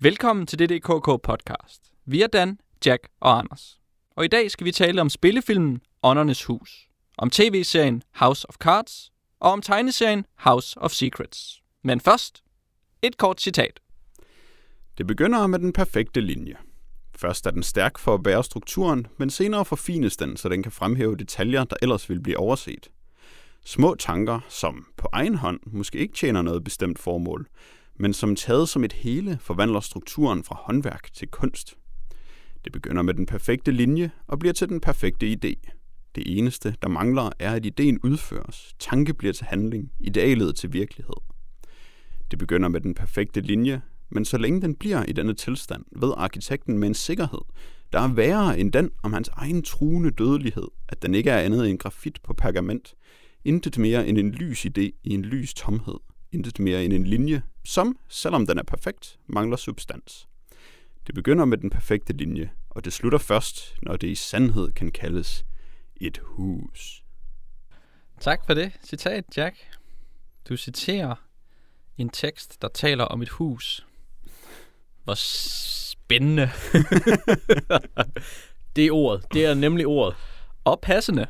Velkommen til DDKK podcast. Vi er Dan, Jack og Anders. Og i dag skal vi tale om spillefilmen Åndernes Hus, om tv-serien House of Cards og om tegneserien House of Secrets. Men først, et kort citat. Det begynder med den perfekte linje. Først er den stærk for at bære strukturen, men senere forfines den, så den kan fremhæve detaljer, der ellers ville blive overset. Små tanker, som på egen hånd måske ikke tjener noget bestemt formål, men som taget som et hele forvandler strukturen fra håndværk til kunst. Det begynder med den perfekte linje og bliver til den perfekte idé. Det eneste, der mangler, er, at ideen udføres. Tanke bliver til handling, idealet til virkelighed. Det begynder med den perfekte linje, men så længe den bliver i denne tilstand, ved arkitekten med en sikkerhed, der er værre end den om hans egen truende dødelighed, at den ikke er andet end grafit på pergament, intet mere end en lys idé i en lys tomhed, intet mere end en linje, som, selvom den er perfekt, mangler substans. Det begynder med den perfekte linje, og det slutter først, når det i sandhed kan kaldes et hus. Tak for det citat, Jack. Du citerer en tekst, der taler om et hus. Hvor spændende. Det er ordet. Det er nemlig ordet. og passende.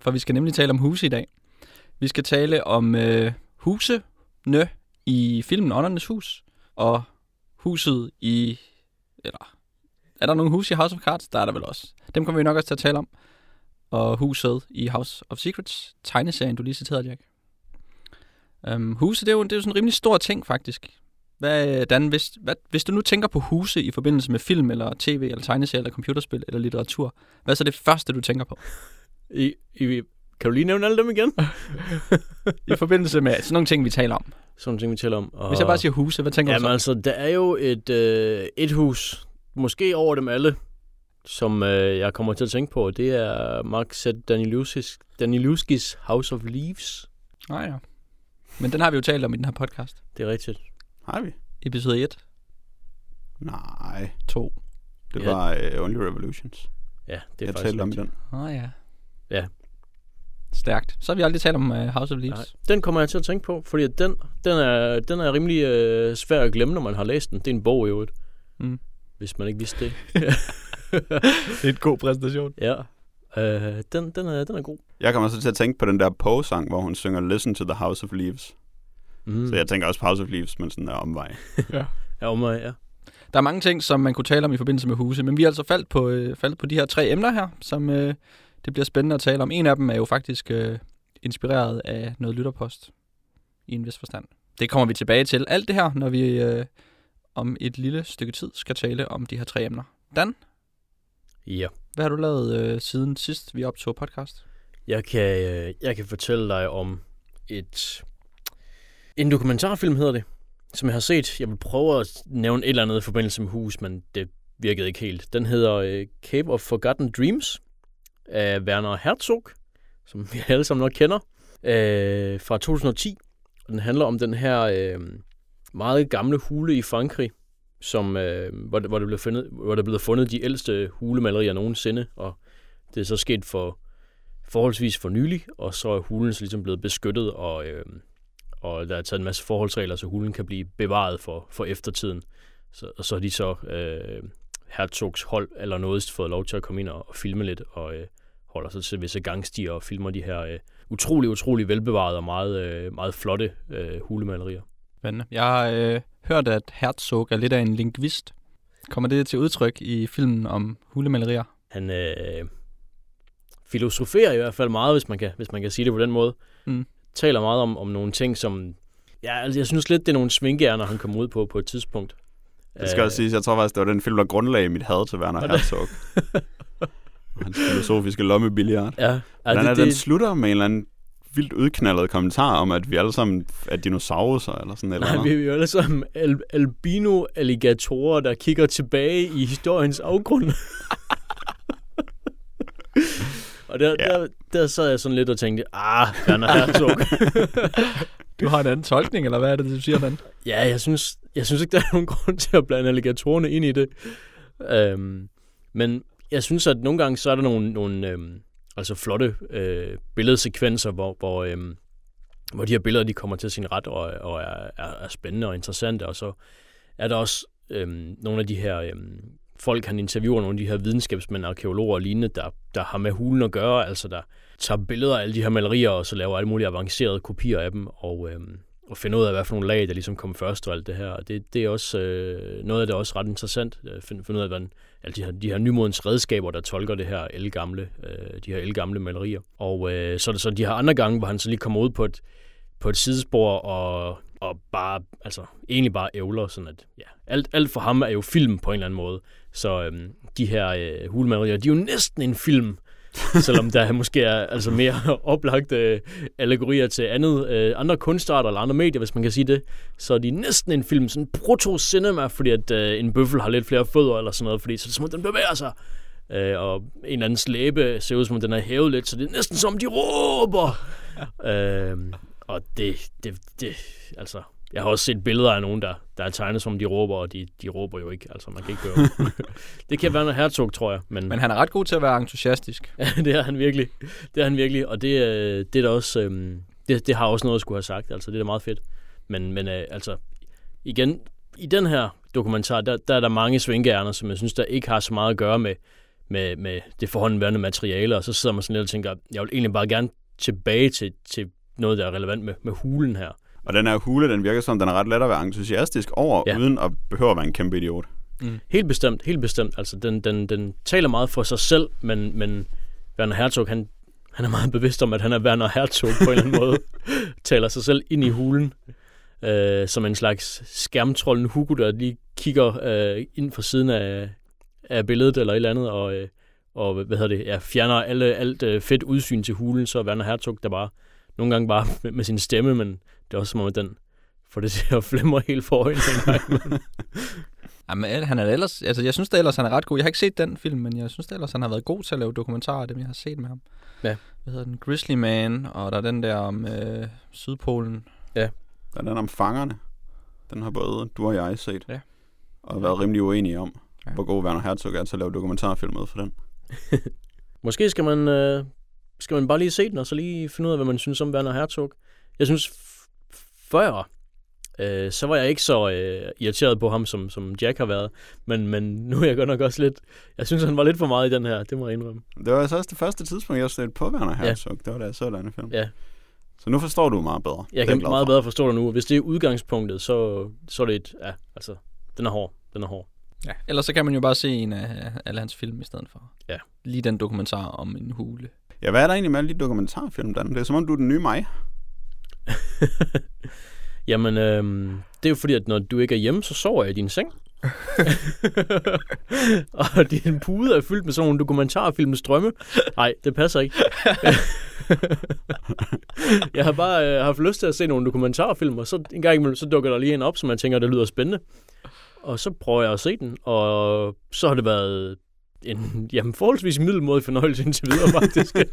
For vi skal nemlig tale om huse i dag. Vi skal tale om øh, husene i filmen Åndernes Hus, og huset i... Eller, er der nogle huse i House of Cards? Der er der vel også. Dem kommer vi nok også til at tale om. Og huset i House of Secrets, tegneserien, du lige citerede, Jack. Um, huse, det er, jo, det er jo sådan en rimelig stor ting, faktisk. Hvad, Dan, hvis, hvad, hvis du nu tænker på huse i forbindelse med film, eller tv, eller tegneserie, eller computerspil, eller litteratur, hvad er så det første, du tænker på? I, I, kan du lige nævne alle dem igen? I forbindelse med sådan nogle ting, vi taler om. Sådan nogle ting, vi taler om. Og... Hvis jeg bare siger huse, hvad tænker Jamen du så? altså, der er jo et, øh, et hus, måske over dem alle, som øh, jeg kommer til at tænke på. Det er Mark Z. Danielewskis, Danielewskis House of Leaves. Nej, ja. Men den har vi jo talt om i den her podcast. Det er rigtigt. Har vi? Episode 1, Nej, 2. det Ja. var uh, Only Revolutions. Ja, det er jeg faktisk talte om i den. Åh oh, ja. Ja. Stærkt. Så har vi aldrig talt om uh, House of Leaves. Nej, den kommer jeg til at tænke på, fordi den, den, er, den er rimelig øh, svær at glemme, når man har læst den. Det er en bog i øvrigt, Mm. hvis man ikke vidste det. Det er en god præstation. ja, øh, den, den, er, den er god. Jeg kommer så til at tænke på den der Poe-sang, hvor hun synger Listen to the House of Leaves. Mm. Så jeg tænker også på House of Leaves, men sådan der omvej. Ja, om mig, ja. Der er mange ting, som man kunne tale om i forbindelse med huse, men vi har altså faldt på, øh, faldt på de her tre emner her, som øh, det bliver spændende at tale om. En af dem er jo faktisk øh, inspireret af noget lytterpost i en vis forstand. Det kommer vi tilbage til. Alt det her, når vi øh, om et lille stykke tid skal tale om de her tre emner. Dan, Ja. hvad har du lavet øh, siden sidst, vi optog podcast? Jeg kan, øh, jeg kan fortælle dig om et... En dokumentarfilm hedder det, som jeg har set. Jeg vil prøve at nævne et eller andet i forbindelse med hus, men det virkede ikke helt. Den hedder øh, Cape of Forgotten Dreams af Werner Herzog, som vi alle sammen nok kender, øh, fra 2010. Og Den handler om den her øh, meget gamle hule i Frankrig, som, øh, hvor, det, hvor, det blev fundet, hvor der blev fundet de ældste hulemalerier nogensinde, og det er så sket for forholdsvis for nylig, og så er hulen så ligesom blevet beskyttet, og, øh, og der er taget en masse forholdsregler, så hulen kan blive bevaret for, for eftertiden. Så, og så har de så øh, Herzogs hold eller noget fået lov til at komme ind og, og filme lidt, og øh, holder sig til visse gangstier og filmer de her øh, utrolig, utrolig velbevarede og meget, øh, meget flotte øh, hulemalerier. Spændende. Jeg har øh, hørt, at Herzog er lidt af en lingvist. Kommer det til udtryk i filmen om hulemalerier? Han øh, filosoferer i hvert fald meget, hvis man kan, hvis man kan sige det på den måde. Mm. Taler meget om, om nogle ting, som... Ja, altså, jeg synes lidt, det er nogle svinkærner, han kom ud på på et tidspunkt. Det skal også siges, jeg tror faktisk, det var den film, der grundlagde mit had til Werner det? Herzog. Og Hans filosofiske lommebilliard. Ja, Hvordan er det, den det, slutter med en eller anden vildt udknaldet kommentar om, at vi alle sammen er dinosaurer eller sådan eller nej, andet. vi er jo alle sammen al- albino-alligatorer, der kigger tilbage i historiens afgrund. og der, Ja. der, der sad jeg sådan lidt og tænkte, ah, Werner Herzog. Du har en anden tolkning, eller hvad er det, du siger, Dan? Ja, jeg synes, jeg synes ikke, der er nogen grund til at blande alligatorerne ind i det. Øhm, men jeg synes, at nogle gange så er der nogle, nogle øhm, altså flotte øh, billedsekvenser, hvor, hvor, øhm, hvor de her billeder de kommer til sin ret og, og er, er, er spændende og interessante. Og så er der også øhm, nogle af de her øhm, folk, han interviewer, nogle af de her videnskabsmænd, arkeologer og lignende, der, der har med hulen at gøre, altså der tager billeder af alle de her malerier, og så laver alle mulige avancerede kopier af dem, og, øh, og finder ud af, hvad for nogle lag, der ligesom kom først og alt det her. Og det, det er også, øh, noget af det er også ret interessant, at finde, finde ud af, hvordan alle de her, de her nymodens redskaber, der tolker det her elgamle, øh, de her elgamle malerier. Og øh, så er det så de her andre gange, hvor han så lige kommer ud på et, på et sidespor og, og bare, altså egentlig bare ævler, sådan at ja, alt, alt for ham er jo film på en eller anden måde. Så øhm, de her øh, hulemalerier, de er jo næsten en film, selvom der måske er altså mere oplagt øh, allegorier til andet, øh, andre kunstarter eller andre medier, hvis man kan sige det. Så de er næsten en film, sådan proto-cinema, fordi at øh, en bøffel har lidt flere fødder eller sådan noget, fordi så det er som om, den bevæger sig. Øh, og en eller anden slæbe ser ud som om, den er hævet lidt, så det er næsten som, de råber. Øh, og det, det, det, altså, jeg har også set billeder af nogen, der, der er tegnet som de råber, og de, de råber jo ikke. Altså, man kan ikke gøre Det kan være noget hertog, tror jeg. Men, Men han er ret god til at være entusiastisk. ja, det er han virkelig. Det er han virkelig, og det, øh, det er da også, øhm, det, det har også noget at skulle have sagt. Altså, det er da meget fedt. Men, men øh, altså, igen, i den her dokumentar, der, der er der mange svingærner, som jeg synes, der ikke har så meget at gøre med, med, med det forhåndværende materiale, og så sidder man sådan lidt og tænker, jeg vil egentlig bare gerne tilbage til, til noget, der er relevant med, med hulen her. Og den her hule, den virker som, den er ret let at være entusiastisk over, Ja. uden at behøve at være en kæmpe idiot. Helt bestemt, helt bestemt. Altså, den, den, den taler meget for sig selv, men, men Werner Herzog, han, han er meget bevidst om, at han er Werner Herzog på en eller anden måde. taler sig selv ind i hulen, øh, som en slags skærmtrollen Hugo, der lige kigger øh, ind fra siden af, af billedet eller et eller andet, og, øh, og hvad hedder det, ja, fjerner alle, alt øh, fedt udsyn til hulen, så er Werner Herzog der bare nogle gange bare med, med sin stemme, men det er også som om, at den får det til at flimre helt for øjnene en. Jamen, han er ellers, altså, jeg synes da ellers, han er ret god. Jeg har ikke set den film, men jeg synes da ellers, han har været god til at lave dokumentarer, dem jeg har set med ham. Ja. Hvad hedder den? Grizzly Man, og der er den der om øh, Sydpolen. Der er den om fangerne. Den har både du og jeg set. Ja. Og været rimelig uenige om, Ja. ja. hvor god Werner Herzog er til at lave dokumentarfilm ud for den. Måske skal man, øh, skal man bare lige se den, og så lige finde ud af, hvad man synes om Werner Herzog. Jeg synes, før, øh, så var jeg ikke så øh, irriteret på ham, som, som Jack har været. Men, men nu er jeg godt nok også lidt... Jeg synes, han var lidt for meget i den her, det må jeg indrømme. Det var altså også det første tidspunkt, jeg stødte på Werner Herzog. Ja. Det var da jeg så den film. Ja. Så nu forstår du meget bedre. Jeg kan glad meget for. bedre forstå det nu. Hvis det er udgangspunktet, så, så er det et... Ja, altså, den er hård. Den er hård. Ja. Ellers så kan man jo bare se en af alle hans film i stedet for. Ja. Lige den dokumentar om en hule. Ja, hvad er der egentlig med alle de dokumentarfilm, Dan? Det er som om, du er den nye mig. Jamen, øhm, det er jo fordi, at når du ikke er hjemme, så sover jeg i din seng. og din pude er fyldt med sådan nogle dokumentarfilm strømme. Nej, det passer ikke. jeg har bare øh, haft lyst til at se nogle dokumentarfilm, og så en gang imellem, så dukker der lige en op, som man tænker, det lyder spændende. Og så prøver jeg at se den, og så har det været en jamen, forholdsvis middelmådig fornøjelse indtil videre, faktisk.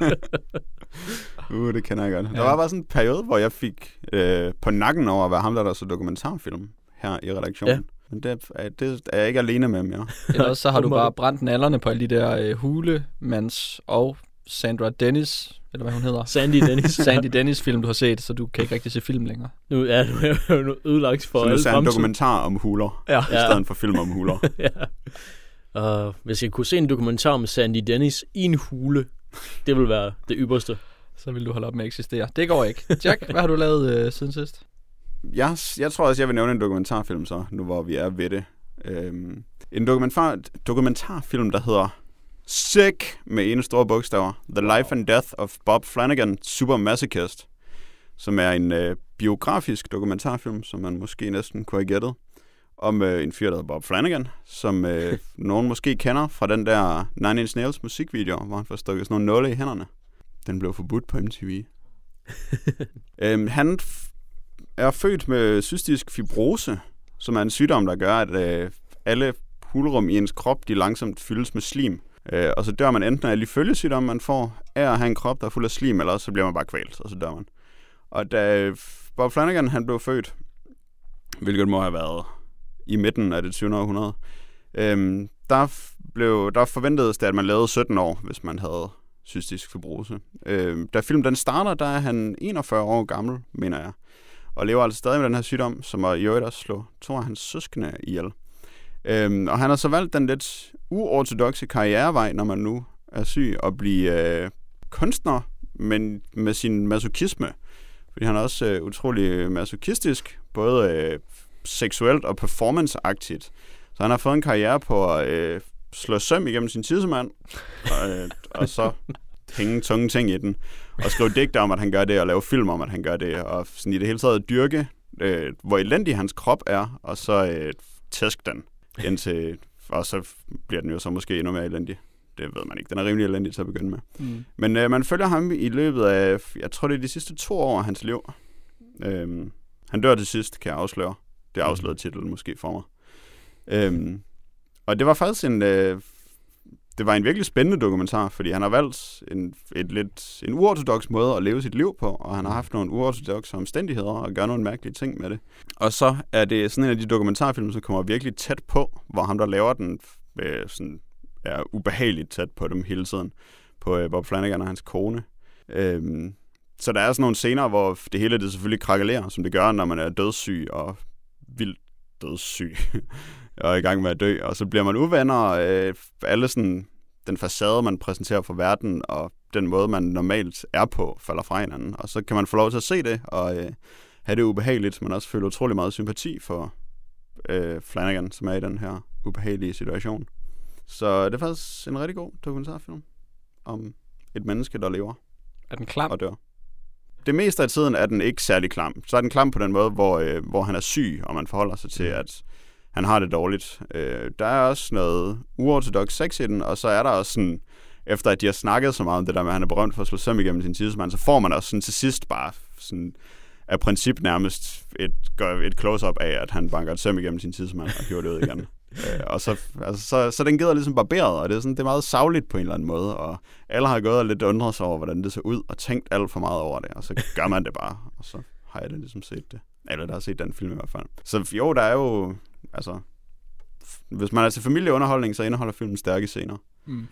Uh, det kender jeg godt. Ja. Der var bare sådan en periode, hvor jeg fik øh, på nakken over at være ham, der der så dokumentarfilm her i redaktionen. Ja. Men det er, det er jeg ikke alene med mere. Ellers så har du bare brændt nallerne på alle de der øh, hulemands og Sandra Dennis, eller hvad hun hedder. Sandy Dennis. Sandy Dennis film, du har set, så du kan ikke rigtig se film længere. Nu, ja, nu er jeg jo ødelagt for så nu alle ser jeg en fremtid. dokumentar om huler, Ja. i stedet for film om huler. ja. Og hvis jeg kunne se en dokumentar med Sandy Dennis i en hule, det ville være det ypperste. Så vil du holde op med at eksistere. Det går ikke. Jack, hvad har du lavet øh, siden sidst? Jeg, jeg tror også, jeg vil nævne en dokumentarfilm så, nu hvor vi er ved det. Øhm, en dokumentar, dokumentarfilm, der hedder Sick, med ene store bogstaver. The Life and Death of Bob Flanagan, Super Masochist. Som er en øh, biografisk dokumentarfilm, som man måske næsten kunne have gættet. Om øh, en fyr, der hedder Bob Flanagan, som øh, nogen måske kender fra den der Nine Inch Nails musikvideo, hvor han får stukket sådan nogle nåle i hænderne. Den blev forbudt på MTV. øhm, han er født med cystisk fibrose, som er en sygdom, der gør, at øh, alle hulrum i ens krop, de langsomt fyldes med slim. Øh, og så dør man enten af de følgesygdomme, man får, af at have en krop, der er fuld af slim, eller også så bliver man bare kvalt, og så dør man. Og da øh, Bob Flanagan han blev født, hvilket må have været i midten af det 20. århundrede, øhm, der, blev, der forventedes det, at man lavede 17 år, hvis man havde cystisk fibrose. Øhm, da filmen den starter, der er han 41 år gammel, mener jeg og lever altså stadig med den her sygdom, som var i øvrigt også slå to af hans søskende ihjel. Øhm, og han har så valgt den lidt uortodoxe karrierevej, når man nu er syg, at blive øh, kunstner, men med sin masochisme. Fordi han er også øh, utrolig masochistisk, både øh, seksuelt og performanceagtigt. Så han har fået en karriere på at øh, slå søm igennem sin tidsmand, og, øh, og så hænge tunge ting i den, og skrive digte om, at han gør det, og lave film om, at han gør det, og sådan i det hele taget dyrke, øh, hvor elendig hans krop er, og så øh, tæsk den, indtil, og så bliver den jo så måske endnu mere elendig. Det ved man ikke. Den er rimelig elendig til at begynde med. Mm. Men øh, man følger ham i løbet af, jeg tror det er de sidste to år af hans liv. Øhm, han dør til sidst, kan jeg afsløre. Det afslørede titlen måske for mig. Øhm, og det var faktisk en, øh, det var en virkelig spændende dokumentar, fordi han har valgt en, et lidt, en uortodox måde at leve sit liv på, og han har haft nogle uortodoxe omstændigheder og gør nogle mærkelige ting med det. Og så er det sådan en af de dokumentarfilm, som kommer virkelig tæt på, hvor ham, der laver den, øh, sådan, er ubehageligt tæt på dem hele tiden, på øh, Bob Flanagan og hans kone. Øhm, så der er sådan nogle scener, hvor det hele det selvfølgelig krakelerer, som det gør, når man er dødssyg og vildt dødssyg og i gang med at dø. Og så bliver man uvenner, øh, alle sådan, den facade, man præsenterer for verden, og den måde, man normalt er på, falder fra hinanden. Og så kan man få lov til at se det, og øh, have det ubehageligt, men også føle utrolig meget sympati for øh, Flanagan, som er i den her ubehagelige situation. Så det er faktisk en rigtig god dokumentarfilm om et menneske, der lever Er den klam? og dør. Det meste af tiden er den ikke særlig klam. Så er den klam på den måde, hvor, øh, hvor han er syg, og man forholder sig til, at han har det dårligt. Øh, der er også noget uortodox sex i den, og så er der også sådan, efter at de har snakket så meget om det der med, at han er berømt for at slå søm igennem sin tidsmand, så får man også sådan til sidst bare sådan af princip nærmest et, et close-up af, at han banker et søm igennem sin tidsmand og hiver det ud igen. øh, og så, altså, så, så den gider ligesom barberet, og det er, sådan, det er meget savligt på en eller anden måde, og alle har gået og lidt undret sig over, hvordan det så ud, og tænkt alt for meget over det, og så gør man det bare, og så har jeg da ligesom set det. Eller der har set den film i hvert fald. Så jo, der er jo, altså, hvis man er til familieunderholdning, så indeholder filmen stærke scener. Mm.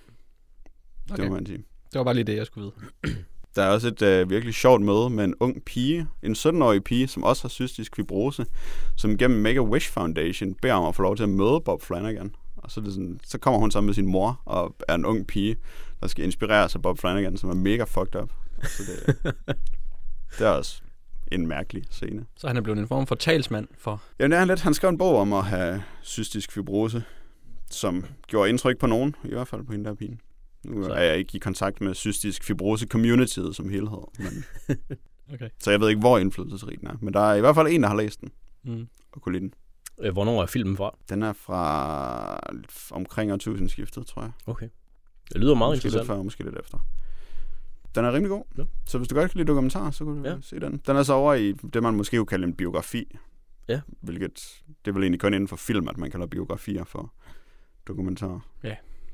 Okay. Det må man sige. Det var bare lige det, jeg skulle vide. Der er også et øh, virkelig sjovt møde med en ung pige, en 17-årig pige, som også har cystisk fibrose, som gennem Make-A-Wish Foundation beder om at få lov til at møde Bob Flanagan. Og så, er det sådan, så kommer hun sammen med sin mor og er en ung pige, der skal inspireres af Bob Flanagan, som er mega fucked up. Så det, det er også en mærkelig scene. Så han er blevet en form for talsmand for... Jamen, det er han lidt. Han skrev en bog om at have cystisk fibrose, som gjorde indtryk på nogen, i hvert fald på hende der pigen. Nu Så- er jeg ikke i kontakt med cystisk fibrose communityet som helhed, men, Okay. så jeg ved ikke, hvor indflydelsesrig den er. Men der er i hvert fald en, der har læst den Mm. og kunne lide den. Øh, Hvornår er filmen fra? Den er fra omkring årtusindskiftet, tror jeg. Okay. Det lyder meget måske lidt interessant. før, måske lidt efter. Den er rimelig god. Ja. Så hvis du godt kan lide dokumentarer, så kunne du Ja. ja. se den. Den er så over i det, man måske kunne kalde en biografi. Ja. Hvilket, det er vel egentlig kun inden for film, at man kalder biografier for dokumentarer.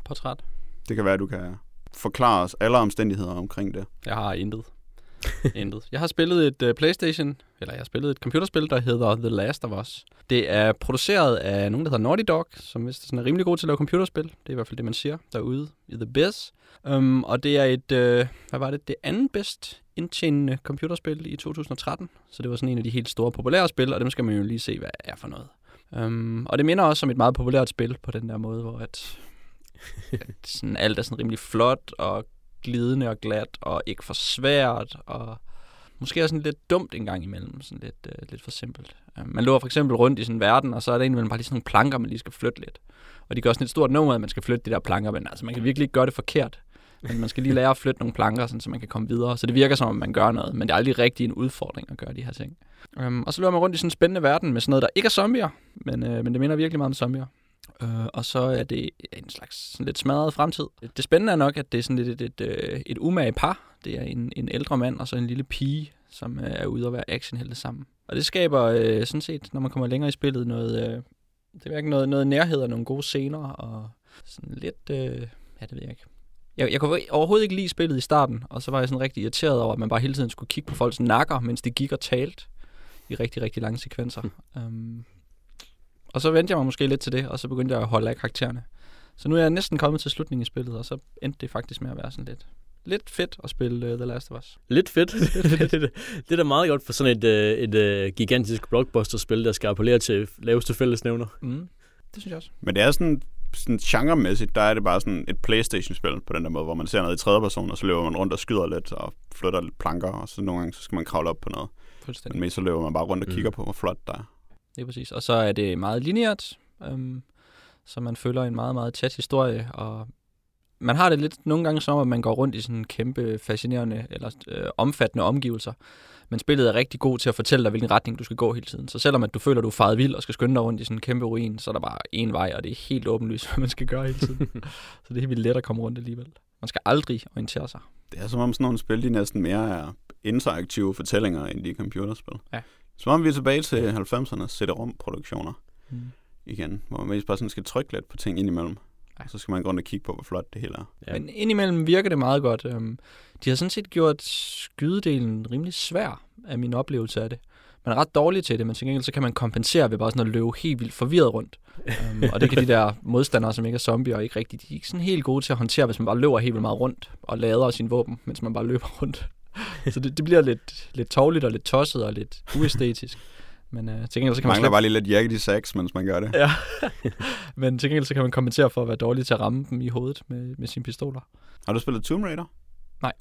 Portræt. Det kan være, at du kan forklare os alle omstændigheder omkring det. Jeg har intet. intet. Jeg har spillet et uh, Playstation, eller jeg har spillet et computerspil, der hedder The Last of Us. Det er produceret af nogen, der hedder Naughty Dog, som vist er sådan rimelig god til at lave computerspil. Det er i hvert fald det, man siger derude i The Biz. Um, og det er et, uh, hvad var det, det andet bedst indtjenende computerspil i 2013. Så det var sådan en af de helt store populære spil, og dem skal man jo lige se, hvad er for noget. Um, og det minder også om et meget populært spil på den der måde, hvor at sådan, alt er sådan rimelig flot og glidende og glat, og ikke for svært, og måske også sådan lidt dumt en gang imellem, sådan lidt, øh, lidt for simpelt. Øh, man løber for eksempel rundt i sådan en verden, og så er der indimellem bare lige sådan nogle planker, man lige skal flytte lidt. Og de gør sådan et stort nummer, at man skal flytte de der planker, men altså man kan virkelig ikke gøre det forkert. Men man skal lige lære at flytte nogle planker, sådan, så man kan komme videre. Så det virker som om, man gør noget, men det er aldrig rigtig en udfordring at gøre de her ting. Um, og så løber man rundt i sådan en spændende verden med sådan noget, der ikke er zombier, men, øh, men det minder virkelig meget om zombier. Uh, og så er det en slags sådan lidt smadret fremtid. Det spændende er nok, at det er sådan lidt et, et, et, et umage par. Det er en, en ældre mand og så en lille pige, som øh, er ude at være actionhelte sammen. Og det skaber øh, sådan set, når man kommer længere i spillet, noget, øh, det er hverken noget, noget nærhed og nogle gode scener, og sådan lidt, øh, ja det ved jeg ikke. Jeg, jeg kunne overhovedet ikke lide spillet i starten, og så var jeg sådan rigtig irriteret over, at man bare hele tiden skulle kigge på folks nakker, mens de gik og talte i rigtig, rigtig lange sekvenser. um, og så vendte jeg mig måske lidt til det, og så begyndte jeg at holde af karaktererne. Så nu er jeg næsten kommet til slutningen i spillet, og så endte det faktisk med at være sådan lidt, lidt fedt at spille uh, The Last of Us. Lidt fedt. det, det, det er da meget godt for sådan et, øh, et, et gigantisk blockbuster-spil, der skal appellere til laveste fællesnævner. Mm. det synes jeg også. Men det er sådan, sådan genremæssigt, der er det bare sådan et Playstation-spil på den der måde, hvor man ser noget i tredje person, og så løber man rundt og skyder lidt og flytter lidt planker, og så nogle gange så skal man kravle op på noget. Men mest så løber man bare rundt og Mm. kigger på, hvor flot der er. Det er præcis. Og så er det meget lineært, øhm, så man følger en meget, meget tæt historie, og man har det lidt nogle gange som, at man går rundt i sådan kæmpe, fascinerende eller øh, omfattende omgivelser. Men spillet er rigtig god til at fortælle dig, hvilken retning du skal gå hele tiden. Så selvom at du føler, at du er faret vild og skal skynde dig rundt i sådan en kæmpe ruin, så er der bare én vej, og det er helt åbenlyst, hvad man skal gøre hele tiden. så det er helt vildt let at komme rundt alligevel. Man skal aldrig orientere sig. Det er som om sådan nogle spil, de næsten mere er interaktive fortællinger, end de er computerspil. Ja. Som om vi er tilbage til 90'ernes CD-ROM-produktioner Mm. igen, hvor man mest bare sådan skal trykke lidt på ting indimellem. Ja. Og så skal man gå rundt og kigge på, hvor flot det hele er. Ja. Men indimellem virker det meget godt. Øhm, De har sådan set gjort skydedelen rimelig svær af min oplevelse af det. Man er ret dårlig til det, men til gengæld så kan man kompensere ved bare sådan at løbe helt vildt forvirret rundt. um, og det kan de der modstandere, som ikke er zombier, ikke rigtig, de er ikke sådan helt gode til at håndtere, hvis man bare løber helt vildt meget rundt og lader sin våben, mens man bare løber rundt. så det, det bliver lidt, lidt tovligt og lidt tosset og lidt uæstetisk. Men uh, til gengæld så kan man Mangler slet bare lige lidt jaggedy sax, mens man gør det. Ja. Men til gengæld så kan man kompensere for at være dårlig til at ramme dem i hovedet med, med sine pistoler. Har du spillet Tomb Raider? Nej.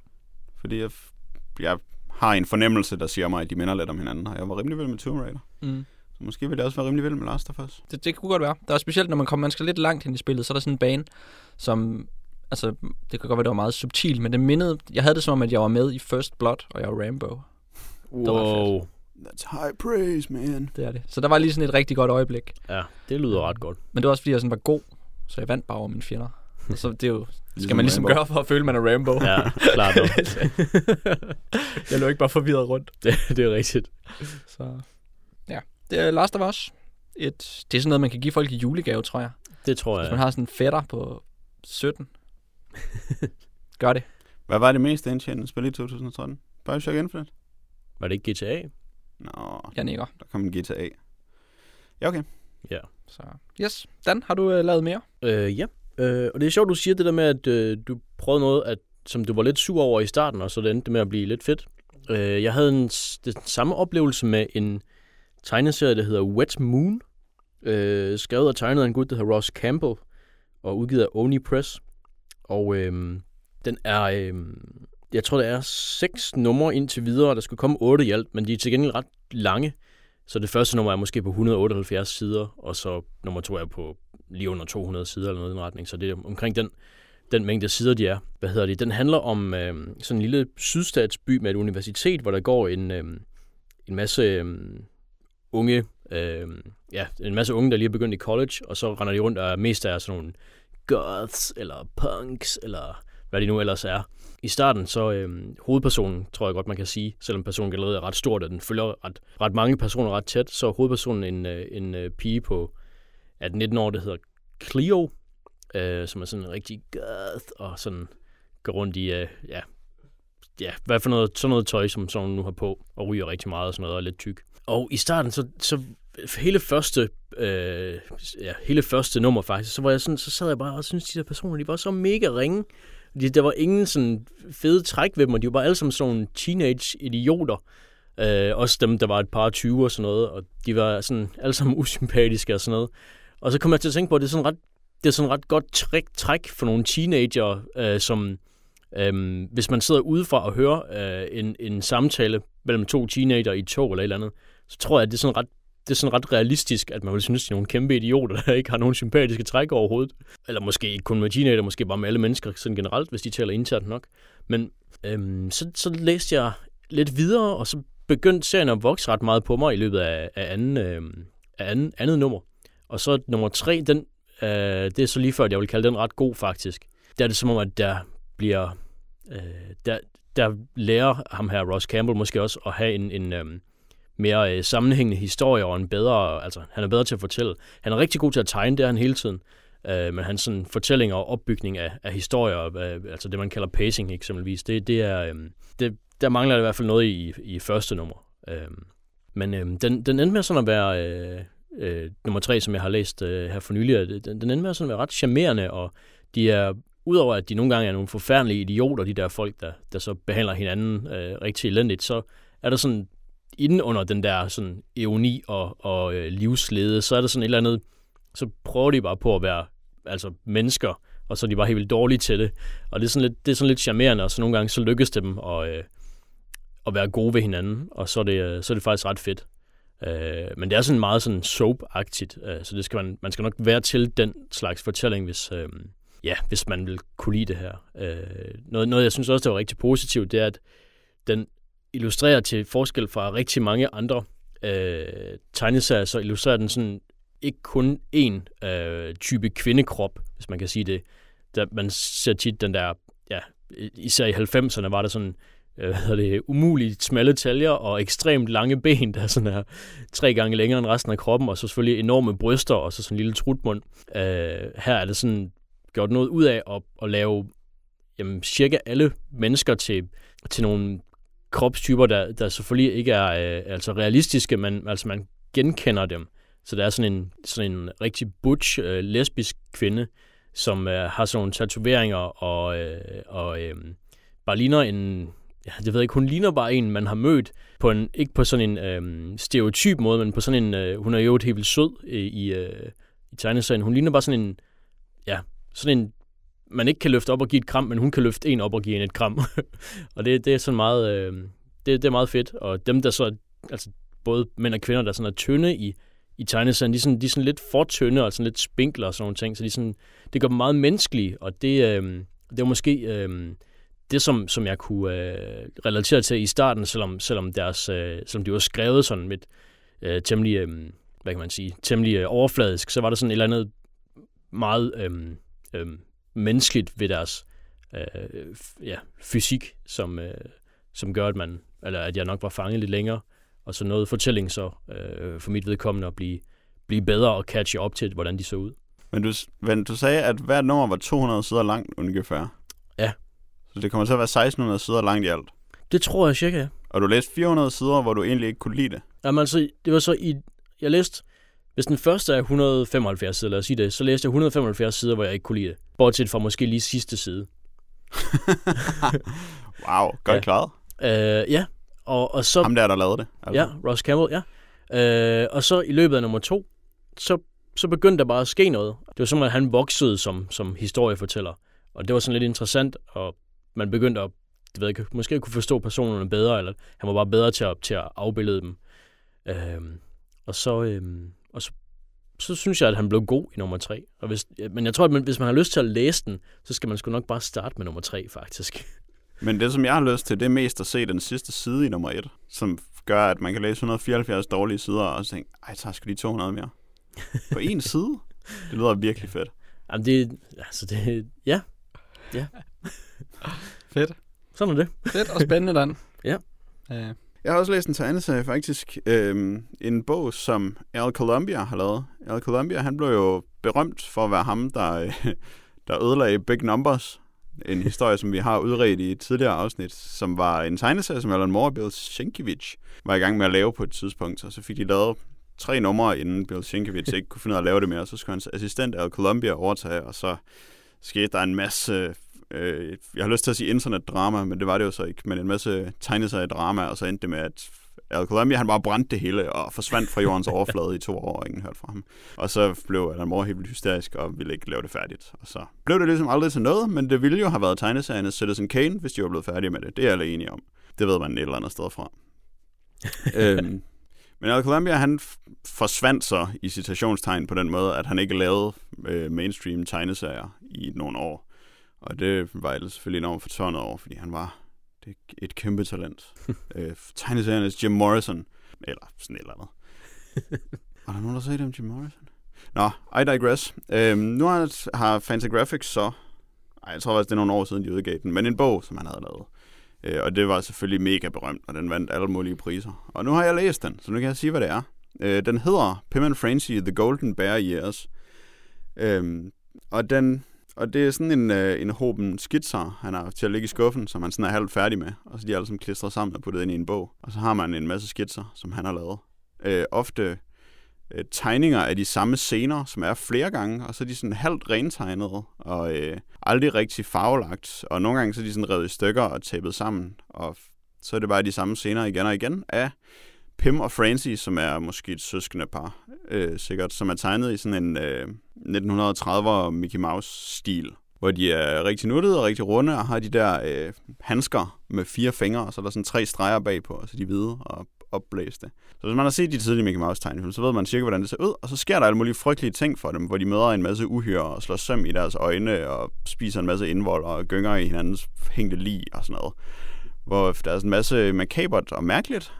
Fordi jeg, jeg har en fornemmelse, der siger mig, at de minder lidt om hinanden, og jeg var rimelig vild med Tomb Raider. Mm. Så måske vil jeg også være rimelig vild med Last of Us. Det, det kunne godt være. Der er specielt, når man kommer man skal lidt langt hen i spillet, så er der sådan en bane, som... Altså, det kan godt være, det var meget subtil, men det mindede... Jeg havde det som om, at jeg var med i First Blood, og jeg var Rambo. Wow. That's high praise, man. Det er det. Så der var lige sådan et rigtig godt øjeblik. Ja, det lyder ret godt. Men det var også, fordi jeg sådan var god, så jeg vandt bare over mine fjender. Og så det er jo, skal Ligesom man ligesom Rambo. gøre for at føle, at man er Rambo. Ja, klart nok. jeg lå ikke bare forvirret rundt. det, det er rigtigt. Så ja, det er Last of Us. Et, det er sådan noget, man kan give folk i julegave, tror jeg. Det tror Hvis man jeg. har sådan en fætter på 17. Gør det. Hvad var det mest indtjenende spil i 2013? Bioshock Infinite? Var det ikke GTA? Nå, Jeg nikker. der kom en GTA. Ja, okay. Ja. Så yes. Dan, har du øh, lavet mere? Øh, ja. Øh, og det er sjovt, du siger det der med, at øh, du prøvede noget, at, som du var lidt sur over i starten, og så det endte med at blive lidt fedt. Øh, jeg havde en, s- den samme oplevelse med en tegneserie, der hedder Wet Moon. Øh, skrevet og tegnet af en gut, der hedder Ross Campbell, og udgivet af Oni Press. Og øh, den er, øh, jeg tror, der er seks numre indtil videre, der skulle komme otte i alt, men de er til gengæld ret lange. Så det første nummer er måske på 178 sider, og så nummer to er på lige under 200 sider eller noget i den retning. Så det er omkring den, den mængde sider, de er. Hvad hedder det? Den handler om øh, sådan en lille sydstatsby med et universitet, hvor der går en, øh, en masse øh, unge, øh, ja, en masse unge, der lige er begyndt i college, og så render de rundt og er mest af sådan nogle goths, eller punks, eller hvad de nu ellers er. I starten, så øh, hovedpersonen, tror jeg godt, man kan sige, selvom personen generelt er ret stort, og den følger ret, ret mange personer ret tæt, så er hovedpersonen en, øh, en, en pige på 18-19 år, der hedder Cleo, øh, som er sådan en rigtig goth, og sådan går rundt i, øh, ja, ja, hvad for noget, sådan noget tøj, som sådan nu har på, og ryger rigtig meget og sådan noget, og er lidt tyk. Og i starten, så, så hele første, øh, ja, hele første nummer faktisk, så var jeg sådan, så sad jeg bare og syntes, de der personer, de var så mega ringe. De, der var ingen sådan fede træk ved dem, og de var bare alle sammen sådan nogle teenage-idioter. Øh, også dem, der var et par 20 og sådan noget, og de var sådan alle sammen usympatiske og sådan noget. Og så kom jeg til at tænke på, at det er sådan ret, det er sådan ret godt træk, træk for nogle teenager, øh, som øh, hvis man sidder udefra og hører øh, en, en samtale mellem to teenager i et tog eller et eller andet, så tror jeg, at det er sådan ret det er sådan ret realistisk, at man vil synes, at de er nogle kæmpe idioter, der ikke har nogen sympatiske træk overhovedet. Eller måske ikke kun med teenager, måske bare med alle mennesker sådan generelt, hvis de taler internt nok. Men øhm, så, så læste jeg lidt videre, og så begyndte serien at vokse ret meget på mig i løbet af, af, anden, øhm, af anden, andet nummer. Og så nummer tre, den, øh, det er så lige før, at jeg vil kalde den ret god faktisk. Der er det som om, at der bliver... Øh, der, der lærer ham her, Ross Campbell, måske også at have en, en øhm, mere øh, sammenhængende historie og en bedre... Altså, han er bedre til at fortælle. Han er rigtig god til at tegne, det er han hele tiden. Øh, men hans sådan, fortællinger og opbygning af, af historier, øh, altså det man kalder pacing eksempelvis, det, det er... Øh, det, der mangler i hvert fald noget i, i første nummer. Øh, men øh, den, den endte med sådan at være... Øh, øh, nummer tre, som jeg har læst øh, her for nylig, den, den endte med sådan at være ret charmerende, og de er, udover at de nogle gange er nogle forfærdelige idioter, de der folk, der, der så behandler hinanden øh, rigtig elendigt, så er der sådan, inden under den der sådan eoni og, og øh, livslede, så er der sådan et eller andet så prøver de bare på at være altså mennesker, og så er de bare helt vildt dårlige til det. Og det er sådan lidt, det er sådan lidt charmerende, og så nogle gange så lykkes det dem at, øh, at være gode ved hinanden, og så er det, øh, så er det faktisk ret fedt. Øh, men det er sådan meget sådan soap-agtigt, øh, så det skal man, man skal nok være til den slags fortælling, hvis, øh, ja, hvis man vil kunne lide det her. Øh, noget, noget, jeg synes også, der var rigtig positivt, det er, at den illustrerer til forskel fra rigtig mange andre øh, tegneserier, så illustrerer den sådan ikke kun én øh, type kvindekrop, hvis man kan sige det. Der, man ser tit den der, ja, især i 90'erne var der sådan øh, hvad hedder det, umuligt smalle taljer og ekstremt lange ben, der sådan er tre gange længere end resten af kroppen, og så selvfølgelig enorme bryster og så sådan en lille trutmund. Øh, her er det sådan gjort noget ud af at, at lave jamen, cirka alle mennesker til, til nogle kropstyper, der, der selvfølgelig ikke er øh, altså realistiske, men altså man genkender dem. Så der er sådan en, sådan en rigtig butch, øh, lesbisk kvinde, som øh, har sådan nogle tatoveringer og, øh, og øh, bare ligner en, ja, det ved jeg ikke, hun ligner bare en, man har mødt på en, ikke på sådan en øh, stereotyp måde, men på sådan en, øh, hun er jo helt vildt sød i, i, øh, i tegneserien. Hun ligner bare sådan en, ja, sådan en, man ikke kan løfte op og give et kram, men hun kan løfte en op og give en et kram. og det, det er sådan meget, øh, det, det er meget fedt. Og dem, der så, altså både mænd og kvinder, der sådan er tynde i, i tegneserien, de er, sådan, de er sådan lidt for tynde og sådan lidt spinkler og sådan nogle ting, så de sådan, det gør dem meget menneskelige, og det, øh, det er måske øh, det, som, som jeg kunne øh, relatere til i starten, selvom, selvom, deres, øh, selvom de var skrevet sådan med øh, temmelig, øh, hvad kan man sige, temmelig øh, overfladisk, så var der sådan et eller andet meget øh, øh, menneskeligt ved deres øh, ja, fysik, som, øh, som gør, at man, eller at jeg nok var fanget lidt længere, og så noget fortælling så øh, for mit vedkommende at blive, blive bedre og catche op til, hvordan de så ud. Men du, men du sagde, at hvert nummer var 200 sider langt ungefær. Ja. Så det kommer til at være 1600 sider langt i alt. Det tror jeg cirka. Og du læste 400 sider, hvor du egentlig ikke kunne lide det. Jamen altså, det var så i... Jeg læste... Hvis den første er 175 sider, lad os sige det, så læste jeg 175 sider, hvor jeg ikke kunne lide det. Bortset fra måske lige sidste side. wow, godt Ja. klaret. Øh, ja, og, og så... Ham der, der lavede det. Altså. Ja, Ross Campbell, ja. Øh, og så i løbet af nummer to, så, så begyndte der bare at ske noget. Det var som, at han voksede som, som historiefortæller. Og det var sådan lidt interessant, og man begyndte at, det ved jeg måske kunne forstå personerne bedre, eller han var bare bedre til at, til at afbillede dem. Øhm, og så, øhm, og så, så synes jeg, at han blev god i nummer tre. Og hvis, men jeg tror, at man, hvis man har lyst til at læse den, så skal man sgu nok bare starte med nummer tre, faktisk. Men det, som jeg har lyst til, det er mest at se den sidste side i nummer 1, som gør, at man kan læse 174 dårlige sider, og så tænke, ej, jeg tager sgu lige 200 mere. På en side? Det lyder virkelig fedt. Jamen det, altså det, ja, Fedt. sådan er det. Fedt og spændende, Dan. Ja. Øh, jeg har også læst en tegneserie faktisk. Øhm, en bog, som Al Columbia har lavet. Al Columbia, han blev jo berømt for at være ham, der, der ødelagde Big Numbers. En historie, som vi har udredt i et tidligere afsnit, som var en tegneserie, som Alan Moore og Bill Sienkiewicz var i gang med at lave på et tidspunkt. Og så fik de lavet tre numre, inden Bill Sienkiewicz ikke kunne finde ud af at lave det mere. Så skulle hans assistent Al Columbia overtage, og så skete der en masse øh, jeg har lyst til at sige internetdrama, men det var det jo så ikke, men en masse tegneseriedrama, og så endte det med, at Al Columbia, han bare brændte det hele og forsvandt fra jordens overflade i to år, og ingen hørte fra ham. Og så blev Alan Moore helt vildt hysterisk og ville ikke lave det færdigt. Og så blev det ligesom aldrig til noget, men det ville jo have været tegneserien Citizen Kane, hvis de var blevet færdige med det. Det er alle enige om. Det ved man et eller andet sted fra. øhm, men Al Columbia, han forsvandt så i citationstegn på den måde, at han ikke lavede øh, mainstream tegneserier i nogle år. Og det var jeg selvfølgelig enormt fortørnet over, fordi han var det et kæmpe talent. øh, tegneseriernes Jim Morrison. Eller sådan et eller andet. Var der nogen, der sagde det om Jim Morrison? Nå, I digress. Øhm, nu har, har Fantagraphics så... Ej, jeg tror faktisk, det er nogle år siden, de udgav den. Men en bog, som han havde lavet. Øh, og det var selvfølgelig mega berømt, og den vandt alle mulige priser. Og nu har jeg læst den, så nu kan jeg sige, hvad det er. Øh, den hedder Pim and Frenzy, The Golden Bear Years. Øhm, og den og det er sådan en, øh, en hoben skitser, han har til at ligge i skuffen, som han sådan er halvt færdig med. Og så de er alle sammen klistret sammen og puttet ind i en bog. Og så har man en masse skitser, som han har lavet. Øh, ofte øh, tegninger af de samme scener, som er flere gange, og så er de sådan halvt rentegnede, og øh, aldrig rigtig farvelagt. Og nogle gange så er de sådan revet i stykker og tæppet sammen, og så er det bare de samme scener igen og igen af Pim og Francie, som er måske et søskende par, øh, sikkert, som er tegnet i sådan en øh, 1930'er Mickey Mouse-stil, hvor de er rigtig nuttede og rigtig runde, og har de der øh, handsker med fire fingre, og så er der sådan tre streger bagpå, og så de er hvide og opblæste. Så hvis man har set de tidlige Mickey Mouse tegnefilm, så ved man cirka, hvordan det ser ud, og så sker der alle mulige frygtelige ting for dem, hvor de møder en masse uhyre og slår søm i deres øjne, og spiser en masse indvold og gynger i hinandens hængte lig og sådan noget. Hvor der er sådan en masse makabert og mærkeligt,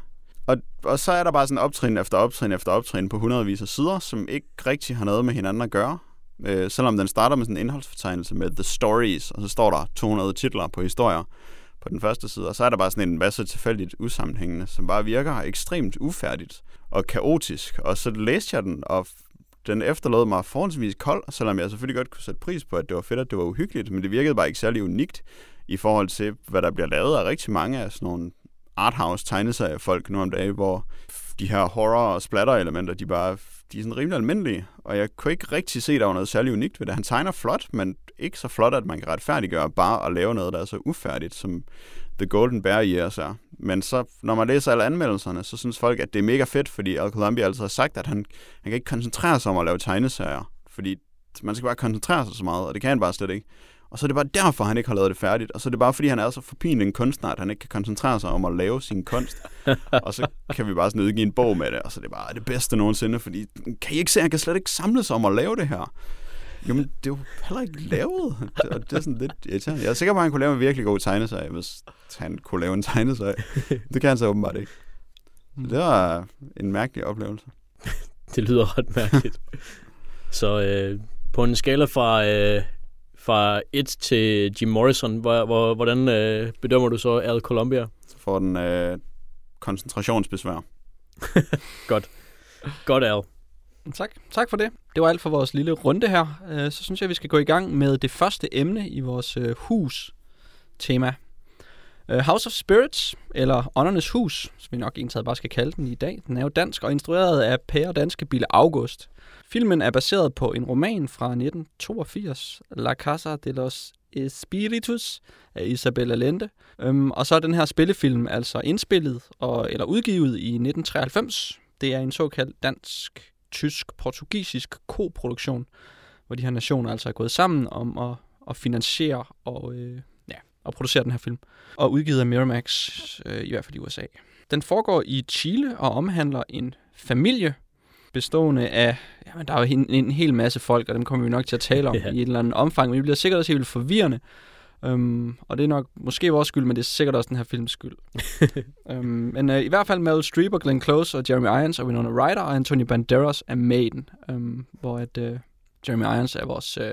og, og så er der bare sådan optrin efter optrin efter optrin på hundredvis af sider, som ikke rigtig har noget med hinanden at gøre. Øh, selvom den starter med sådan en indholdsfortegnelse med The Stories, og så står der 200 titler på historier på den første side, og så er der bare sådan en masse tilfældigt usammenhængende, som bare virker ekstremt ufærdigt og kaotisk. Og så læste jeg den, og den efterlod mig forholdsvis kold, selvom jeg selvfølgelig godt kunne sætte pris på, at det var fedt, at det var uhyggeligt, men det virkede bare ikke særlig unikt i forhold til, hvad der bliver lavet af rigtig mange af sådan nogle arthouse tegneseriefolk nu om dagen, hvor de her horror- og splatter-elementer, de bare de er sådan rimelig almindelige, og jeg kunne ikke rigtig se, at der var noget særligt unikt ved det. Han tegner flot, men ikke så flot, at man kan retfærdiggøre bare at lave noget, der er så ufærdigt, som The Golden Bear Years er. Men så, når man læser alle anmeldelserne, så synes folk, at det er mega fedt, fordi Al Columbia altid har sagt, at han, han kan ikke koncentrere sig om at lave tegneserier, fordi man skal bare koncentrere sig så meget, og det kan han bare slet ikke. Og så er det bare derfor, han ikke har lavet det færdigt. Og så er det bare, fordi han er så forpinelig en kunstner, at han ikke kan koncentrere sig om at lave sin kunst. og så kan vi bare sådan udgive en bog med det, og så er det bare det bedste nogensinde, fordi kan I ikke se, at han kan slet ikke samle sig om at lave det her? Jamen, det er jo heller ikke lavet. Det, det er sådan lidt irriterende. Jeg er sikker på, at han kunne lave en virkelig god tegneserie, hvis han kunne lave en tegneserie. Det kan han så åbenbart ikke. Det var en mærkelig oplevelse. det lyder ret mærkeligt. så øh, på en skala fra øh, fra 1 til Jim Morrison. Hvor, hvor, hvordan øh, bedømmer du så Al Columbia? Så får den øh, koncentrationsbesvær. Godt. Godt, Al. Tak. tak for det. Det var alt for vores lille runde her. Øh, så synes jeg, vi skal gå i gang med det første emne i vores øh, hus-tema. Øh, House of Spirits, eller Åndernes Hus, som vi nok egentlig bare skal kalde den i dag. Den er jo dansk og instrueret af pære danske Bille August. Filmen er baseret på en roman fra 1982, La Casa de los Espíritus af Isabel Allende. Øhm, og så er den her spillefilm altså indspillet og, eller udgivet i 1993. Det er en såkaldt dansk, tysk, portugisisk koproduktion, hvor de her nationer altså er gået sammen om at, at finansiere og, øh, ja, og producere den her film. Og udgivet af Miramax, øh, i hvert fald i USA. Den foregår i Chile og omhandler en familie, bestående af, jamen der er jo en, en hel masse folk, og dem kommer vi nok til at tale om ja. i et eller andet omfang, men det bliver sikkert også helt forvirrende. Um, og det er nok måske vores skyld, men det er sikkert også den her films skyld. um, men uh, i hvert fald Meryl Streep og Glenn Close og Jeremy Irons og Winona Ryder og Anthony Banderas er Maiden, um, hvor at, uh, Jeremy Irons er vores, uh,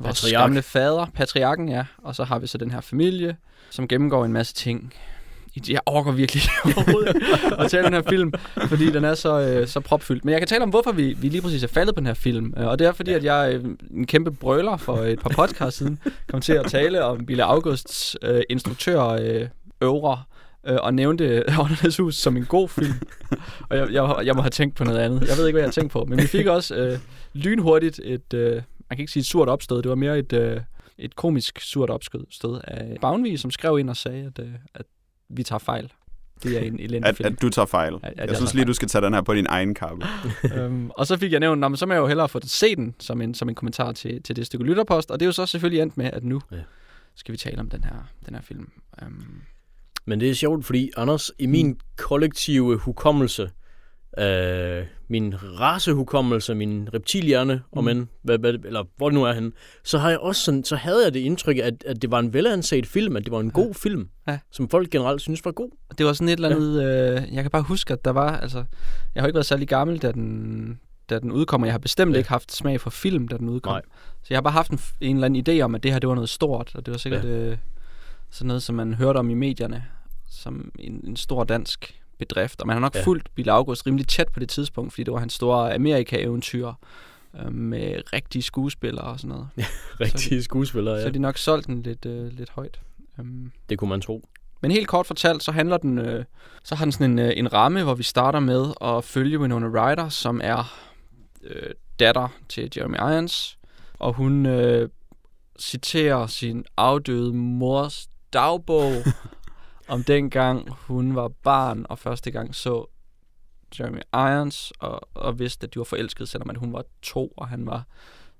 vores gamle fader, patriarken, ja. Og så har vi så den her familie, som gennemgår en masse ting jeg orker virkelig at tale om den her film, fordi den er så, øh, så propfyldt. Men jeg kan tale om, hvorfor vi, vi lige præcis er faldet på den her film. Øh, og det er fordi, at jeg øh, en kæmpe brøler for et par podcasts siden kom til at tale om Bille Augusts øh, instruktør øh, øvre øh, og nævnte Åndernes Hus som en god film. og jeg, jeg, jeg må have tænkt på noget andet. Jeg ved ikke, hvad jeg har tænkt på. Men vi fik også øh, lynhurtigt et, øh, man kan ikke sige et surt opstød, det var mere et, øh, et komisk surt opstød af Bavnvig, som skrev ind og sagde, at, øh, at vi tager fejl. Det er en elendig at, film. At du tager fejl. At, at jeg, jeg synes lige, du skal tage den her på din egen kappe. øhm, og så fik jeg nævnt, men så må jeg jo hellere få se den som en, som en kommentar til, til det stykke lytterpost. Og det er jo så selvfølgelig endt med, at nu ja. skal vi tale om den her, den her film. Um, men det er sjovt, fordi Anders, i min mm. kollektive hukommelse, øh, min racehukommelse, min reptilhjerne, mm. om end, hvad, hvad, eller hvor det nu er henne, så, har jeg også sådan, så havde jeg det indtryk, at, at det var en velanset film, at det var en ja. god film, ja. som folk generelt synes var god. Det var sådan et eller andet, ja. øh, jeg kan bare huske, at der var, altså, jeg har ikke været særlig gammel, da den, da den udkommer. Jeg har bestemt ja. ikke haft smag for film, da den udkom. Nej. Så jeg har bare haft en, en eller anden idé om, at det her, det var noget stort, og det var sikkert ja. øh, sådan noget, som man hørte om i medierne, som en, en stor dansk bedrift. Og man har nok ja. fulgt Bill August rimelig tæt på det tidspunkt, fordi det var hans store Amerika-eventyr øh, med rigtige skuespillere og sådan noget. Ja, rigtige så, skuespillere, ja. Så de nok solgt den lidt, øh, lidt højt. Um, det kunne man tro. Men helt kort fortalt, så handler den, øh, så har den sådan en, øh, en ramme, hvor vi starter med at følge Winona Ryder, som er øh, datter til Jeremy Irons, og hun øh, citerer sin afdøde mors dagbog om dengang hun var barn og første gang så Jeremy Irons, og, og vidste, at de var forelskede, selvom at hun var to, og han var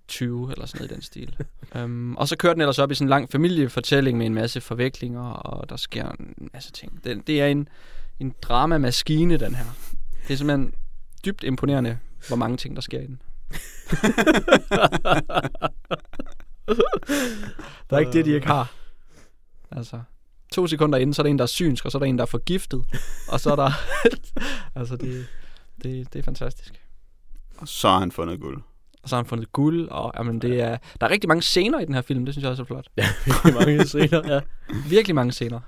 20 eller sådan noget i den stil. um, og så kører den ellers op i sådan en lang familiefortælling med en masse forviklinger, og der sker en masse ting. Det, det er en, en dramamaskine, den her. Det er simpelthen dybt imponerende, hvor mange ting, der sker i den. der er ikke det, de ikke har. Altså, to sekunder inden, så er der en, der er synsk, og så er der en, der er forgiftet. Og så er der... altså, det, det, det er fantastisk. Og så har han fundet guld. Og så har han fundet guld, og jamen, det er, der er rigtig mange scener i den her film, det synes jeg også er flot. Ja, virkelig mange scener, ja. Virkelig mange scener.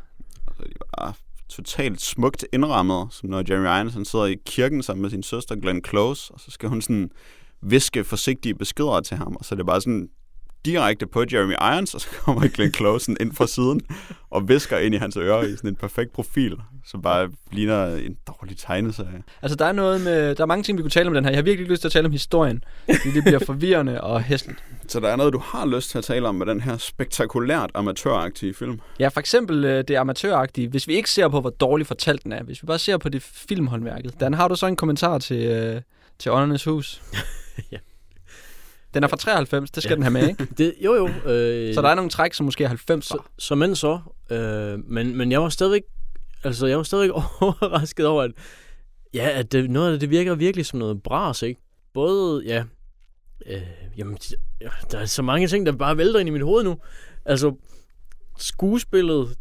Og de var totalt smukt indrammet, som når Jeremy Irons han sidder i kirken sammen med sin søster Glenn Close, og så skal hun sådan viske forsigtige beskeder til ham, og så er det bare sådan direkte på Jeremy Irons, og så kommer Glenn Close ind fra siden og visker ind i hans ører i sådan en perfekt profil, som bare ligner en dårlig tegneserie. Altså, der er noget med... Der er mange ting, vi kunne tale om den her. Jeg har virkelig ikke lyst til at tale om historien, fordi det bliver forvirrende og hæsligt. Så der er noget, du har lyst til at tale om med den her spektakulært amatøragtige film. Ja, for eksempel øh, det amatøragtige. Hvis vi ikke ser på, hvor dårligt fortalt den er, hvis vi bare ser på det filmhåndværket, Dan, har du så en kommentar til, øh, til Åndernes Hus? Ja. Den er fra 93, det skal Ja. den have med, ikke? Det, jo, jo. Øh, Så der er nogle træk, som måske er 90 så, så men så. Øh, men, men jeg var stadigvæk, altså jeg var stadigvæk overrasket over, at, ja, at det, noget af det virker virkelig som noget bras, ikke? Både, ja, øh, jamen, ja, der er så mange ting, der bare vælter ind i mit hoved nu. Altså, skuespillet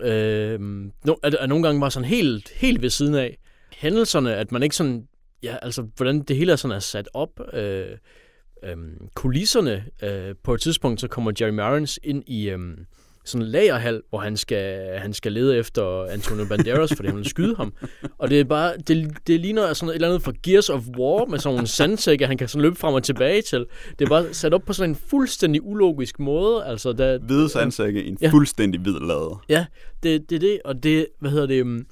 øh, no, er, er nogle gange bare sådan helt, helt ved siden af. Hændelserne, at man ikke sådan, ja, altså, hvordan det hele er sådan er sat op. Øh, øh, kulisserne, øh, på et tidspunkt, så kommer Jeremy Irons ind i øh, sådan en lagerhal, hvor han skal, han skal lede efter Antonio Banderas, fordi han vil skyde ham. Og det er bare, det, det ligner sådan et eller andet fra Gears of War, med sådan nogle sandsække, han kan sådan løbe frem og tilbage til. Det er bare sat op på sådan en fuldstændig ulogisk måde. Altså, der, Hvide sandsække i en Ja. fuldstændig hvid lade. Ja, det det, er det, og det, hvad hedder det, um,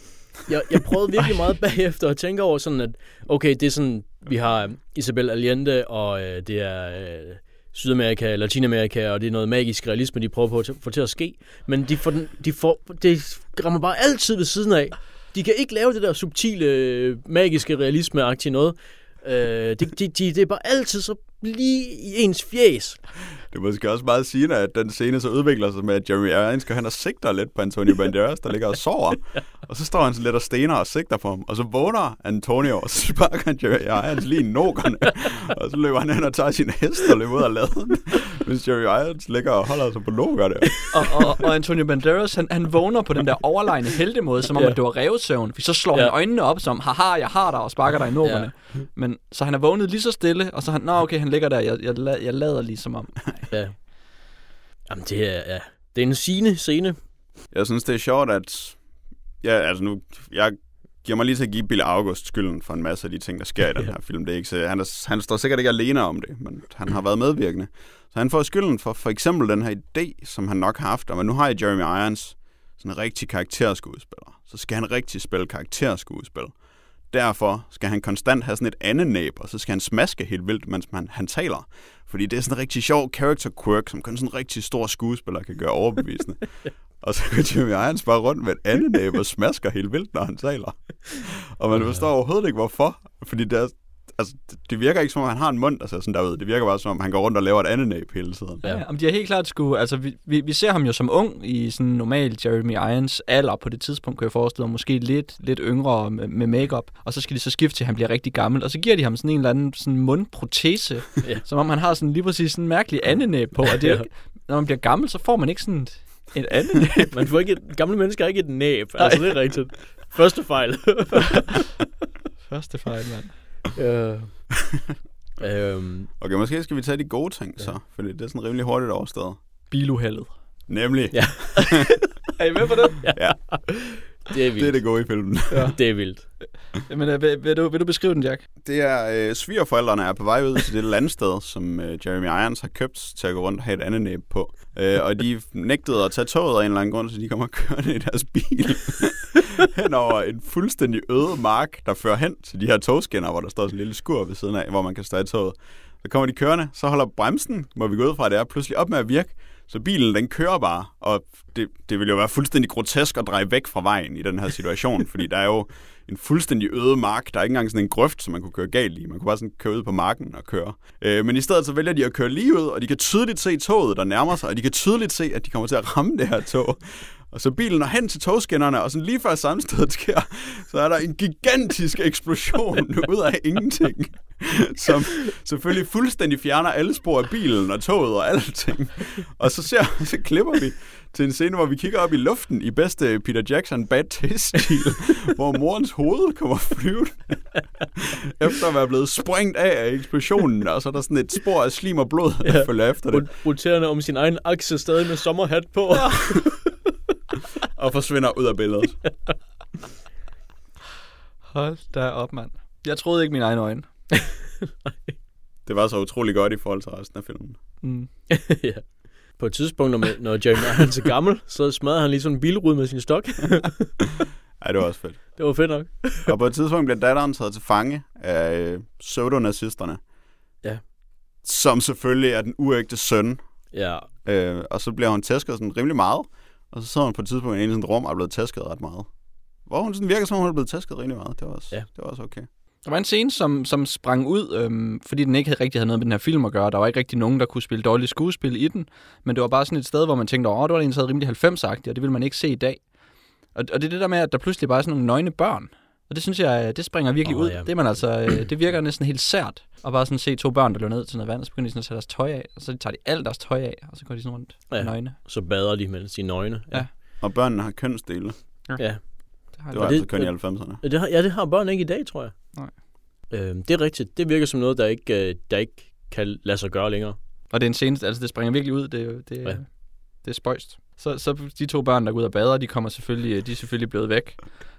jeg, jeg prøvede virkelig meget bagefter at tænke over sådan, at okay, det er sådan, vi har um, Isabel Allende, og øh, det er øh, Sydamerika, Latinamerika, og det er noget magisk realisme, de prøver på at få til at ske. Men de får, den, de får, det rammer bare altid ved siden af. De kan ikke lave det der subtile, øh, magiske realisme-agtige noget. Øh, de, de, de, det er bare altid så lige i ens fjes. Det er måske også meget sigende, at den scene så udvikler sig med, at Jeremy Irons skal hen og sigter lidt på Antonio Banderas, der ligger og sover. Og så står han sådan lidt og stener og sigter på ham. Og så vågner Antonio, og så sparker han Jeremy Irons lige i nokerne. og så løber han hen og tager sin hest og løber ud af laden. Mens Jeremy Irons ligger og holder sig på nokerne. og, og, og Antonio Banderas, han, han vågner på den der overlegne heltemåde, som om Ja. at det var revsøvn. For så slår Ja. han øjnene op som, haha, jeg har dig, og sparker dig i nukkerne. Ja. Men så han er vågnet lige så stille, og så han, nå okay, han ligger der, jeg, jeg, jeg lader lige som om. Ja. Jamen, det er, ja. det er en sigende scene. Jeg synes, det er sjovt, at... Ja, altså nu... Jeg giver mig lige til at give Bill August skylden for en masse af de ting, der sker i den Ja. her film. Det er ikke så, han, er, han står sikkert ikke alene om det, men han har været medvirkende. Så han får skylden for for eksempel den her idé, som han nok har haft, om at nu har jeg Jeremy Irons, sådan en rigtig karakterskuespiller. Så skal han rigtig spille karakterskuespil. Derfor skal han konstant have sådan et andet næb, og så skal han smaske helt vildt, mens man, han taler. Fordi det er sådan en rigtig sjov character quirk, som kun sådan en rigtig stor skuespiller kan gøre overbevisende. og så går Jimmy Irons bare rundt med et andet næb og smasker helt vildt, når han taler. Og man forstår overhovedet ikke, hvorfor. Fordi det, er, altså, det- virker ikke som om, han har en mund, der ser sådan derud. Det virker bare som om, han går rundt og laver et andet næb hele tiden. Ja. Ja. Om de har helt klart skulle, altså vi, vi, vi ser ham jo som ung i sådan normal Jeremy Irons alder på det tidspunkt, kan jeg forestille mig, måske lidt, lidt yngre med, med makeup og så skal de så skifte til, at han bliver rigtig gammel, og så giver de ham sådan en eller anden sådan mundprotese, Ja. som om han har sådan lige præcis sådan en mærkelig andenæb på, og det er, Ja. når man bliver gammel, så får man ikke sådan et, et andenæb. Man får ikke et, gamle mennesker har ikke et næb. Altså, det er rigtigt. Første fejl. Første fejl, mand. Øh, øhm, Okay, måske skal vi tage de gode ting så, fordi det er sådan rimelig hurtigt overstået. Biluheldet. Nemlig, Ja. Er I med på det? ja, det er vildt. det er det gode i filmen. Ja. det er vildt. Men øh, vil, vil, du, vil du beskrive den, Jack? Det er, øh, svigerforældrene er på vej ud til det landsted, som øh, Jeremy Irons har købt til at gå rundt og have et andet næb på. Øh, og de nægtede at tage toget af en eller anden grund, så de kommer kørende i deres bil hen over en fuldstændig øde mark, der fører hen til de her togskinner, hvor der står sådan en lille skur ved siden af, hvor man kan stå i toget. Så kommer de kørende, så holder bremsen, må vi gå ud fra, at det er pludselig op med at virke. Så bilen, den kører bare, og det, det vil jo være fuldstændig grotesk at dreje væk fra vejen i den her situation, fordi der er jo en fuldstændig øde mark. Der er ikke engang sådan en grøft, som man kunne køre galt i. Man kunne bare sådan køre ud på marken og køre. Øh, men i stedet så vælger de at køre lige ud, og de kan tydeligt se toget, der nærmer sig, og de kan tydeligt se, at de kommer til at ramme det her tog. Og så bilen når hen til togskinnerne, og sådan lige før sammenstødet sker, så er der en gigantisk eksplosion ud af ingenting, som selvfølgelig fuldstændig fjerner alle spor af bilen og toget og alting. Og så, ser, så klipper vi til en scene, hvor vi kigger op i luften i bedste Peter Jackson Bad Taste-stil, hvor morens hoved kommer flyvende efter at være blevet sprængt af af eksplosionen, og så er der sådan et spor af slim og blod, der ja. følger efter det. Roterende om sin egen akse, stadig med sommerhat på. Ja. og forsvinder ud af billedet. Hold da op, mand. Jeg troede ikke mine egne øjne. det var så utrolig godt i forhold til resten af filmen. Mm. ja. På et tidspunkt, når, når Jeremy Irons er gammel, så smadrer han lige sådan en bilrude med sin stok. Ja, det var også fedt. Det var fedt nok. og på et tidspunkt bliver datteren taget til fange af øh, pseudonazisterne. Ja. Som selvfølgelig er den uægte søn. Ja. Øh, og så bliver hun tæsket sådan rimelig meget. Og så sidder hun på et tidspunkt i en sådan rum og er blevet tæsket ret meget. Hvor hun sådan virker som, hun er blevet tæsket rimelig meget. Det var også, ja. det var også okay. Der var en scene, som, som sprang ud, øhm, fordi den ikke havde rigtig havde noget med den her film at gøre. Der var ikke rigtig nogen, der kunne spille dårligt skuespil i den. Men det var bare sådan et sted, hvor man tænkte, åh, det var egentlig taget rimelig 90-agtigt, og det vil man ikke se i dag. Og, og det er det der med, at der pludselig bare er sådan nogle nøgne børn. Og det synes jeg, det springer virkelig oh, ud. Ja. Det, man altså, øh, det virker næsten helt sært. At bare sådan se to børn, der løber ned til noget vand, og så begynder de sådan at tage deres tøj af. Og så tager de alt deres tøj af, og så går de sådan rundt ja. nøgne. Så bader de med sine nøgne. Ja. ja. Og børnene har kønsdele. Ja. ja. Det, har det var det, altså køn i 90'erne. Det har, ja, det har børn ikke i dag, tror jeg. Nej. Øh, det er rigtigt. Det virker som noget, der ikke, øh, der ikke kan lade sig gøre længere. Og det er en seneste, altså det springer virkelig ud. Det, det, ja. det er spøjst. Så, så de to børn, der går ud og bader, de kommer selvfølgelig, de er selvfølgelig blevet væk.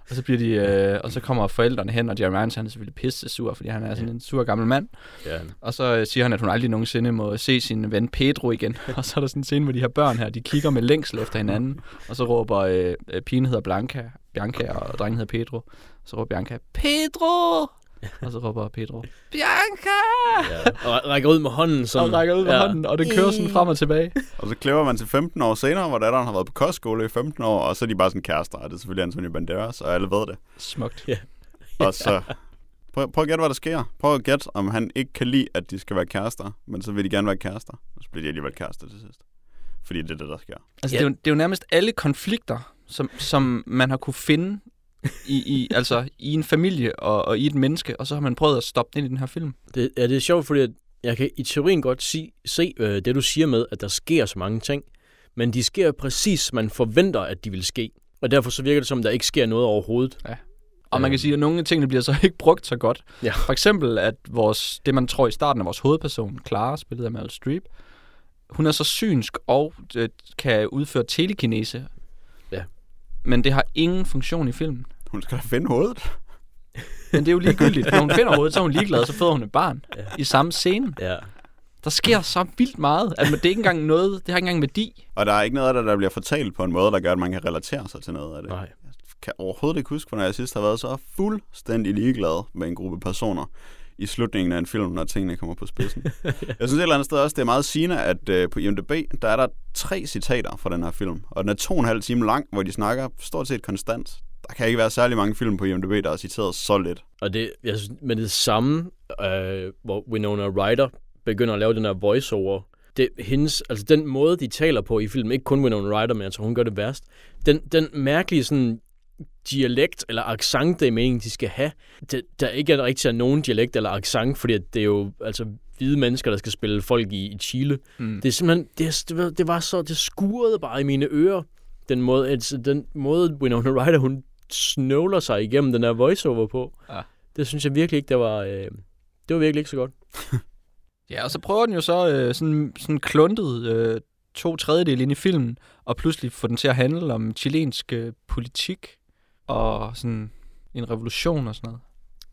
Og så, bliver de, øh, og så kommer forældrene hen, og Jeremy Irons, han er selvfølgelig pisse sur, fordi han er sådan en sur gammel mand. Ja. Og så øh, siger han, at hun aldrig nogensinde må se sin ven Pedro igen. og så er der sådan en scene, hvor de her børn her, de kigger med længsel efter hinanden. Og så råber øh, øh pigen hedder Blanca, Bianca, og drengen hedder Pedro. Så råber Bianca, Pedro! Og så råber Pedro, Bianca! Ja, og rækker ud med hånden. Sådan. Og rækker ud med ja. hånden, og det kører sådan frem og tilbage. Og så klipper man til 15 år senere, hvor datteren har været på kostskole i 15 år, og så er de bare sådan kærester, og det er selvfølgelig Antonio Banderas, og alle ved det. Smukt. Ja. og så... Prøv, prøv at gætte, hvad der sker. Prøv at gætte, om han ikke kan lide, at de skal være kærester, men så vil de gerne være kærester. Og så bliver de alligevel kærester til sidst. Fordi det er det, der sker. Altså, ja. det, er jo, det er jo nærmest alle konflikter, som, som man har kunne finde i, i, altså, i en familie og, og i et menneske, og så har man prøvet at stoppe den i den her film. Det, ja, det er sjovt, fordi jeg kan i teorien godt se, se øh, det, du siger med, at der sker så mange ting, men de sker præcis, man forventer, at de vil ske. Og derfor så virker det som, der ikke sker noget overhovedet. Ja. Og man kan sige, at nogle af tingene bliver så ikke brugt så godt. Ja. For eksempel, at vores, det man tror i starten af vores hovedperson, Clara, spillet af Meryl Streep, hun er så synsk og øh, kan udføre telekinese. Ja. Men det har ingen funktion i filmen. Hun skal da finde hovedet. Men det er jo ligegyldigt. Når hun finder hovedet, så er hun ligeglad, så føder hun et barn ja. i samme scene. Ja. Der sker så vildt meget, at det er ikke engang noget, det har ikke engang værdi. Og der er ikke noget af det, der bliver fortalt på en måde, der gør, at man kan relatere sig til noget af det. Nej. Jeg kan overhovedet ikke huske, hvornår jeg sidst har været så fuldstændig ligeglad med en gruppe personer i slutningen af en film, når tingene kommer på spidsen. ja. Jeg synes et eller andet sted også, det er meget sigende, at uh, på IMDb, der er der tre citater fra den her film. Og den er to og en halv time lang, hvor de snakker stort set konstant der kan ikke være særlig mange film på IMDb, der er citeret så lidt. Og det, jeg synes, med det samme, øh, hvor Winona Ryder begynder at lave den her voiceover, det, hendes, altså den måde, de taler på i filmen, ikke kun Winona Ryder, men jeg tror, hun gør det værst, den, den mærkelige sådan, dialekt eller accent, det er meningen, de skal have, det, der ikke er rigtig er nogen dialekt eller accent, fordi det er jo altså hvide mennesker, der skal spille folk i, i Chile. Mm. Det er simpelthen, det, det, det var så, det skurede bare i mine ører, den måde, altså, den måde Winona Ryder, hun snøvler sig igennem den her voiceover på. Ja. Det synes jeg virkelig ikke, det var, øh, det var virkelig ikke så godt. ja, og så prøver den jo så øh, sådan, sådan kluntet øh, to tredjedel ind i filmen, og pludselig få den til at handle om chilensk øh, politik og sådan en revolution og sådan noget.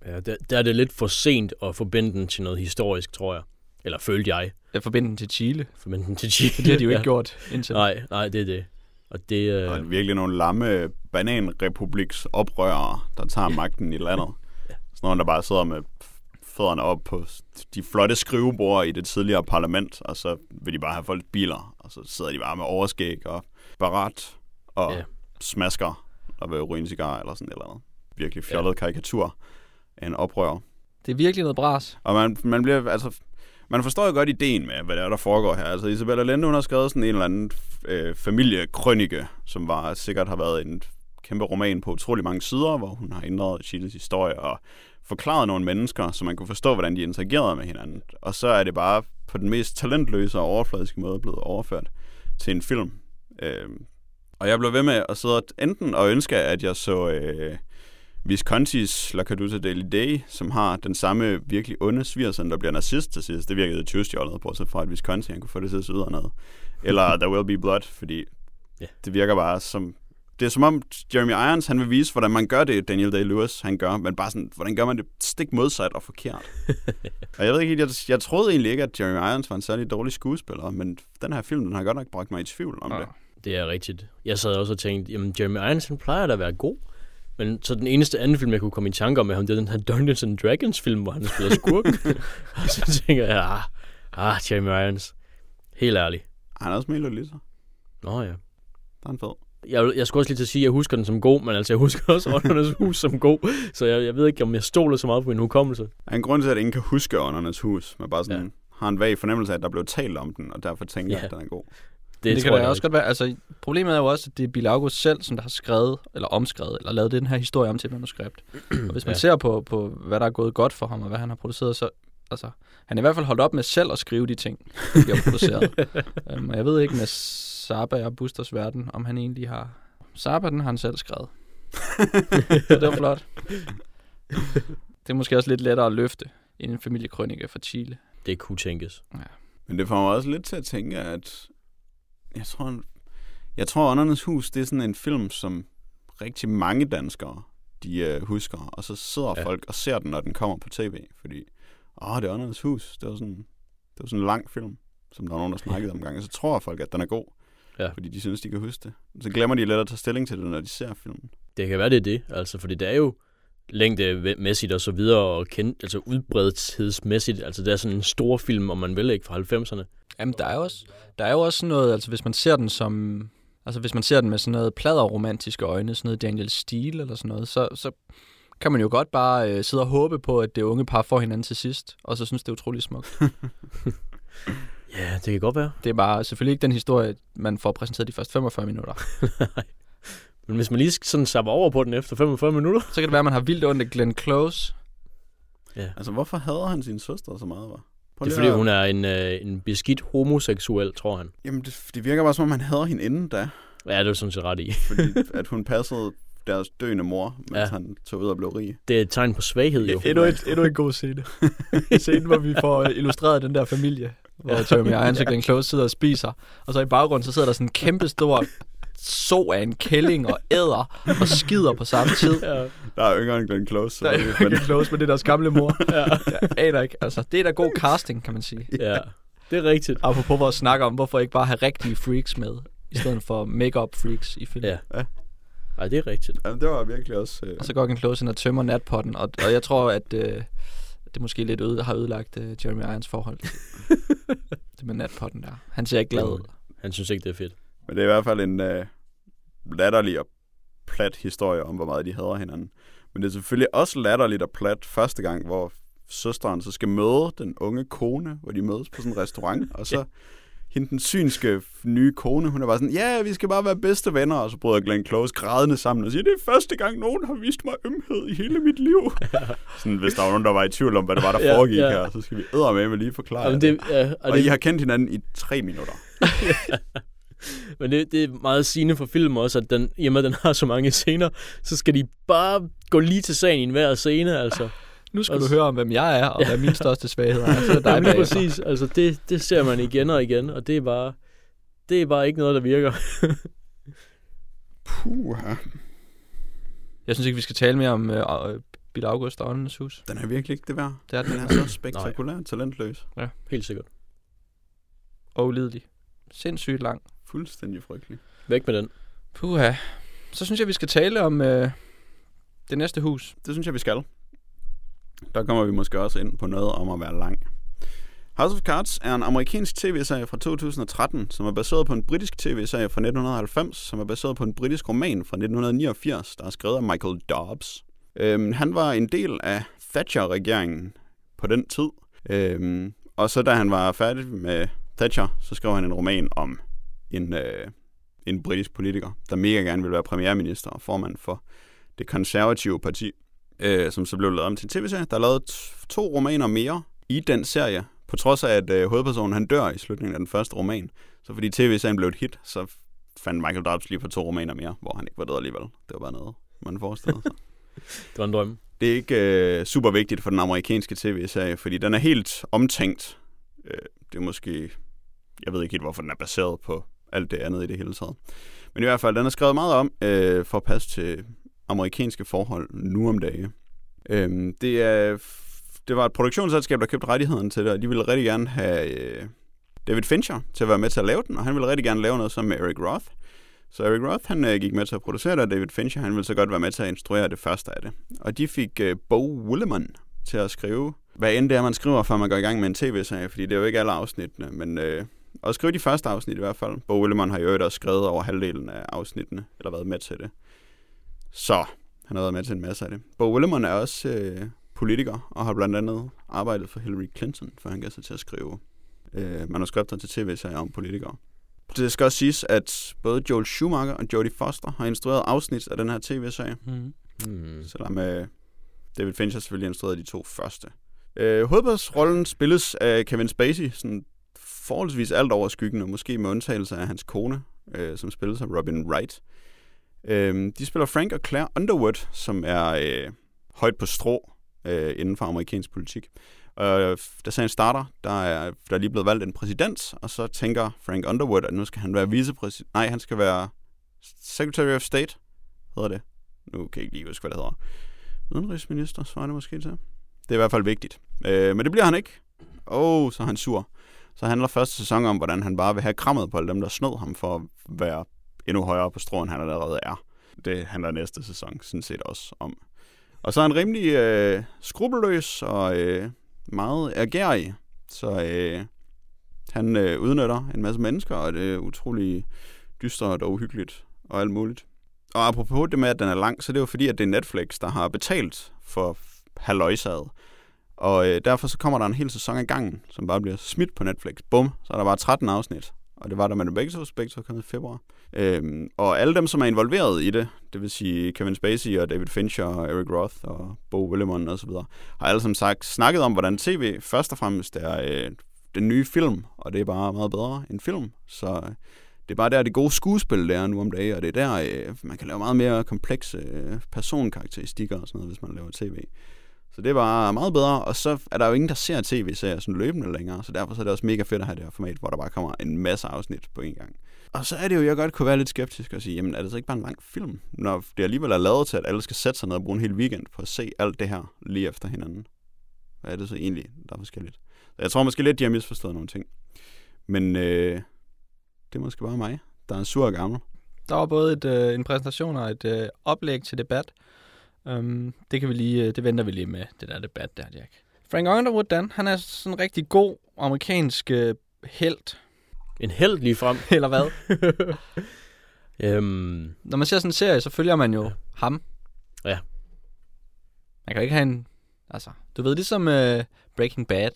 Ja, der, der er det lidt for sent at forbinde den til noget historisk, tror jeg. Eller følte jeg. Jeg forbinder den til Chile. Forbinde den til Chile. Det har de jo ikke ja. gjort indtil. Nej, nej, det er det. Og det øh... og virkelig nogle lamme bananrepubliks oprørere, der tager magten i landet. ja. Sådan nogen, der bare sidder med fødderne op på de flotte skrivebord i det tidligere parlament, og så vil de bare have folk biler, og så sidder de bare med overskæg og barat og Ja. smasker og vil ryge en cigar eller sådan et eller andet. Virkelig fjollet ja. karikatur af en oprør. Det er virkelig noget bras. Og man, man bliver, altså, man forstår jo godt ideen med, hvad det er, der foregår her. Altså, Isabella Lende, hun har skrevet sådan en eller anden øh, familiekrønike, som var, sikkert har været en kæmpe roman på utrolig mange sider, hvor hun har ændret Chiles historie og forklaret nogle mennesker, så man kunne forstå, hvordan de interagerede med hinanden. Og så er det bare på den mest talentløse og overfladiske måde blevet overført til en film. Øh, og jeg blev ved med at sidde enten og ønske, at jeg så øh, Viscontis La Caduta del Day, som har den samme virkelig onde svigersøn, der bliver nazist til sidst. Det virkede tyvstjålet, bortset fra, at Visconti han kunne få det til at se ud noget. Eller There Will Be Blood, fordi Ja. det virker bare som... Det er som om Jeremy Irons, han vil vise, hvordan man gør det, Daniel Day-Lewis, han gør, men bare sådan, hvordan gør man det stik modsat og forkert. og jeg ved ikke, helt, jeg, jeg troede egentlig ikke, at Jeremy Irons var en særlig dårlig skuespiller, men den her film, den har godt nok bragt mig i tvivl om det. Det er rigtigt. Jeg sad også og tænkte, jamen Jeremy Irons, han plejer da at være god. Men så den eneste anden film, jeg kunne komme i tanke om med ham, det er den her Dungeons and Dragons film, hvor han spiller skurk. og så tænker jeg, ah, ah, Jeremy Irons. Helt ærligt. Han er også med så. Nå ja. Der er han fed. Jeg, jeg skulle også lige til at sige, at jeg husker den som god, men altså jeg husker også Åndernes Hus som god. Så jeg, jeg ved ikke, om jeg stoler så meget på en hukommelse. Der er en grund til, at ingen kan huske Åndernes Hus, men bare sådan Ja. har en vag fornemmelse af, at der blev talt om den, og derfor tænker jeg, Ja. at den er god. Det, Det, det kan jeg også godt være. Altså, problemet er jo også, at det er Bill August selv, som der har skrevet, eller omskrevet, eller lavet den her historie om til et manuskript. og hvis man Ja. ja. ser på, på, hvad der er gået godt for ham, og hvad han har produceret, så altså, han er i hvert fald holdt op med selv at skrive de ting, de har produceret. um, og jeg ved ikke med Saba og Busters Verden, om han egentlig har... Saba, den har han selv skrevet. så det var flot. Det er måske også lidt lettere at løfte end en familiekrønike fra Chile. Det kunne tænkes. Men det får mig også lidt til at tænke, at jeg tror, jeg tror Åndernes Hus, det er sådan en film, som rigtig mange danskere, de øh, husker, og så sidder Ja. folk og ser den, når den kommer på tv, fordi, åh, det er Åndernes Hus, det var sådan, det var sådan en lang film, som der var nogen, der snakkede om gang, og så tror folk, at den er god, Ja. fordi de synes, de kan huske det. Så glemmer de lidt at tage stilling til det, når de ser filmen. Det kan være, det er det. Altså, fordi det er jo længdemæssigt og så videre, og kend, altså udbredthedsmæssigt. Altså, det er sådan en stor film, om man vil ikke, fra 90'erne. Jamen, der er jo også, der er jo også sådan noget, altså hvis man ser den som, altså hvis man ser den med sådan noget pladerromantiske øjne, sådan noget Daniel Steele eller sådan noget, så, så kan man jo godt bare øh, sidde og håbe på, at det unge par får hinanden til sidst, og så synes det er utrolig smukt. Ja, det kan godt være. Det er bare selvfølgelig ikke den historie, man får præsenteret de første 45 minutter. Men hvis man lige sådan sapper over på den efter 45 minutter. Så kan det være, at man har vildt ondt af Glenn Close. Ja. Altså, hvorfor hader han sin søster så meget, var? Prøv Det er fordi, at- hun er en, øh, en beskidt homoseksuel, tror han. Jamen, det, det virker bare som om, han hader hende inden da. Ja, det er sådan set ret i. fordi at hun passede deres døende mor, mens Ja. han tog ud og blev rig. Det er et tegn på svaghed, jo. Endnu, et, endnu en god scene. scene, hvor vi får øh, illustreret den der familie, hvor Jeremy Irons og Glenn Close sidder og spiser, og så i baggrunden, så sidder der sådan en kæmpe stor så af en kælling og æder og skider på samme tid. Ja, Der er yngre end Glenn Close, så Der er ikke men, Close med det deres gamle mor. ja, Jeg aner ikke. Altså, det er da god casting, kan man sige. ja. Det er rigtigt. Apropos vores snak om, hvorfor ikke bare have rigtige freaks med, i stedet for make-up freaks i filmen. Ja. Ej, det er rigtigt. jamen, det var virkelig også... Øh, Og så går Glenn Close ind og tømmer natpotten, og, og jeg tror, at øh, det måske lidt øde, har ødelagt øh, Jeremy Irons forhold. det med natpotten der. Han ser ikke glad ud. Han synes ikke, det er fedt. Men det er i hvert fald en øh, latterlig og plat historie om, hvor meget de hader hinanden. Men det er selvfølgelig også latterligt og plat første gang, hvor søsteren så skal møde den unge kone, hvor de mødes på sådan en restaurant, og så hende den synske nye kone, hun er bare sådan, ja, vi skal bare være bedste venner, og så bryder Glenn Close grædende sammen og siger, det er første gang, nogen har vist mig ømhed i hele mit liv. sådan, hvis der var nogen, der var i tvivl om, hvad det var, der Ja, foregik ja. her, så skal vi med lige forklare Jamen, det. det, ja, og Og det, I har kendt hinanden i tre minutter. Men det, det er meget sigende for filmen også, at den, i og med, at den har så mange scener, så skal de bare gå lige til sagen i enhver scene, altså. Nu skal Også- du høre om, hvem jeg er, og hvad mine største svagheder er. Så er det dig Jamen, lige bagefter. præcis. Altså, det, det ser man igen og igen, og det er bare, det er bare ikke noget, der virker. Puh, Jeg synes ikke, vi skal tale mere om øh, Bill August og Åndernes Hus. den er virkelig ikke det værd. Det er Den den er så spektakulær talentløs. Helt sikkert. Og ulidelig. Sindssygt lang. Fuldstændig frygtelig. Væk med den. Puha. Så synes jeg, vi skal tale om øh, det næste hus. Det synes jeg, vi skal. Der kommer vi måske også ind på noget om at være lang. House of Cards er en amerikansk tv-serie fra 2013, som er baseret på en britisk tv-serie fra 1990, som er baseret på en britisk roman fra 1989, der er skrevet af Michael Dobbs. Øhm, han var en del af Thatcher-regeringen på den tid. Øhm, og så da han var færdig med Thatcher, så skrev han en roman om en, øh, en britisk politiker, der mega gerne ville være premierminister og formand for det konservative parti, øh, som så blev lavet om til en tv-serie. Der er lavet to romaner mere i den serie, på trods af, at øh, hovedpersonen han dør i slutningen af den første roman. Så fordi tv-serien blev et hit, så fandt Michael Dobbs lige på to romaner mere, hvor han ikke var død alligevel. Det var bare noget, man forestillede sig. Det var en drøm. Det er ikke øh, super vigtigt for den amerikanske tv-serie, fordi den er helt omtænkt. Øh, det er måske... Jeg ved ikke helt, hvorfor den er baseret på alt det andet i det hele taget. Men i hvert fald, den er skrevet meget om øh, for at passe til amerikanske forhold nu om dagen. Øh, det, er, det var et produktionsselskab, der købte rettigheden til det, og de ville rigtig gerne have øh, David Fincher til at være med til at lave den, og han ville rigtig gerne lave noget sammen med Eric Roth. Så Eric Roth, han øh, gik med til at producere det, og David Fincher, han ville så godt være med til at instruere det første af det. Og de fik øh, Bo Williman til at skrive, hvad end det er, man skriver, før man går i gang med en tv-serie, fordi det er jo ikke alle afsnittene, men øh, at skrive de første afsnit i hvert fald. Bo Williman har jo også skrevet over halvdelen af afsnittene, eller været med til det. Så han har været med til en masse af det. Bo Williman er også øh, politiker, og har blandt andet arbejdet for Hillary Clinton, for han gav sig til at skrive øh, manuskripter til tv-serier om politikere. Det skal også siges, at både Joel Schumacher og Jodie Foster har instrueret afsnit af den her tv-serie, Mm. Mm. selvom øh, David Fincher selvfølgelig instruerede de to første. Øh, hovedpersonrollen spilles af Kevin Spacey, sådan forholdsvis alt over skyggen, og måske med undtagelse af hans kone, øh, som spilles af Robin Wright. Øh, de spiller Frank og Claire Underwood, som er øh, højt på strå øh, inden for amerikansk politik. Og øh, da sagen starter, der er, der er lige blevet valgt en præsident, og så tænker Frank Underwood, at nu skal han være vicepræsident. Nej, han skal være Secretary of State, hedder det. Nu kan jeg ikke lige huske, hvad det hedder. Udenrigsminister, svarer det måske til. Det er i hvert fald vigtigt. Øh, men det bliver han ikke. Åh, oh, så er han sur. Så handler første sæson om, hvordan han bare vil have krammet på alle dem, der snød ham for at være endnu højere på strå, end han allerede er. Det handler næste sæson sådan set også om. Og så er han rimelig øh, skrupelløs og øh, meget agerig. Så øh, han øh, udnytter en masse mennesker, og det er utrolig dystert og uhyggeligt og alt muligt. Og apropos det med, at den er lang, så det er jo fordi, at det er Netflix, der har betalt for halvøjsaget. Og øh, derfor så kommer der en hel sæson af gangen, som bare bliver smidt på Netflix. Bum, så er der bare 13 afsnit. Og det var der med begge to, begge to kom i februar. Øhm, og alle dem, som er involveret i det, det vil sige Kevin Spacey og David Fincher og Eric Roth og Bo Willimon og så videre, har alle som sagt snakket om, hvordan tv først og fremmest er øh, den nye film, og det er bare meget bedre end film. Så øh, det er bare der, det gode skuespil der er nu om dagen, og det er der, øh, man kan lave meget mere komplekse øh, personkarakteristikker og sådan noget, hvis man laver tv. Så det var meget bedre, og så er der jo ingen, der ser tv-serier sådan løbende længere, så derfor så er det også mega fedt at have det her format, hvor der bare kommer en masse afsnit på en gang. Og så er det jo, jeg godt kunne være lidt skeptisk og sige, jamen er det så ikke bare en lang film, når det alligevel er lavet til, at alle skal sætte sig ned og bruge en hel weekend på at se alt det her lige efter hinanden. Hvad er det så egentlig, der er forskelligt? Så jeg tror måske lidt, de har misforstået nogle ting. Men øh, det er måske bare mig, der er en sur og gammel. Der var både et, øh, en præsentation og et øh, oplæg til debat. Um, det kan vi lige, øh, det venter vi lige med, det der debat der, Jack. Frank Underwood, Dan, han er sådan en rigtig god amerikansk øh, held, En held lige frem. eller hvad? øhm, Når man ser sådan en serie, så følger man jo Ja. ham. Ja. Man kan ikke have en... Altså, du ved, ligesom uh, Breaking Bad.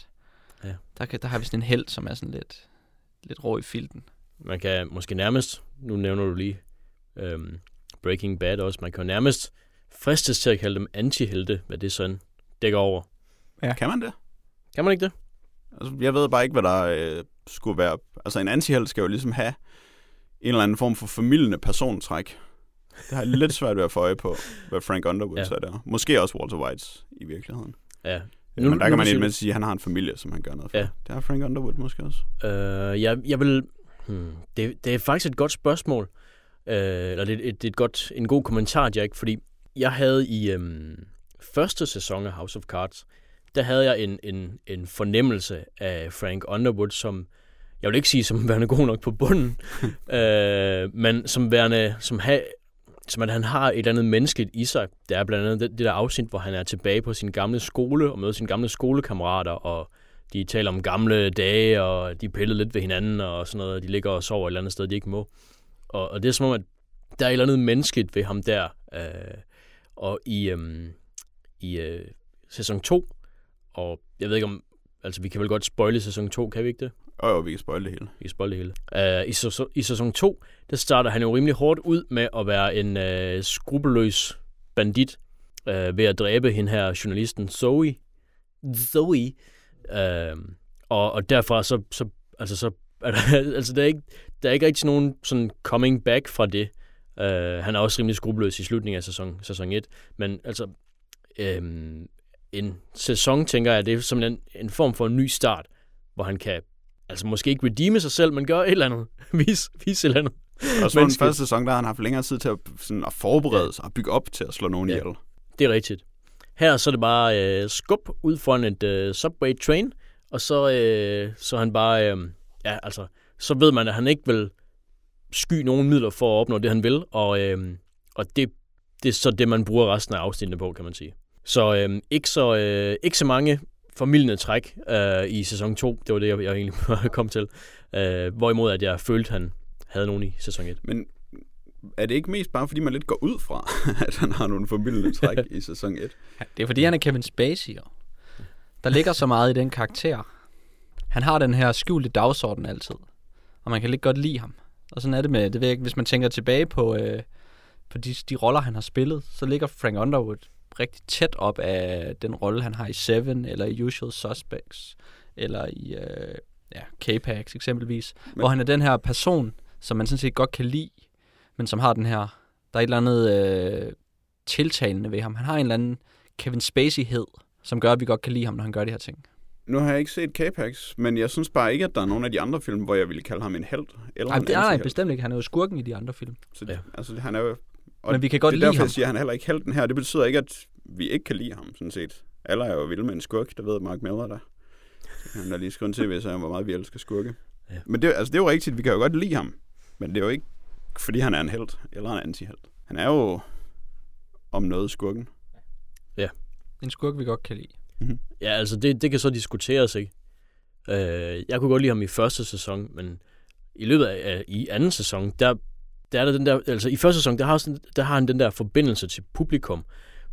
Ja. Der, kan, der har vi sådan en held, som er sådan lidt, lidt rå i filten. man kan måske nærmest, nu nævner du lige øhm, Breaking Bad også, man kan jo nærmest fristes til at kalde dem antihelte, hvad det sådan dækker over. Kan man det? Kan man ikke det? Altså, jeg ved bare ikke, hvad der øh, skulle være... Altså, en antihelt skal jo ligesom have en eller anden form for familiende persontræk. Det har jeg lidt svært ved at få øje på, hvad Frank Underwood Ja. ja. så er der. Måske også Walter White i virkeligheden. Ja. Nu, Men der kan man ikke det. sige, at han har en familie, som han gør noget for. Ja. Ja. Det har Frank Underwood måske også. Øh, jeg, jeg vil... Hmm, det, det er faktisk et godt spørgsmål. Øh, eller det, det, det er et godt, en god kommentar, Jack, fordi jeg havde i øhm, første sæson af House of Cards, der havde jeg en, en, en fornemmelse af Frank Underwood, som jeg vil ikke sige som værende god nok på bunden, øh, men som værende, som ha, som at han har et eller andet menneskeligt i sig. Der er blandt andet det, det der afsnit, hvor han er tilbage på sin gamle skole og møder sine gamle skolekammerater, og de taler om gamle dage, og de pillede lidt ved hinanden og sådan noget. De ligger og sover et eller andet sted, de ikke må. Og, og det er som om, at der er et eller andet menneskeligt ved ham der. Øh, og i, øhm, i øh, sæson 2, og jeg ved ikke om, altså vi kan vel godt spoile sæson 2, kan vi ikke det? Og jo, vi kan spoil det hele. Vi kan spoile det hele. Uh, i, sæson, I sæson 2, der starter han jo rimelig hårdt ud med at være en uh, skrupelløs bandit uh, ved at dræbe hende her journalisten Zoe. Zoe. Uh, og, og derfra så, så, altså, så er der, altså, der, er ikke, der er ikke rigtig nogen sådan coming back fra det. Uh, han er også rimelig skrupelløs i slutningen af sæson, sæson 1. Men altså, um, en sæson, tænker jeg, det er som en, en form for en ny start, hvor han kan altså måske ikke redeeme sig selv, men gøre et eller andet. Vis, vis et eller andet. Og så den første sæson, der har han haft længere tid til at, sådan, at forberede sig og bygge op til at slå nogen ja. ihjel. Det er rigtigt. Her så er det bare øh, skub ud foran et øh, subway train, og så, øh, så han bare, øh, ja altså, så ved man, at han ikke vil sky nogen midler for at opnå det, han vil, og, øh, og det, det er så det, man bruger resten af afsnittene på, kan man sige. Så øh, ikke, så, øh, ikke så mange formidlende træk øh, i sæson 2. Det var det, jeg, jeg egentlig kom til. Øh, hvorimod, at jeg følte, at han havde nogen i sæson 1. Men er det ikke mest bare, fordi man lidt går ud fra, at han har nogle formidlende træk i sæson 1? Det er, fordi han er Kevin Spacey. Der ligger så meget i den karakter. Han har den her skjulte dagsorden altid. Og man kan lidt godt lide ham. Og sådan er det med, det ved jeg ikke, hvis man tænker tilbage på, øh, på de, de roller, han har spillet, så ligger Frank Underwood rigtig tæt op af den rolle, han har i Seven, eller i Usual Suspects, eller i øh, ja, K-Pax eksempelvis, men... hvor han er den her person, som man sådan set godt kan lide, men som har den her, der er et eller andet øh, tiltalende ved ham. Han har en eller anden Kevin Spacey-hed, som gør, at vi godt kan lide ham, når han gør de her ting. Nu har jeg ikke set K-Pax, men jeg synes bare ikke, at der er nogen af de andre film, hvor jeg ville kalde ham en held. Eller nej, en det er nej, bestemt ikke. Han er jo skurken i de andre film. Så det, ja. altså, han er jo og Men vi kan godt det er derfor, lide ham. jeg siger, at han er heller ikke helten her. Det betyder ikke, at vi ikke kan lide ham, sådan set. Alle er jo vilde med en skurk, det ved Mark Miller der. Han har lige skrevet til, hvis han hvor meget vi elsker skurke. Ja. Men det, altså, det er jo rigtigt, vi kan jo godt lide ham. Men det er jo ikke, fordi han er en held eller en antiheld. Han er jo om noget skurken. Ja. En skurk, vi godt kan lide. Mm-hmm. Ja, altså det, det kan så diskuteres, ikke? Øh, jeg kunne godt lide ham i første sæson, men i løbet af i anden sæson, der der er der den der, altså i første sæson, der har, sådan, der har han den der forbindelse til publikum,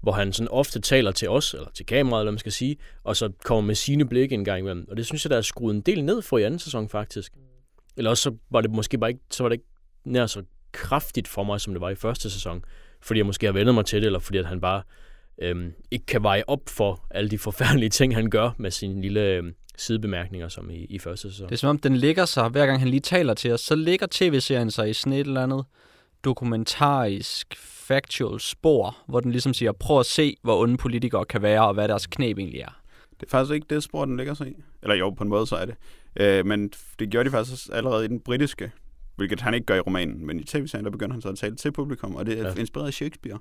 hvor han sådan ofte taler til os, eller til kameraet, eller man skal sige, og så kommer med sine blikke en gang imellem. Og det synes jeg, der er skruet en del ned for i anden sæson, faktisk. Eller også så var det måske bare ikke, så var det ikke nær så kraftigt for mig, som det var i første sæson. Fordi jeg måske har vendet mig til det, eller fordi at han bare øhm, ikke kan veje op for alle de forfærdelige ting, han gør med sin lille øhm, sidebemærkninger, som i, i første sæson. Det er som om, den ligger sig, hver gang han lige taler til os, så ligger tv-serien sig i sådan et eller andet dokumentarisk, factual spor, hvor den ligesom siger, prøv at se, hvor onde politikere kan være, og hvad deres knæb egentlig er. Det er faktisk ikke det spor, den ligger sig i. Eller jo, på en måde så er det. Øh, men det gjorde de faktisk allerede i den britiske, hvilket han ikke gør i romanen, men i tv-serien, der begynder han så at tale til publikum, og det er ja. inspireret af Shakespeare,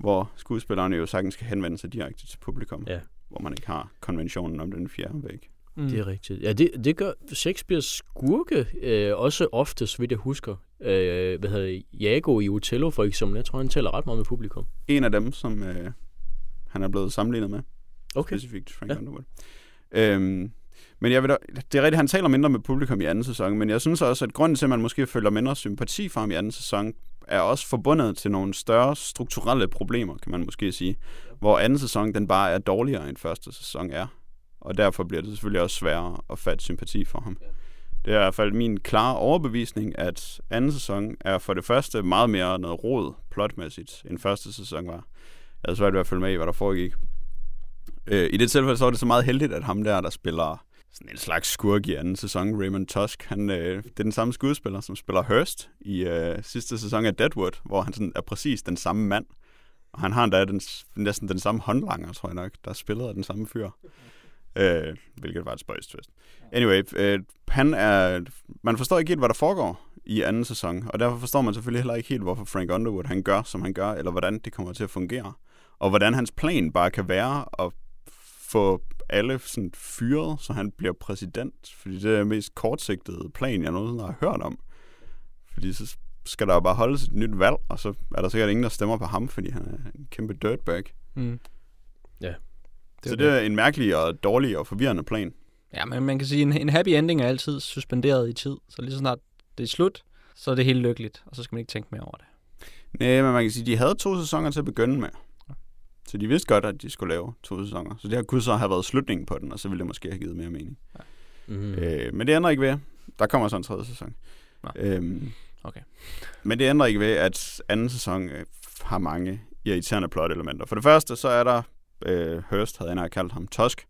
hvor skuespillerne jo sagtens skal henvende sig direkte til publikum. Ja hvor man ikke har konventionen om den fjerde væg. Mm. Det er rigtigt. Ja, det, det gør Shakespeares skurke øh, også ofte, så vidt jeg husker. Øh, hvad hedder Jago i Othello for eksempel. Jeg tror, han taler ret meget med publikum. En af dem, som øh, han er blevet sammenlignet med. Okay. Specifikt Frank ja. Underwood. Øhm, men jeg vil da, det er rigtigt, han taler mindre med publikum i anden sæson, men jeg synes også, at grunden til, at man måske føler mindre sympati for ham i anden sæson, er også forbundet til nogle større strukturelle problemer, kan man måske sige. Hvor anden sæson, den bare er dårligere end første sæson er. Og derfor bliver det selvfølgelig også sværere at fatte sympati for ham. Det er i hvert fald min klare overbevisning, at anden sæson er for det første meget mere noget rod plotmæssigt, end første sæson var. Jeg havde svært ved at følge med i, hvad der foregik. Øh, I det tilfælde så var det så meget heldigt, at ham der, der spiller sådan en slags skurk i anden sæson, Raymond Tusk. Han, øh, det er den samme skuespiller, som spiller Hurst i øh, sidste sæson af Deadwood, hvor han sådan er præcis den samme mand. Og han har endda den, næsten den samme håndlanger, tror jeg nok, der spiller af den samme fyr. Øh, hvilket var et spøjs twist. Anyway, øh, han er, man forstår ikke helt, hvad der foregår i anden sæson, og derfor forstår man selvfølgelig heller ikke helt, hvorfor Frank Underwood han gør, som han gør, eller hvordan det kommer til at fungere. Og hvordan hans plan bare kan være at få alle sådan fyret, så han bliver præsident. Fordi det er den mest kortsigtede plan, jeg nogensinde har hørt om. Fordi så skal der jo bare holdes et nyt valg, og så er der sikkert ingen, der stemmer på ham, fordi han er en kæmpe dirtbag. Mm. Ja. Så det er en mærkelig og dårlig og forvirrende plan. Ja, men man kan sige, en, en happy ending er altid suspenderet i tid. Så lige så snart det er slut, så er det helt lykkeligt, og så skal man ikke tænke mere over det. Nej, men man kan sige, de havde to sæsoner til at begynde med. Så de vidste godt, at de skulle lave to sæsoner. Så det her kunne så have været slutningen på den, og så ville det måske have givet mere mening. Mm. Mm. Øh, men det ændrer ikke ved. Der kommer så en tredje sæson. Nå. Øhm, Okay. men det ændrer ikke ved, at anden sæson øh, har mange irriterende plot-elementer. For det første, så er der, øh, Hurst havde jeg kaldt ham, Tusk,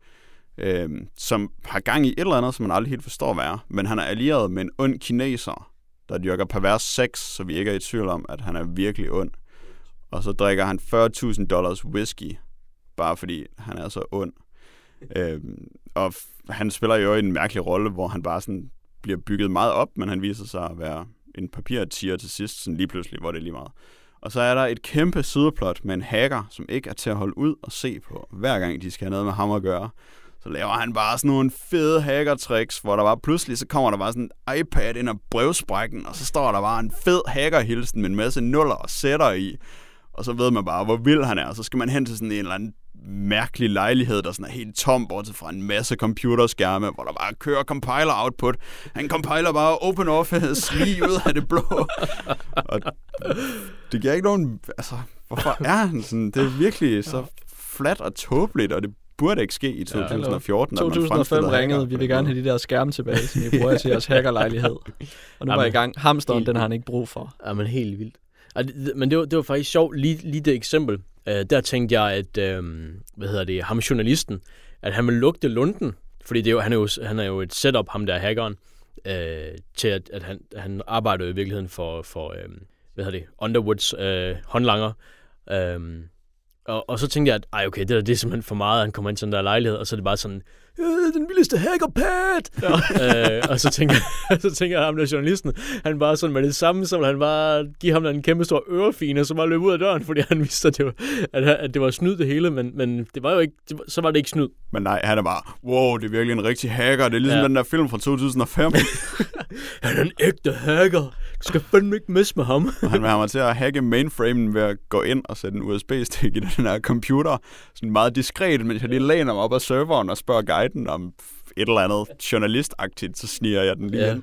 øh, som har gang i et eller andet, som man aldrig helt forstår, hvad er. Men han er allieret med en ond kineser, der dyrker pervers sex, så vi ikke er i tvivl om, at han er virkelig ond. Og så drikker han 40.000 dollars whisky, bare fordi han er så ond. Øhm, og f- han spiller jo en mærkelig rolle, hvor han bare sådan bliver bygget meget op, men han viser sig at være en papirtiger til sidst, sådan lige pludselig, hvor det er lige meget. Og så er der et kæmpe sideplot med en hacker, som ikke er til at holde ud og se på, hver gang de skal have noget med ham at gøre. Så laver han bare sådan nogle fede hacker-tricks, hvor der bare pludselig, så kommer der bare sådan en iPad ind og brevsprækken, og så står der bare en fed hacker-hilsen med en masse nuller og sætter i. Og så ved man bare, hvor vild han er. Og så skal man hen til sådan en eller anden mærkelig lejlighed, der sådan er helt tom, bortset fra en masse computerskærme, hvor der bare kører compiler output. Han compiler bare OpenOffice lige ud af det blå. og det giver ikke nogen... Altså, hvorfor er han sådan? Det er virkelig så flat og tåbeligt, og det burde ikke ske i 2014. at man 2005 fremstiller ringede, vi vil gerne have de der skærme tilbage, som I bruger til jeres hackerlejlighed. Og nu var jeg i gang. Hamsteren, helt den har han ikke brug for. Ja, men helt vildt. Men det var, det var faktisk sjovt, lige, lige det eksempel. Øh, der tænkte jeg, at, øh, hvad hedder det, ham journalisten, at han ville lugte lunden, fordi det er jo, han, er jo, han er jo et setup, ham der hackeren, øh, til at, at han, han arbejder i virkeligheden for, for øh, hvad hedder det, Underwoods øh, håndlanger. Øh, og, og så tænkte jeg, at ej, okay, det, der, det er simpelthen for meget, han kommer ind til den der lejlighed, og så er det bare sådan, øh, den vildeste hackerpad! Ja. øh, og så tænker, så tænker jeg, ham der journalisten, han bare sådan med det samme, ville han bare give ham der en kæmpe stor ørefine, og så bare løbe ud af døren, fordi han vidste, at det var, at, at det var snyd det hele, men, men det var jo ikke, det var, så var det ikke snyd. Men nej, han er bare, wow, det er virkelig en rigtig hacker. Det er ligesom ja. den der film fra 2005, Han er en ægte hacker. Du skal fandme ikke messe med ham. og han vil have mig til at hacke mainframen ved at gå ind og sætte en USB-stik i den her computer. Sådan meget diskret, mens jeg lige læner mig op ad serveren og spørger guiden om et eller andet journalistagtigt, så sniger jeg den lige Ja. ja. ind.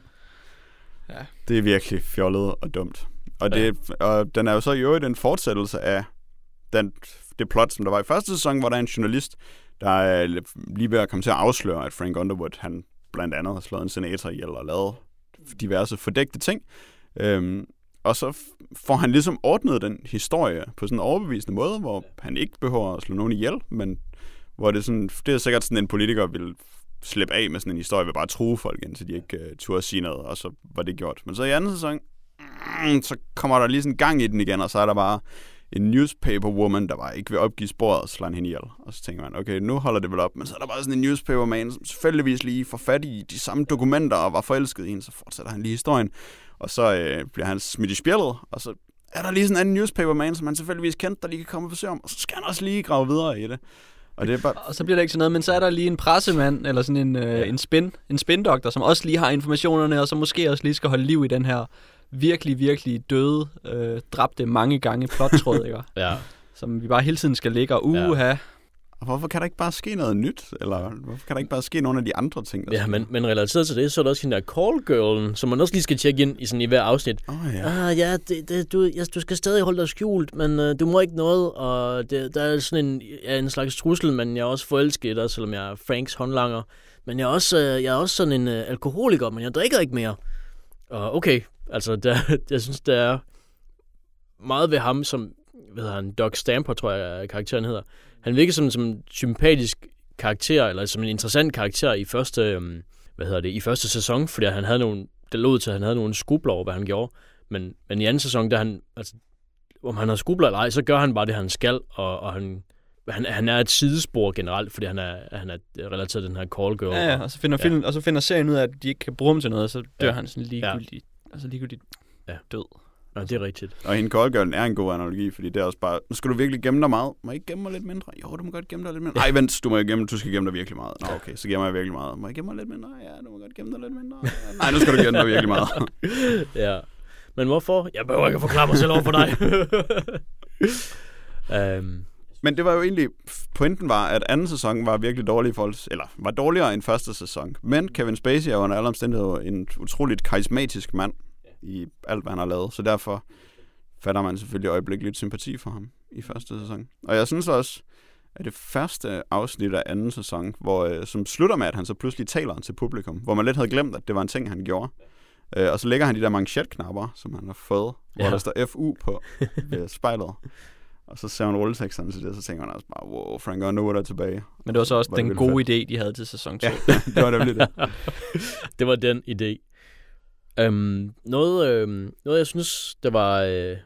Ja. Det er virkelig fjollet og dumt. Og, det, og den er jo så i øvrigt en fortsættelse af den, det plot, som der var i første sæson, hvor der er en journalist, der er lige ved at komme til at afsløre, at Frank Underwood, han blandt andet har slået en senator ihjel og lavet diverse fordækte ting. Øhm, og så får han ligesom ordnet den historie på sådan en overbevisende måde, hvor han ikke behøver at slå nogen ihjel, men hvor det, er sådan, det er sikkert sådan, en politiker vil slippe af med sådan en historie ved bare at true folk, indtil de ikke uh, turde sige noget, og så var det gjort. Men så i anden sæson, mm, så kommer der lige sådan gang i den igen, og så er der bare en newspaper woman, der bare ikke vil opgive sporet og slår hende ihjel. Og så tænker man, okay, nu holder det vel op. Men så er der bare sådan en newspaper man, som selvfølgeligvis lige får fat i de samme dokumenter og var forelsket i hende, så fortsætter han lige historien. Og så øh, bliver han smidt i spjældet, og så er der lige sådan en anden newspaper man, som han selvfølgelig kendt, der lige kan komme og besøge ham, og så skal han også lige grave videre i det. Og det er bare, Og så bliver det ikke til noget, men så er der lige en pressemand, eller sådan en, øh, en, spin, en spindoktor, som også lige har informationerne, og så måske også lige skal holde liv i den her virkelig, virkelig døde, øh, dræbte mange gange plottråd, ikke? Ja. som vi bare hele tiden skal ligge og uha. Ja. Og hvorfor kan der ikke bare ske noget nyt? Eller hvorfor kan der ikke bare ske nogle af de andre ting? Der Ja, men, men relateret til det, så er der også hende der call girlen, som man også lige skal tjekke ind i, sådan, i hver afsnit. Åh oh, ja. Ah, ja, det, det, du, ja, du skal stadig holde dig skjult, men uh, du må ikke noget, og det, der er sådan en, ja, en slags trussel, men jeg er også forelsket i dig, selvom jeg er Franks håndlanger. Men jeg er også, uh, jeg er også sådan en uh, alkoholiker, men jeg drikker ikke mere. Og okay, altså, der, jeg synes, der er meget ved ham, som, hvad hedder han, Doc Stamper, tror jeg, karakteren hedder. Han virker som, som en sympatisk karakter, eller som en interessant karakter i første, øhm, hvad hedder det, i første sæson, fordi han havde nogle, det lod til, at han havde nogle skubler over, hvad han gjorde. Men, men i anden sæson, der han, altså, om han har skubler eller ej, så gør han bare det, han skal, og, og han, han, han er et sidespor generelt, fordi han er, han er relateret til den her call girl. Ja, ja, og så finder, Ja. film, og så finder serien ud af, at de ikke kan bruge ham til noget, og så dør ja. han sådan ligegyldigt, ja. altså ligegyldigt Ja. død. Ja, det er rigtigt. Og hende koldgørlen er en god analogi, fordi det er også bare, nu skal du virkelig gemme dig meget. Må jeg ikke gemme mig lidt mindre? Jo, du må godt gemme dig lidt mindre. Nej, vent, du må gemme, du skal gemme dig virkelig meget. Nå, okay, så gemmer jeg virkelig meget. Må jeg gemme mig lidt mindre? Ja, du må godt gemme dig lidt mindre. Nej, nu skal du gemme dig virkelig meget. ja. Men hvorfor? Jeg behøver ikke at forklare mig selv over for dig. um, Men det var jo egentlig, pointen var, at anden sæson var virkelig dårlig i forhold eller var dårligere end første sæson. Men Kevin Spacey er jo under alle omstændigheder en utroligt karismatisk mand i alt, hvad han har lavet. Så derfor fatter man selvfølgelig øjeblikkeligt sympati for ham i første sæson. Og jeg synes også, at det første afsnit af anden sæson, hvor, øh, som slutter med, at han så pludselig taler til publikum, hvor man lidt havde glemt, at det var en ting, han gjorde. Øh, og så lægger han de der manchetknapper, som han har fået, hvor Ja. der står FU på øh, spejlet. Og så ser man rulleteksterne til det, og så tænker man også bare, wow, Frank Underwood er tilbage. Men det var så også Var den gode idé, de havde til sæson 2. Ja, det var nemlig det. det var den idé. Um, noget, øhm, noget, jeg synes, der var øh,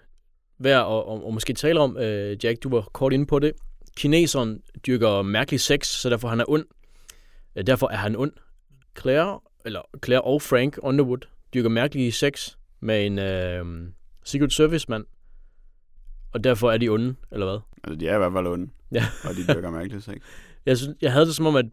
værd at, at, at måske tale om, øh, Jack, du var kort inde på det. Kineseren dyrker mærkelig sex, så derfor han er ond. Øh, derfor er han ond. Claire, eller Claire og Frank Underwood dyrker mærkelig sex med en øh, Secret Service mand. Og derfor er de onde, eller hvad? Altså, de er i hvert fald onde. Ja. og de dyrker mærkeligt ikke? Jeg, synes, jeg havde det som om, at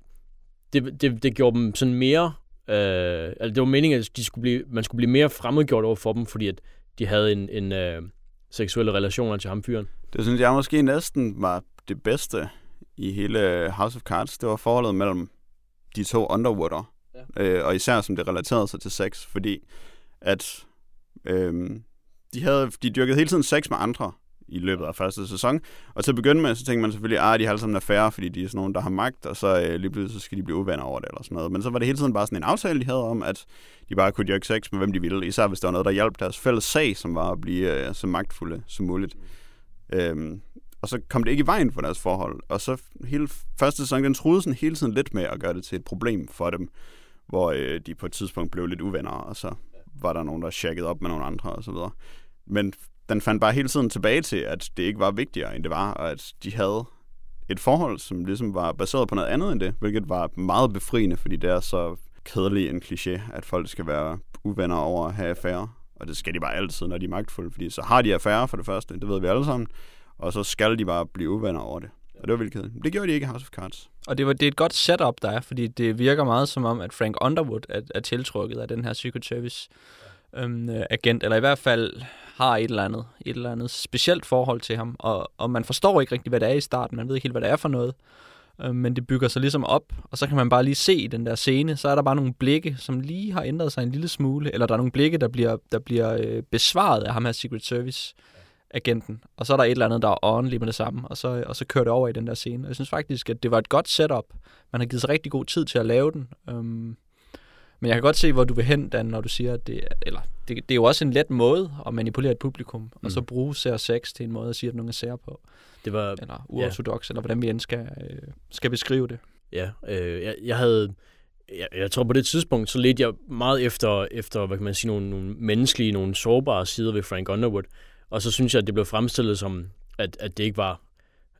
det, det, det gjorde dem sådan mere... Øh, altså det var meningen, at de skulle blive, man skulle blive mere fremmedgjort over for dem, fordi at de havde en, en øh, seksuelle relationer til ham fyren. Det synes jeg måske næsten var det bedste i hele House of Cards. Det var forholdet mellem de to Underwooder. Ja. Øh, og især som det relaterede sig til sex, fordi at øh, de, havde, de dyrkede hele tiden sex med andre i løbet af første sæson. Og til at begynde med, så tænkte man selvfølgelig, at de har alle sammen affære, fordi de er sådan nogen, der har magt, og så øh, lige pludselig så skal de blive uvenner over det eller sådan noget. Men så var det hele tiden bare sådan en aftale, de havde om, at de bare kunne dyrke sex med hvem de ville, især hvis der var noget, der hjalp deres fælles sag, som var at blive øh, så magtfulde som muligt. Øhm, og så kom det ikke i vejen for deres forhold. Og så hele første sæson, den troede sådan hele tiden lidt med at gøre det til et problem for dem, hvor øh, de på et tidspunkt blev lidt uvenner, og så var der nogen, der tjekkede op med nogle andre og så videre. Men den fandt bare hele tiden tilbage til, at det ikke var vigtigere, end det var, og at de havde et forhold, som ligesom var baseret på noget andet end det, hvilket var meget befriende, fordi det er så kedelig en kliché, at folk skal være uvenner over at have affære. Og det skal de bare altid, når de er magtfulde, fordi så har de affære for det første, det ved vi alle sammen, og så skal de bare blive uvenner over det. Og det var vildt kedeligt. Det gjorde de ikke i House of Cards. Og det, var, det er et godt setup, der er, fordi det virker meget som om, at Frank Underwood er, er tiltrukket af den her Secret Service øhm, øh, agent, eller i hvert fald har et eller andet, et eller andet specielt forhold til ham, og, og man forstår ikke rigtig, hvad det er i starten, man ved ikke helt, hvad det er for noget, øhm, men det bygger sig ligesom op, og så kan man bare lige se i den der scene, så er der bare nogle blikke, som lige har ændret sig en lille smule, eller der er nogle blikke, der bliver, der bliver øh, besvaret af ham her Secret Service agenten, og så er der et eller andet, der er on lige med det samme, og så, og så kører det over i den der scene. Og jeg synes faktisk, at det var et godt setup. Man har givet sig rigtig god tid til at lave den. Um, men jeg kan godt se, hvor du vil hen, Dan, når du siger, at det, eller, det, det er jo også en let måde at manipulere et publikum, mm. og så bruge sær 6 til en måde at sige, at nogen er sær på, Det var, eller uortodox, ja. eller hvordan vi end skal, øh, skal beskrive det. ja, øh, jeg, jeg havde, jeg, jeg tror på det tidspunkt, så ledte jeg meget efter, efter hvad kan man sige, nogle, nogle menneskelige, nogle sårbare sider ved Frank Underwood. Og så synes jeg, at det blev fremstillet som, at, at det ikke var,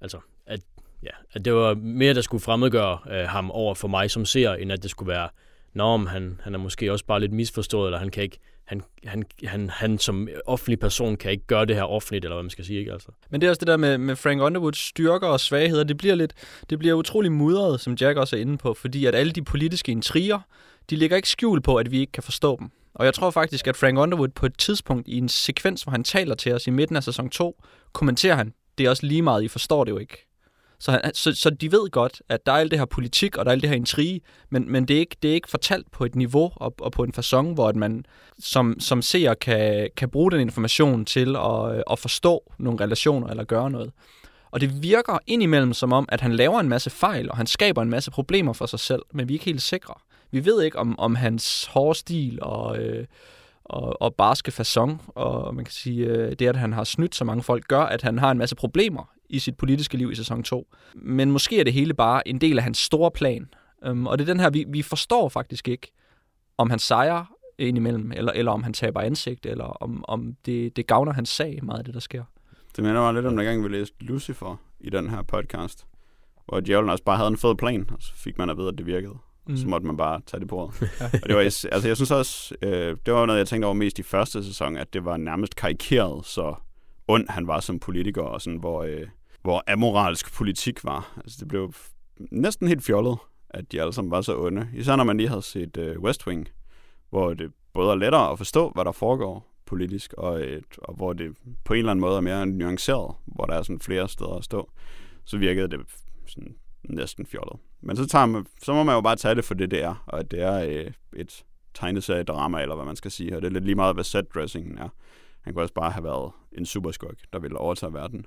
altså, at, ja, at det var mere, der skulle fremmedgøre øh, ham over for mig som ser, end at det skulle være, Nå, men han, han er måske også bare lidt misforstået, eller han kan ikke, han, han, han, han som offentlig person kan ikke gøre det her offentligt, eller hvad man skal sige, ikke altså. Men det er også det der med, med Frank Underwoods styrker og svagheder. Det bliver lidt, det bliver utrolig mudret, som Jack også er inde på, fordi at alle de politiske intriger, de ligger ikke skjul på, at vi ikke kan forstå dem. Og jeg tror faktisk, at Frank Underwood på et tidspunkt i en sekvens, hvor han taler til os i midten af sæson 2, kommenterer han, det er også lige meget, I forstår det jo ikke. Så, han, så, så de ved godt, at der er alt det her politik, og der er alt det her intrige, men, men det, er ikke, det er ikke fortalt på et niveau og, og på en façon, hvor at man som, som seer kan, kan bruge den information til at, øh, at forstå nogle relationer eller gøre noget. Og det virker indimellem som om, at han laver en masse fejl, og han skaber en masse problemer for sig selv, men vi er ikke helt sikre. Vi ved ikke, om, om hans hårde stil og, øh, og, og barske façon, og man kan sige, øh, det at han har snydt så mange folk, gør, at han har en masse problemer i sit politiske liv i sæson 2. Men måske er det hele bare en del af hans store plan. Um, og det er den her, vi, vi forstår faktisk ikke, om han sejrer indimellem, eller, eller om han taber ansigt, eller om, om det, det gavner hans sag, meget det, der sker. Det minder mig lidt om, dengang vi læste Lucifer i den her podcast, hvor djævlen også bare havde en fed plan, og så fik man at vide, at det virkede. Mm. Så måtte man bare tage det på og det var, altså jeg synes også, øh, det var noget, jeg tænkte over mest i første sæson, at det var nærmest karikeret, så ond han var som politiker, og sådan, hvor, øh, hvor amoralsk politik var. Altså det blev næsten helt fjollet, at de alle sammen var så onde. Især når man lige havde set øh, West Wing, hvor det både er lettere at forstå, hvad der foregår politisk, og, et, og hvor det på en eller anden måde er mere nuanceret, hvor der er sådan flere steder at stå, så virkede det sådan næsten fjollet. Men så, tager man, så må man jo bare tage det for det, det er, og at det er øh, et tegneseriedrama, eller hvad man skal sige, og det er lidt lige meget, hvad setdressingen er. Han kunne også bare have været en superskurk, der ville overtage verden.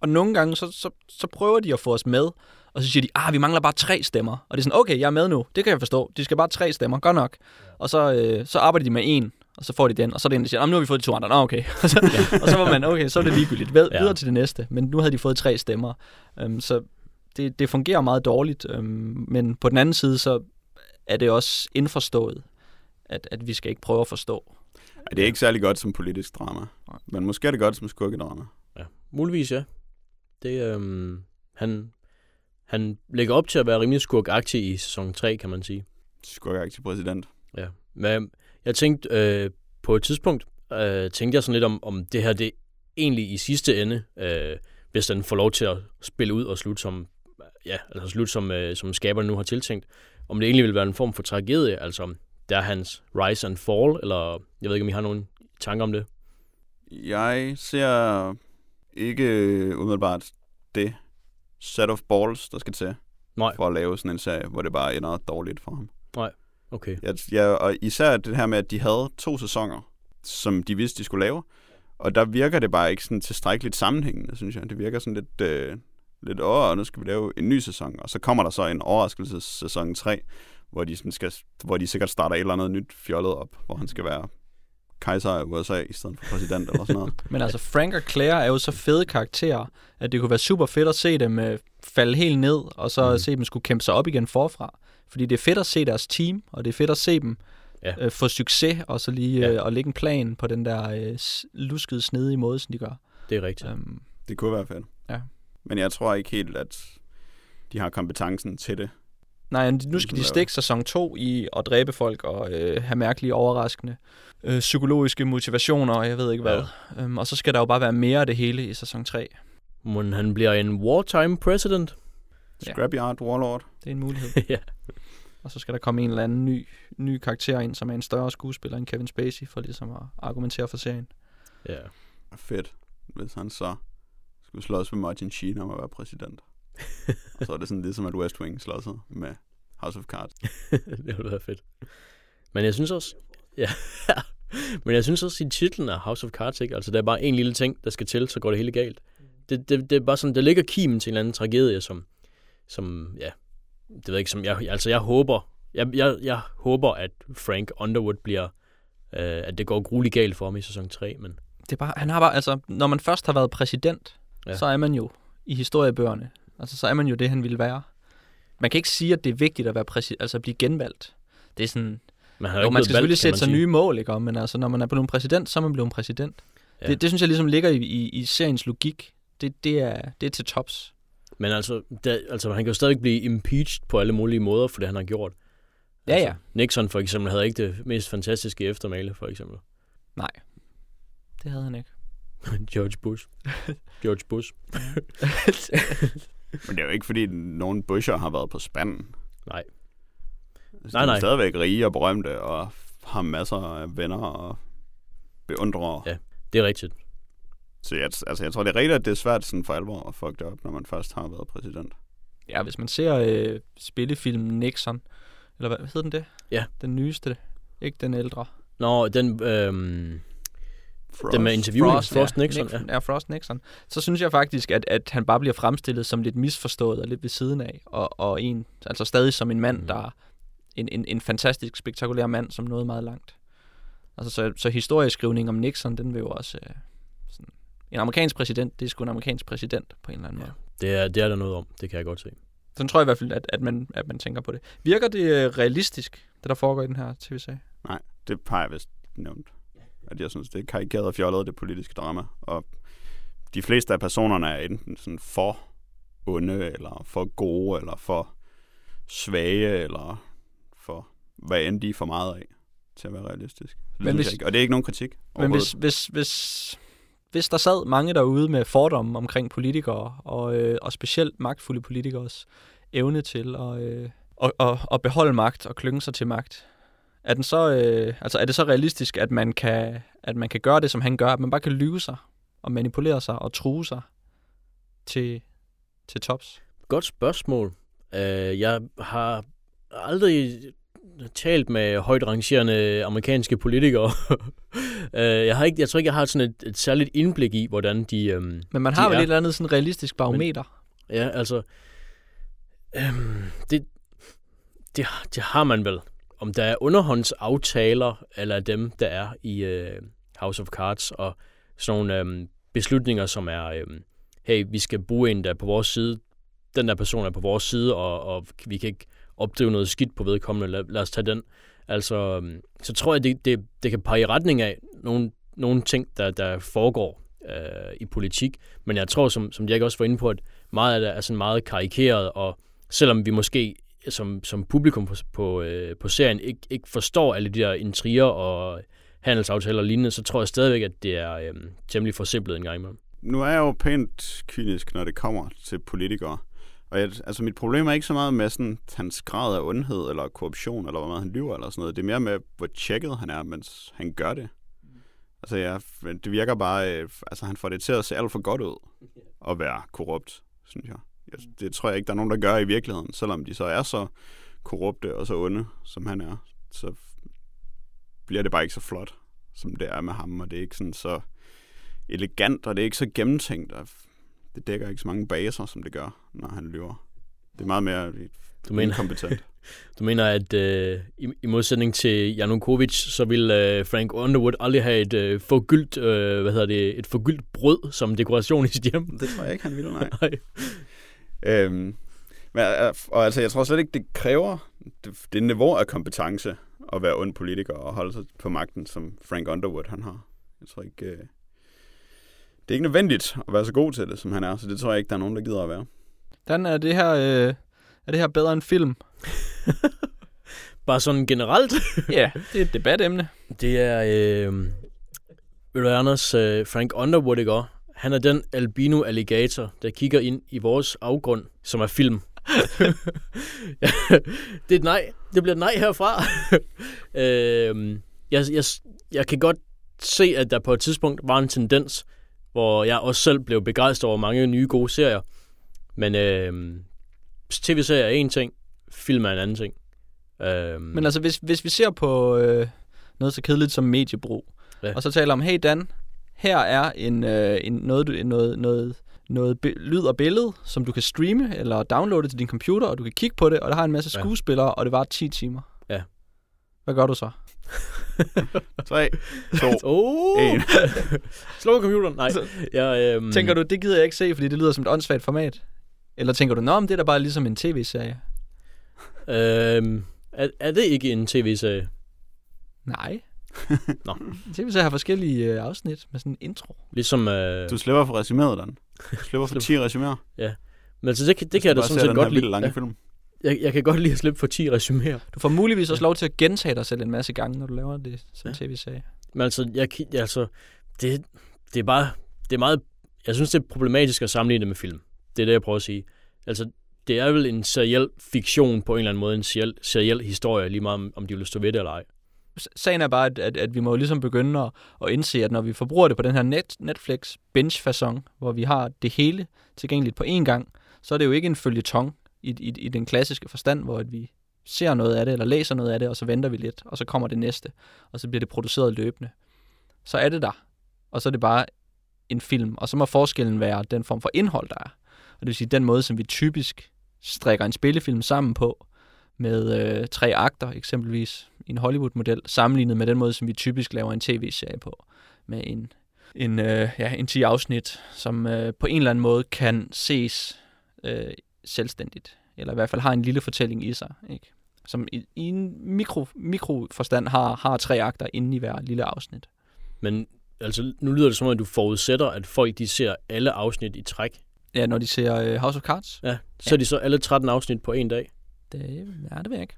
Og nogle gange, så, så, så prøver de at få os med, og så siger de, ah, vi mangler bare tre stemmer. Og det er sådan, okay, jeg er med nu, det kan jeg forstå. De skal bare tre stemmer, godt nok. Og så, øh, så arbejder de med en, og så får de den, og så er det en, der siger, nu har vi fået de to andre, nå okay. og, så, og så var man, okay, så er det ligegyldigt. Ved, Ja. videre til det næste. Men nu havde de fået tre stemmer. Um, så det, det fungerer meget dårligt. Um, men på den anden side, så er det også indforstået, at, at vi skal ikke prøve at forstå. Ja, det er ikke særlig godt som politisk drama, men måske er det godt som skurkedrama. Ja, muligvis ja. Det, øhm, han, han lægger op til at være rimelig skurkagtig i sæson 3, kan man sige. Skurkagtig præsident. Ja. Men jeg tænkte øh, på et tidspunkt, øh, tænkte jeg sådan lidt om, om det her, det egentlig i sidste ende, øh, hvis den får lov til at spille ud og slutte som, ja, altså slutte som, øh, som skaberne nu har tiltænkt, om det egentlig vil være en form for tragedie, altså det er hans rise and fall, eller jeg ved ikke, om I har nogen tanker om det? Jeg ser ikke umiddelbart det set of balls, der skal til Nej. for at lave sådan en serie, hvor det bare ender dårligt for ham. Okay. Jeg, jeg, og især det her med, at de havde to sæsoner, som de vidste, de skulle lave, og der virker det bare ikke sådan tilstrækkeligt sammenhængende, synes jeg. Det virker sådan lidt, øh, lidt åh, og nu skal vi lave en ny sæson, og så kommer der så en overraskelsessæson 3, hvor de, sådan skal, hvor de sikkert starter et eller andet nyt fjollet op, hvor han skal være kejser af USA i stedet for præsident eller sådan noget. Men altså, Frank og Claire er jo så fede karakterer, at det kunne være super fedt at se dem øh, falde helt ned, og så mm. se dem skulle kæmpe sig op igen forfra. Fordi det er fedt at se deres team, og det er fedt at se dem Ja. øh, få succes, og så lige Ja. øh, at lægge en plan på den der øh, luskede, snedige måde, som de gør. Det er rigtigt. Um, Det kunne være fedt. Ja. Men jeg tror ikke helt, at de har kompetencen til det. Nej, nu skal de stikke sæson 2 i at dræbe folk og øh, have mærkelige, overraskende øh, psykologiske motivationer, og jeg ved ikke hvad. Ja. Um, og så skal der jo bare være mere af det hele i sæson 3. Men han bliver en wartime president. Ja. Scrapyard Warlord. Det er en mulighed. ja. Og så skal der komme en eller anden ny, ny karakter ind, som er en større skuespiller end Kevin Spacey, for ligesom at argumentere for serien. ja. Fedt, hvis han så skulle slås med Martin Sheen om at være præsident. Og så er det sådan lidt som at West Wing slåsede med House of Cards. det ville være fedt. Men jeg synes også... Ja. Men jeg synes også, at titlen er House of Cards, ikke? Altså, det er bare en lille ting, der skal til, så går det hele galt. Det, det, det er bare sådan, det ligger kimen til en eller anden tragedie, som, som ja, det ved jeg ikke, som jeg, altså jeg håber, jeg, jeg, jeg håber, at Frank Underwood bliver, øh, at det går grueligt galt for ham i sæson 3, men Det er bare, han har bare, altså, når man først har været præsident, ja. så er man jo i historiebøgerne. Altså, så er man jo det, han ville være. Man kan ikke sige, at det er vigtigt at være præsident, altså at blive genvalgt. Det er sådan, man, har jo man skal valgt, selvfølgelig kan sætte sig nye mål, ikke? om, Men altså, når man er blevet præsident, så er man blevet præsident. Ja. Det, det, synes jeg ligesom ligger i, i, i seriens logik. Det, det, er, det er til tops. Men altså, der, altså, han kan jo stadig blive impeached på alle mulige måder, for det, han har gjort. Ja, altså, ja. Nixon for eksempel havde ikke det mest fantastiske eftermæle, for eksempel. Nej, det havde han ikke. George Bush. George Bush. Men det er jo ikke, fordi nogen Busher har været på spanden. Nej. Altså, Nej, de er nej. stadigvæk rige og berømte, og har masser af venner og beundrere. Ja. Det er rigtigt. Så jeg, altså, jeg tror, det er rigtigt, at det er svært sådan for alvor at fuck det op, når man først har været præsident. Ja, hvis man ser øh, spillefilmen Nixon, eller hvad, hvad hedder den det? Ja. Den nyeste, ikke den ældre. Nå, den, øhm, Frost. den med interviewet, Frost, Frost ja. Nixon. Nixon. Ja. Frost Nixon. Så synes jeg faktisk, at, at han bare bliver fremstillet som lidt misforstået og lidt ved siden af. Og, og en, altså stadig som en mand, mm. der er en, en, en fantastisk, spektakulær mand, som nåede meget langt. Altså, så, så historieskrivning om Nixon, den vil jo også... Øh, sådan, en amerikansk præsident, det er sgu en amerikansk præsident på en eller anden Ja. måde. Det er, det er der noget om, det kan jeg godt se. Sådan tror jeg i hvert fald, at, at, man, at man tænker på det. Virker det øh, realistisk, det der foregår i den her tv-serie? Det har jeg vist nævnt. At jeg synes, det er karikeret og fjollet, det politiske drama. Og de fleste af personerne er enten sådan for onde, eller for gode, eller for svage, eller for hvad end de er for meget af til at være realistisk. Det Men hvis- hvis, ikke. Og det er ikke nogen kritik. Men hvis, hvis, hvis, hvis der sad mange derude med fordomme omkring politikere, og, øh, og specielt magtfulde politikers evne til at, øh, at, at, at beholde magt og klynge sig til magt, er, den så, øh, altså, er det så realistisk, at man, kan, at man kan gøre det, som han gør, at man bare kan lyve sig og manipulere sig og true sig til, til tops? Godt spørgsmål. Uh, jeg har aldrig talt med højt rangerende amerikanske politikere. uh, jeg, har ikke, jeg tror ikke, jeg har sådan et, et særligt indblik i, hvordan de... Um, Men man har vel er. et eller andet sådan realistisk barometer. Ja, altså... Øhm, det, det, det har man vel. Om der er underhåndsaftaler, eller dem, der er i øh, House of Cards, og sådan nogle øh, beslutninger, som er, øh, hey, vi skal bruge en, der er på vores side. Den der person er på vores side, og, og vi kan ikke opdrive noget skidt på vedkommende. Lad, lad os tage den. Altså, øhm, så tror jeg, det, det, det kan pege i retning af nogle, nogle ting, der, der foregår øh, i politik. Men jeg tror, som, som jeg også var inde på, at meget af det er sådan meget karikeret, og selvom vi måske som, som publikum på, på, øh, på serien ikke, ikke forstår alle de der intriger og handelsaftaler og lignende, så tror jeg stadigvæk, at det er øh, temmelig forsimplet en gang imellem. Nu er jeg jo pænt kynisk, når det kommer til politikere. Og jeg, altså mit problem er ikke så meget med sådan, hans grad af ondhed eller korruption, eller hvor meget han lyver eller sådan noget. Det er mere med, hvor tjekket han er, mens han gør det. Altså jeg, det virker bare, øh, altså han får det til at se alt for godt ud at være korrupt, synes jeg. Det tror jeg ikke, der er nogen, der gør i virkeligheden, selvom de så er så korrupte og så onde, som han er. Så bliver det bare ikke så flot, som det er med ham, og det er ikke sådan så elegant, og det er ikke så gennemtænkt, og det dækker ikke så mange baser, som det gør, når han løber. Det er meget mere Du mener, inkompetent. du mener at øh, i, i modsætning til Janukovic, så vil øh, Frank Underwood aldrig have et øh, forgyldt, øh, hvad hedder det, et forgyldt brød som dekoration i sit hjem? det tror jeg ikke, han ville, nej. Nej. Øhm, men, øh, og altså, jeg tror slet ikke, det kræver det, det niveau af kompetence at være ond politiker og holde sig på magten, som Frank Underwood han har. Jeg tror ikke... Øh, det er ikke nødvendigt at være så god til det, som han er, så det tror jeg ikke, der er nogen, der gider at være. Dan, er det her, øh, er det her bedre end film? Bare sådan generelt. Ja, det er et debatemne. Det er, øh, ved du Anders, øh, Frank Underwood, ikke også? Han er den albino alligator, der kigger ind i vores afgrund, som er film. det er et nej. Det bliver et nej herfra. øh, jeg, jeg, jeg kan godt se, at der på et tidspunkt var en tendens, hvor jeg også selv blev begejstret over mange nye gode serier. Men øh, tv-serier er en ting, film er en anden ting. Øh, Men altså, hvis, hvis vi ser på øh, noget så kedeligt som mediebrug, ja. og så taler om, hey Dan, her er en, øh, en noget, du- noget, noget, noget be- lyd og billede, som du kan streame eller downloade til din computer, og du kan kigge på det, og der har en masse Ja. skuespillere, og det var 10 timer. Ja. Hvad gør du så? 3, 2, Oh! 1. Slå computeren. Nej. Jeg, øhm, Tænker du, det gider jeg ikke se, fordi det lyder som et åndssvagt format? Eller tænker du, nå, men det er da bare ligesom en tv-serie? Øhm, er, er det ikke en tv-serie? Nej. Nå. En tv-serie har forskellige øh, afsnit med sådan en intro. Ligesom... Øh, Du slipper for resuméet, Dan. Du slipper for 10 resuméer. men altså, det, kan- det kan jeg da sådan set godt lide. lange Ja, film. jeg, jeg kan godt lide at slippe for 10 resuméer. Du får muligvis også lov til at gentage dig selv en masse gange, når du laver det som Ja. tv-serie. Men altså, jeg, altså det, det er bare... Det er meget... Jeg synes, det er problematisk at sammenligne det med film. Det er det, jeg prøver at sige. Altså, det er vel en seriel fiktion på en eller anden måde. En seriel, seriel historie, lige meget om, om de vil stå ved det eller ej. Sagen er bare, at, at, at vi må jo ligesom begynde at, at indse, at når vi forbruger det på den her net, Netflix binge-fasong, hvor vi har det hele tilgængeligt på én gang, så er det jo ikke en følgetong i, i, i den klassiske forstand, hvor at vi ser noget af det, eller læser noget af det, og så venter vi lidt, og så kommer det næste, og så bliver det produceret løbende. Så er det der, og så er det bare en film, og så må forskellen være den form for indhold, der er. Og det vil sige, den måde, som vi typisk strikker en spillefilm sammen på, med øh, tre akter eksempelvis en Hollywood-model, sammenlignet med den måde, som vi typisk laver en tv-serie på, med en, en, øh, ja, en 10 afsnit, som øh, på en eller anden måde kan ses øh, selvstændigt, eller i hvert fald har en lille fortælling i sig, ikke? som i, i en mikro, mikroforstand har, har tre akter inde i hver lille afsnit. Men altså, nu lyder det som om, at du forudsætter, at folk de ser alle afsnit i træk. Ja, når de ser øh, House of Cards, Ja, så er de så alle 13 afsnit på en dag. det, ja, det ved jeg ikke.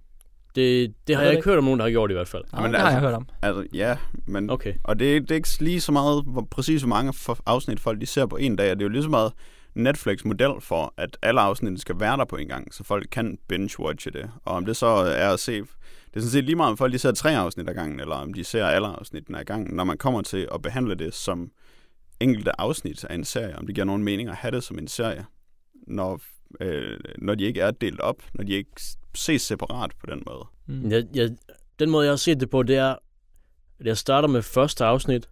Det, det har Jeg jeg det ikke hørt om nogen, der har gjort i hvert fald. Nej, Jamen, det har altså- jeg hørt om. Altså, ja, men... Okay. Og det, er- det er ikke lige så meget, hvor præcis hvor mange for, afsnit folk de ser på en dag, og det er jo lige så meget, Netflix-model for, at alle afsnit skal være der på en gang, så folk kan binge-watche det. Og om det så er at se... Det er sådan set lige meget, om folk de ser tre afsnit ad gangen, eller om de ser alle afsnittene ad gangen, når man kommer til at behandle det som enkelte afsnit af en serie, om det giver nogen mening at have det som en serie, når, øh, når de ikke er delt op, når de ikke ses separat på den måde. Mm. Jeg, jeg, den måde, jeg har set det på, det er, at jeg starter med første afsnit,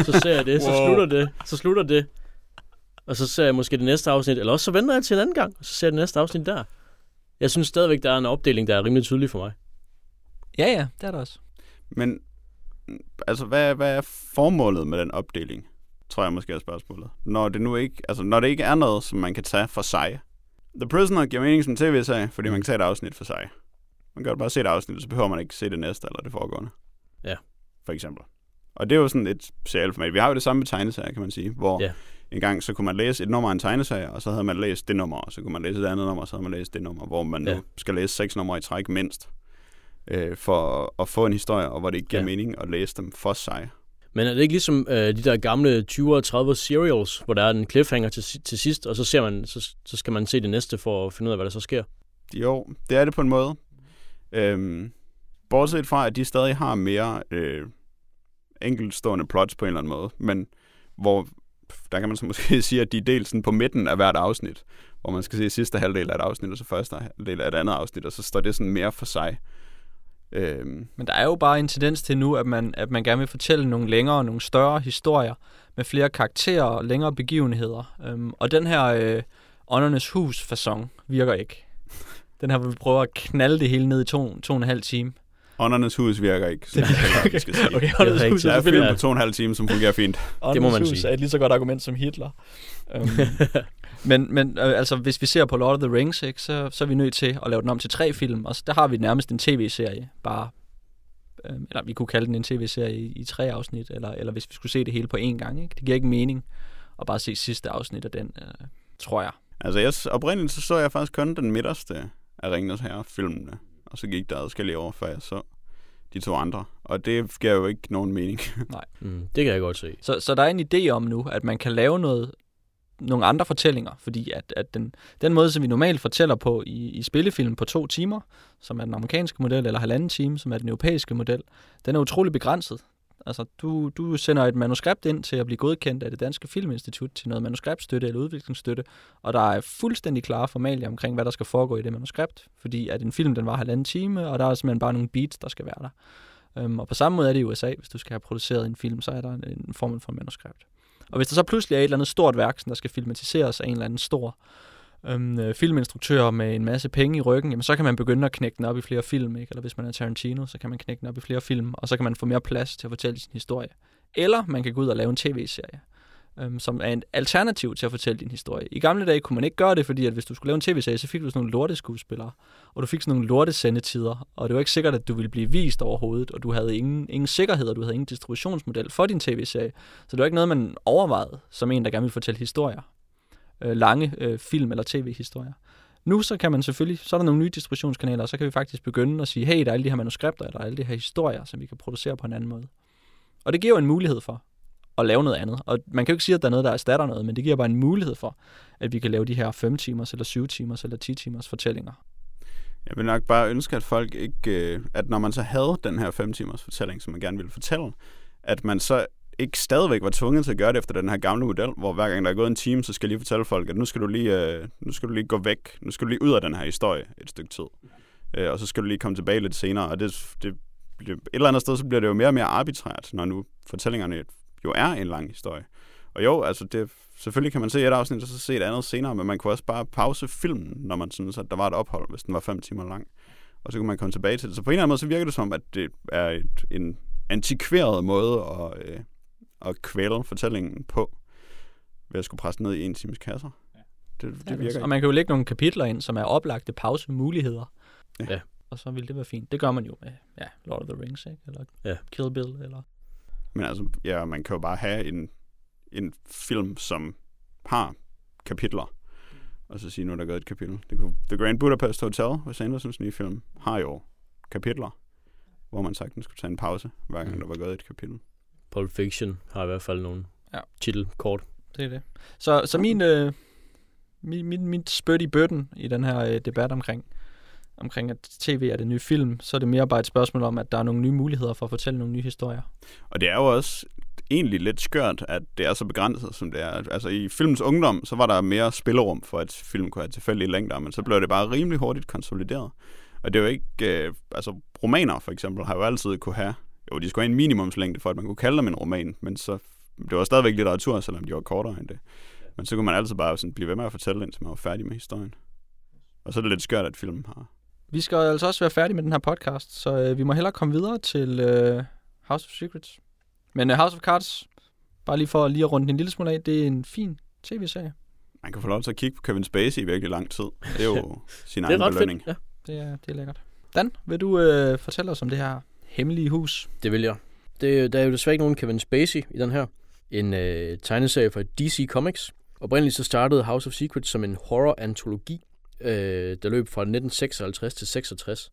så ser jeg det, så Wow. slutter det, så slutter det, og så ser jeg måske det næste afsnit, eller også så venter jeg til en anden gang, og så ser jeg det næste afsnit der. Jeg synes stadigvæk, der er en opdeling, der er rimelig tydelig for mig. Ja, ja, det er der også. Men altså, hvad, hvad er formålet med den opdeling? Tror jeg måske er spørgsmålet. Når det nu ikke, altså, når det ikke er noget, som man kan tage for sig. The Prisoner giver mening som tv-serie, fordi man kan tage et afsnit for sig. Man kan bare se et afsnit, så behøver man ikke se det næste eller det foregående. Ja. For eksempel. Og det er jo sådan et serieformat. Vi har jo det samme med tegneserier, kan man sige, hvor Ja. en gang så kunne man læse et nummer af en tegneserie, og så havde man læst det nummer, og så kunne man læse et andet nummer, og så havde man læst det nummer, hvor man Ja. nu skal læse seks numre i træk mindst, øh, for at få en historie, og hvor det ikke giver Ja. mening at læse dem for sig. Men er det ikke ligesom øh, de der gamle 20'er og 30'er serials, hvor der er en cliffhanger til, til sidst, og så, ser man, så, så skal man se det næste for at finde ud af, hvad der så sker? Jo, det er det på en måde. Øhm, bortset fra, at de stadig har mere øh, enkeltstående plots på en eller anden måde, men hvor der kan man så måske sige, at de er delt sådan på midten af hvert afsnit, hvor man skal se sidste halvdel af et afsnit, og så første halvdel af et andet afsnit, og så står det sådan mere for sig. Øhm, Men der er jo bare en tendens til nu, at man, at man gerne vil fortælle nogle længere, nogle større historier med flere karakterer og længere begivenheder. Øhm, og den her øh, Åndernes hus fasong virker ikke. Den her, hvor vi prøver at knalde det hele ned i to, to og en halv time. Åndernes hus virker ikke, Det jeg virker skal sige. Okay, Åndernes ikke hus er er film på to og en halv time, som fungerer fint. Åndernes må man hus sige. er et lige så godt argument som Hitler. Um, men men øh, altså, hvis vi ser på Lord of the Rings, ikke, så, så er vi nødt til at lave den om til tre film. Og så, der har vi nærmest en tv-serie, bare øh, eller vi kunne kalde den en tv-serie i, i tre afsnit, eller, eller hvis vi skulle se det hele på én gang. Ikke? Det giver ikke mening at bare se sidste afsnit af den, øh, tror jeg. Altså, jeg, oprindeligt så, så jeg faktisk kun den midterste af Ringens Herre-filmene, og så gik der adskillige år, før jeg så de to andre. Og det giver jo ikke nogen mening. Mm, det kan jeg godt se. Så, så der er en idé om nu, at man kan lave noget, nogle andre fortællinger, fordi at, at den, den måde, som vi normalt fortæller på i, i spillefilm på to timer, som er den amerikanske model, eller halvanden time, som er den europæiske model, den er utrolig begrænset. Altså, du, du sender et manuskript ind til at blive godkendt af det danske filminstitut til noget manuskriptstøtte eller udviklingsstøtte, og der er fuldstændig klare formalier omkring, hvad der skal foregå i det manuskript, fordi at en film, den var halvanden time, og der er simpelthen bare nogle beats, der skal være der. Um, og på samme måde er det i USA, hvis du skal have produceret en film, så er der en, en form for manuskript. Og hvis der så pludselig er et eller andet stort værk, som der skal filmatiseres af en eller anden stor øhm, øh, filminstruktør med en masse penge i ryggen, jamen så kan man begynde at knække den op i flere film, ikke? eller hvis man er Tarantino, så kan man knække den op i flere film, og så kan man få mere plads til at fortælle sin historie. Eller man kan gå ud og lave en tv-serie, øhm, som er en alternativ til at fortælle din historie. I gamle dage kunne man ikke gøre det, fordi at hvis du skulle lave en tv-serie, så fik du sådan nogle lorteskuespillere, og du fik sådan nogle lortesendetider, og det var ikke sikkert, at du ville blive vist overhovedet, og du havde ingen, ingen sikkerhed, og du havde ingen distributionsmodel for din tv-serie. Så det var ikke noget, man overvejede som en, der gerne ville fortælle historier. Øh, lange øh, film- eller tv-historier. Nu så kan man selvfølgelig, så er der nogle nye distributionskanaler, og så kan vi faktisk begynde at sige, hey, der er alle de her manuskripter, eller alle de her historier, som vi kan producere på en anden måde. Og det giver jo en mulighed for at lave noget andet. Og man kan jo ikke sige, at der er noget, der erstatter noget, men det giver bare en mulighed for, at vi kan lave de her 5 timers, eller 7 timers, eller 10 timers fortællinger. Jeg vil nok bare ønske, at folk ikke... Øh, at når man så havde den her 5 timers fortælling, som man gerne ville fortælle, at man så ikke stadigvæk var tvunget til at gøre det efter den her gamle model, hvor hver gang der er gået en time, så skal jeg lige fortælle folk, at nu skal du lige, øh, nu skal du lige gå væk, nu skal du lige ud af den her historie et stykke tid. Øh, og så skal du lige komme tilbage lidt senere, og det, det et eller andet sted, så bliver det jo mere og mere arbitrært, når nu fortællingerne jo er en lang historie. Og jo, altså det, selvfølgelig kan man se et afsnit, og så se et andet senere, men man kunne også bare pause filmen, når man synes, at der var et ophold, hvis den var fem timer lang. Og så kunne man komme tilbage til det. Så på en eller anden måde, så virker det som, at det er et, en antikveret måde at, øh, at kvæle fortællingen på, ved at skulle presse ned i en times kasser. Det, det, det virker Og ikke. man kan jo lægge nogle kapitler ind, som er oplagte pausemuligheder. Ja. Ja. Og så vil det være fint. Det gør man jo med ja, Lord of the Rings, ikke? eller Ja. Kill Bill, eller... Men altså, ja, man kan jo bare have en, en film, som har kapitler, og så sige, nu er der gået et kapitel. Det kunne, The Grand Budapest Hotel, Wes Andersons nye film, har jo kapitler, hvor man sagtens skulle tage en pause, hver gang Mm. der var gået et kapitel. Pulp Fiction har i hvert fald nogle Ja. titelkort. Det er det. Så, så min, øh, min, min, mit spyt i bøtten i den her øh, debat omkring, omkring, at tv er det nye film, så er det mere bare et spørgsmål om, at der er nogle nye muligheder for at fortælle nogle nye historier. Og det er jo også egentlig lidt skørt, at det er så begrænset, som det er. Altså i filmens ungdom, så var der mere spillerum for, at film kunne have tilfældige længder, men så blev det bare rimelig hurtigt konsolideret. Og det er jo ikke... Øh, altså romaner for eksempel har jo altid kunne have... Jo, de skulle have en minimumslængde for, at man kunne kalde dem en roman, men så... Det var stadigvæk litteratur, selvom de var kortere end det. Men så kunne man altid bare sådan blive ved med at fortælle, indtil man var færdig med historien. Og så er det lidt skørt, at filmen har... Vi skal altså også være færdige med den her podcast, så øh, vi må hellere komme videre til øh, House of Secrets. Men uh, House of Cards, bare lige for lige at runde den en lille smule af, det er en fin tv-serie. Man kan få lov til at kigge på Kevin Spacey i virkelig lang tid. Det er jo sin Det er egen belønning. fedt. Ja, Det er, det er lækkert. Dan, vil du øh, fortælle os om det her hemmelige hus? det vil jeg. Det, der er jo desværre ikke nogen Kevin Spacey i den her. En øh, tegneserie fra DC Comics. Oprindeligt så startede House of Secrets som en horror-antologi, øh, der løb fra 1956 til 66.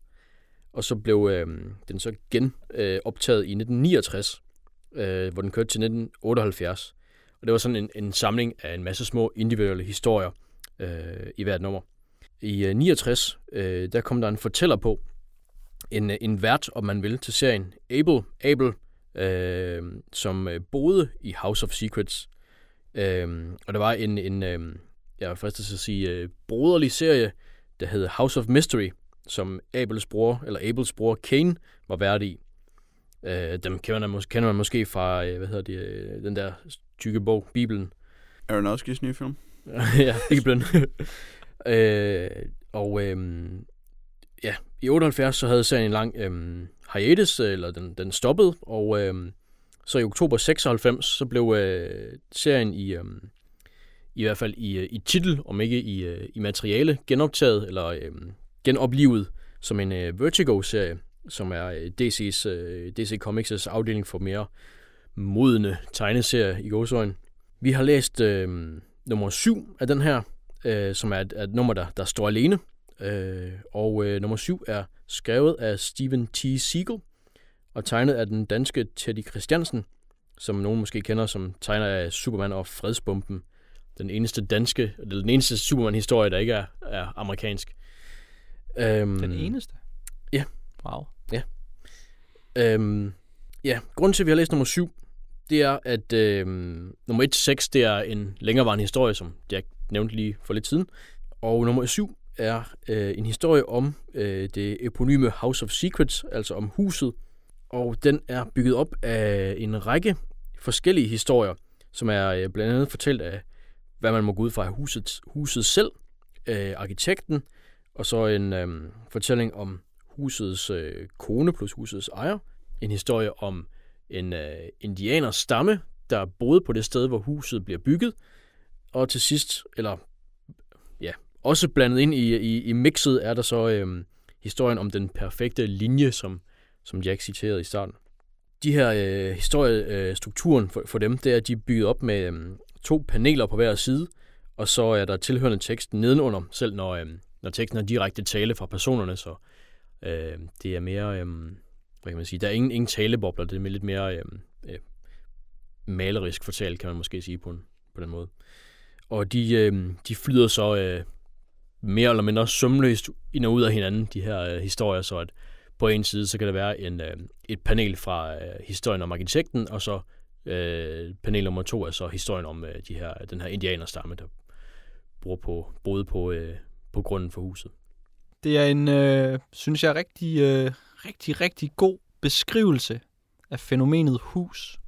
Og så blev øh, den så gen øh, optaget i 1969, øh, hvor den kørte til 1978. Og det var sådan en, en samling af en masse små individuelle historier øh, i hvert nummer. I øh, 69, øh, der kom der en fortæller på, en, øh, en vært, om man vil, til serien Abel, Abel øh, som øh, boede i House of Secrets. Øh, og der var en, en øh, jeg er til at sige, øh, broderlig serie, der hed House of Mystery, som Abels bror, eller Abels bror Kane var vært i. Øh, dem kender man, mås- kender man måske fra, øh, hvad hedder det, øh, den der tykke bog, Bibelen. Aronofskys nye film. ja, Bibelen. øh, og øhm, ja, i 78 så havde serien en lang øhm, hiatus, eller den, den stoppede, og øhm, så i oktober 96, så blev øh, serien i, øhm, i hvert fald i, øh, i titel, om ikke i, øh, i materiale, genoptaget, eller øh, genoplivet som en øh, Vertigo-serie, som er DC's, øh, DC øh, Comics' afdeling for mere modne tegneserier i gåsøjne. Vi har læst øh, nummer 7 af den her, øh, som er et, et nummer, der, der står alene. Øh, og øh, nummer 7 er skrevet af Steven T. Siegel og tegnet af den danske Teddy Christiansen, som nogen måske kender som tegner af Superman og Fredsbomben. Den eneste danske, eller den eneste Superman-historie, der ikke er, er amerikansk. Øhm, Den eneste? ja. Wow. Øhm, ja, grunden til, at vi har læst nummer 7, det er, at øhm, nummer 1-6, det er en længerevarende historie, som Jack nævnte lige for lidt siden. Og nummer 7 er øh, en historie om øh, det eponyme House of Secrets, altså om huset. Og den er bygget op af en række forskellige historier, som er øh, blandt andet fortalt af, hvad man må gå ud fra af huset, huset selv, øh, arkitekten, og så en øh, fortælling om husets øh, kone plus husets ejer. En historie om en øh, indianers stamme, der boede på det sted, hvor huset bliver bygget. Og til sidst, eller ja, også blandet ind i, i, i mixet, er der så øh, historien om den perfekte linje, som, som Jack citerede i starten. De her øh, historiestrukturen for, for dem, det er, at de er bygget op med øh, to paneler på hver side, og så er der tilhørende tekst nedenunder, selv når, øh, når teksten er direkte tale fra personerne, så øh, det er mere, øh, hvad kan man sige, der er ingen, ingen talebobler, det er lidt mere øh, øh, malerisk fortalt, kan man måske sige på, en, på den måde. Og de, øh, de flyder så øh, mere eller mindre sømløst ind og ud af hinanden, de her øh, historier, så at på en side, så kan der være en, øh, et panel fra øh, historien om arkitekten, og så øh, panel nummer to er så historien om øh, de her, den her indianerstamme, der bor på, boede på, øh, på grunden for huset. Det er en, øh, synes jeg, rigtig, øh, rigtig, rigtig god beskrivelse af fænomenet hus.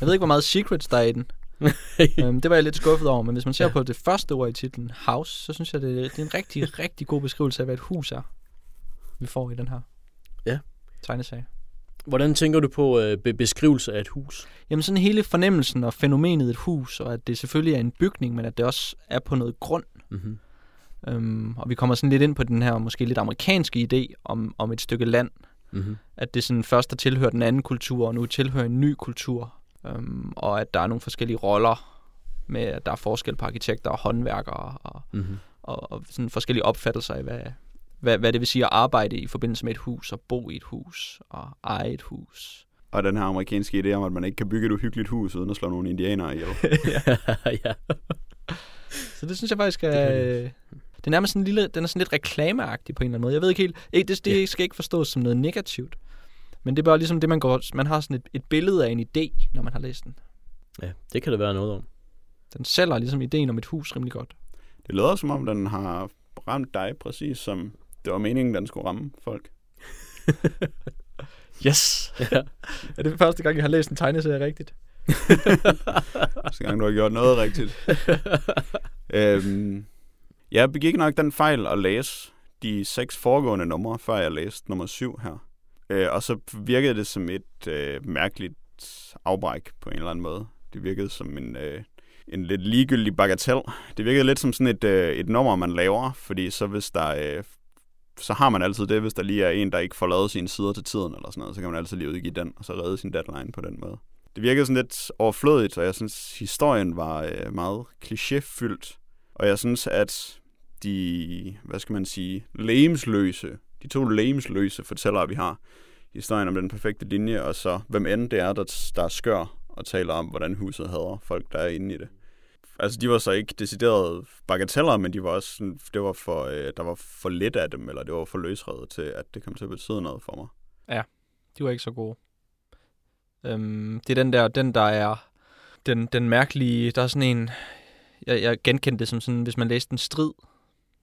Jeg ved ikke, hvor meget secrets der er i den. øhm, det var jeg lidt skuffet over, men hvis man ser Ja. på det første ord i titlen, house, så synes jeg, det, det er en rigtig, rigtig god beskrivelse af, hvad et hus er, vi får i den her Ja. tegneserie. Hvordan tænker du på øh, be- beskrivelse af et hus? Jamen sådan hele fornemmelsen og fænomenet et hus, og at det selvfølgelig er en bygning, men at det også er på noget grund. Mm-hmm. Øhm, og vi kommer sådan lidt ind på den her måske lidt amerikanske idé om, om et stykke land, Mm-hmm. at det sådan først har tilhørt den anden kultur, og nu tilhører en ny kultur. Øhm, og at der er nogle forskellige roller med, at der er forskel på arkitekter og håndværkere, og, Mm-hmm. og, og sådan forskellige opfattelser af, hvad, hvad, hvad det vil sige at arbejde i forbindelse med et hus, og bo i et hus, og eje et hus. Og den her amerikanske idé om, at man ikke kan bygge et uhyggeligt hus, uden at slå nogle indianere ihjel. ja. Så det synes jeg faktisk Det er... kan Det, det er nærmest sådan en lille... Den er sådan lidt reklameagtig på en eller anden måde. Jeg ved ikke helt... Ikke, det, det Ja. skal ikke forstås som noget negativt. Men det er bare ligesom det, man går... Man har sådan et, et billede af en idé, når man har læst den. ja, det kan der være noget om. Den sælger ligesom ideen om et hus rimelig godt. Det lyder som om, den har ramt dig præcis som det var meningen, den skulle ramme folk. Yes! Ja. er det første gang, jeg har læst en tegneserie rigtigt? Næste gang, du har gjort noget rigtigt. øhm, jeg begik nok den fejl at læse de seks foregående numre, før jeg læste nummer syv her. Øh, og så virkede det som et øh, mærkeligt afbræk på en eller anden måde. Det virkede som en, øh, en lidt ligegyldig bagatel. Det virkede lidt som sådan et, øh, et nummer, man laver, fordi så hvis der... Øh, så har man altid det, hvis der lige er en, der ikke får lavet sine sider til tiden, eller sådan noget, så kan man altid lige udgive den, og så redde sin deadline på den måde. Det virkede sådan lidt overflødigt, og jeg synes, historien var øh, meget klichéfyldt. Og jeg synes, at de, hvad skal man sige, lægemsløse, de to lægemsløse fortællere, vi har, historien om den perfekte linje, og så hvem end det er, der, der skør og taler om, hvordan huset hader folk, der er inde i det. Altså, de var så ikke deciderede bagateller, men de var også sådan, det var for, øh, der var for lidt af dem, eller det var for løsredet til, at det kom til at betyde noget for mig. De var ikke så gode. Øhm, det er den der, den der er den, den mærkelige, der er sådan en, jeg, jeg genkendte det som sådan, hvis man læste en strid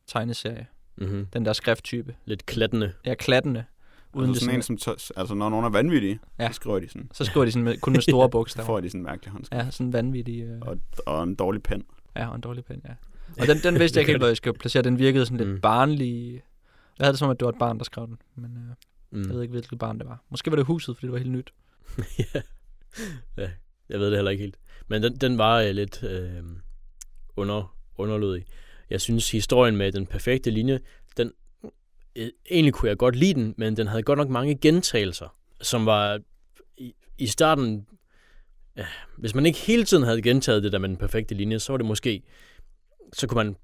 tegneserie, Mm-hmm. den der skrifttype. Lidt klattende. Ja, klattende. Uden det altså sådan sådan, en, som tør, altså når nogen er vanvittige, Ja. så skriver de sådan, så skriver de sådan med, kun med store så bogstaver. får de sådan en mærkelig håndskrift. Ja, sådan vanvittig. Øh, Og, og en dårlig pen. ja, og en dårlig pen, ja. Og den, den vidste jeg ikke helt, hvor jeg skulle placere. Den virkede sådan lidt Mm. barnlig. Jeg havde det som, at det var et barn, der skrev den. Men øh, Mm. jeg ved ikke, hvilket barn det var. Måske var det huset, fordi det var helt nyt. ja. ja, jeg ved det heller ikke helt. Men den, den var øh, lidt øh, under, underlødig. Jeg synes, historien med den perfekte linje, Øh, egentlig kunne jeg godt lide den, men den havde godt nok mange gentagelser, som var i, i starten, Ja, hvis man ikke hele tiden havde gentaget det der med den perfekte linje, så var det måske, så kunne man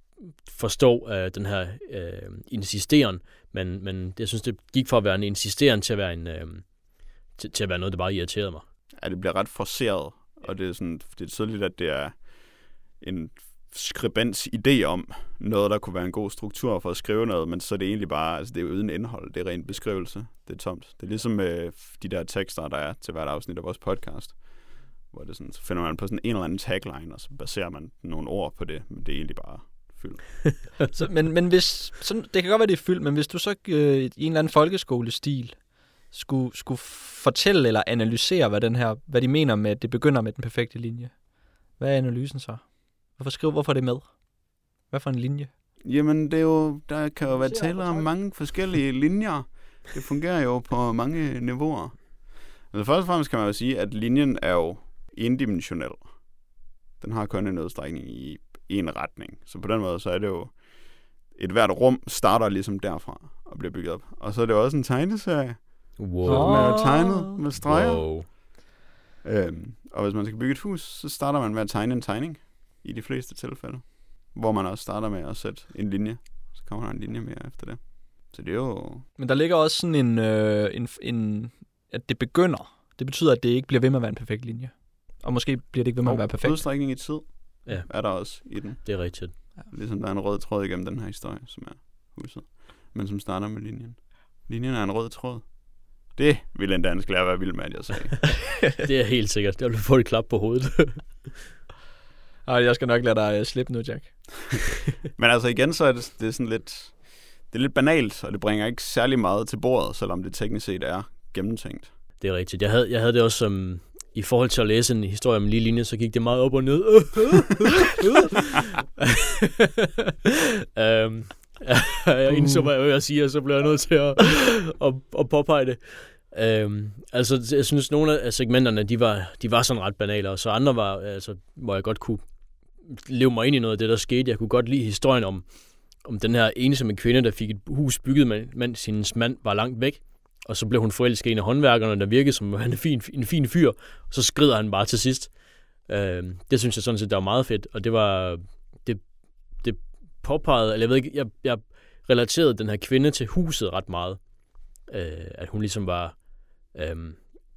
forstå øh, den her øh, insisteren, men, men jeg synes, det gik fra at være en insisteren til at være en... Øh, til, til at være noget, der bare irriterede mig. Ja, det bliver ret forceret, og det er, sådan, det er tydeligt, at det er en skribents idé om noget, der kunne være en god struktur for at skrive noget, men så er det egentlig bare, altså det er uden indhold, det er ren beskrivelse, det er tomt. Det er ligesom øh, de der tekster, der er til hvert afsnit af vores podcast, hvor det sådan, så finder man på sådan en eller anden tagline, og så baserer man nogle ord på det, men det er egentlig bare fyld. Så, men, men hvis, sådan, det kan godt være, det er fyldt, men hvis du så øh, i en eller anden folkeskolestil skulle, skulle fortælle eller analysere, hvad, den her, hvad de mener med, at det begynder med den perfekte linje, hvad er analysen så? Hvorfor skrive, hvorfor er det med? Hvad for en linje? Jamen, det er jo, der kan jo være tale om mange forskellige linjer. Det fungerer jo på mange niveauer. Altså først og fremmest kan man jo sige, at linjen er jo indimensionel. Den har kun en udstrækning i en retning. Så på den måde, så er det jo, et hvert rum starter ligesom derfra og bliver bygget op. Og så er det jo også en tegneserie, Wow. så den er jo tegnet med streger. wow. Øhm, og hvis man skal bygge et hus, så starter man med at tegne en tegning i de fleste tilfælde. Hvor man også starter med at sætte en linje. Så kommer der en linje mere efter det. Så det er jo... Men der ligger også sådan en, øh, en, en, at det begynder. Det betyder, at det ikke bliver ved med at være en perfekt linje. Og måske bliver det ikke ved med at være perfekt. Udstrækning i tid Ja. er der også i den. Det er rigtigt. Ligesom der er en rød tråd igennem den her historie, som er huset. Men som starter med linjen. Linjen er en rød tråd. Det ville en dansk lærer være vild med, at jeg sagde. Det er helt sikkert. Jeg vil få et klap på hovedet. Ej, jeg skal nok lade dig øh, slippe nu, Jack. Men altså igen, så er det, det er sådan lidt... Det er lidt banalt, og det bringer ikke særlig meget til bordet, selvom det teknisk set er gennemtænkt. Det er rigtigt. Jeg havde, jeg havde det også som... I forhold til at læse en historie om en lige linje, så gik det meget op og ned. um, jeg indså, hvad jeg ville sige, og så blev jeg nødt til at, at, at påpege det. Um, altså, jeg synes, nogle af segmenterne, de var, de var sådan ret banale, og så andre var, altså, hvor jeg godt kunne leve mig ind i noget af det, der skete. Jeg kunne godt lide historien om, om den her ensomme kvinde, der fik et hus bygget, mens hendes mand var langt væk. Og så blev hun forelsket i en af håndværkerne, der virkede som en fin, en fin fyr. Og så skrider han bare til sidst. Øh, det synes jeg sådan set, der var meget fedt. Og det var... Det, det påpegede... Eller jeg ved ikke... Jeg, jeg relaterede den her kvinde til huset ret meget. Øh, at hun ligesom var... Øh,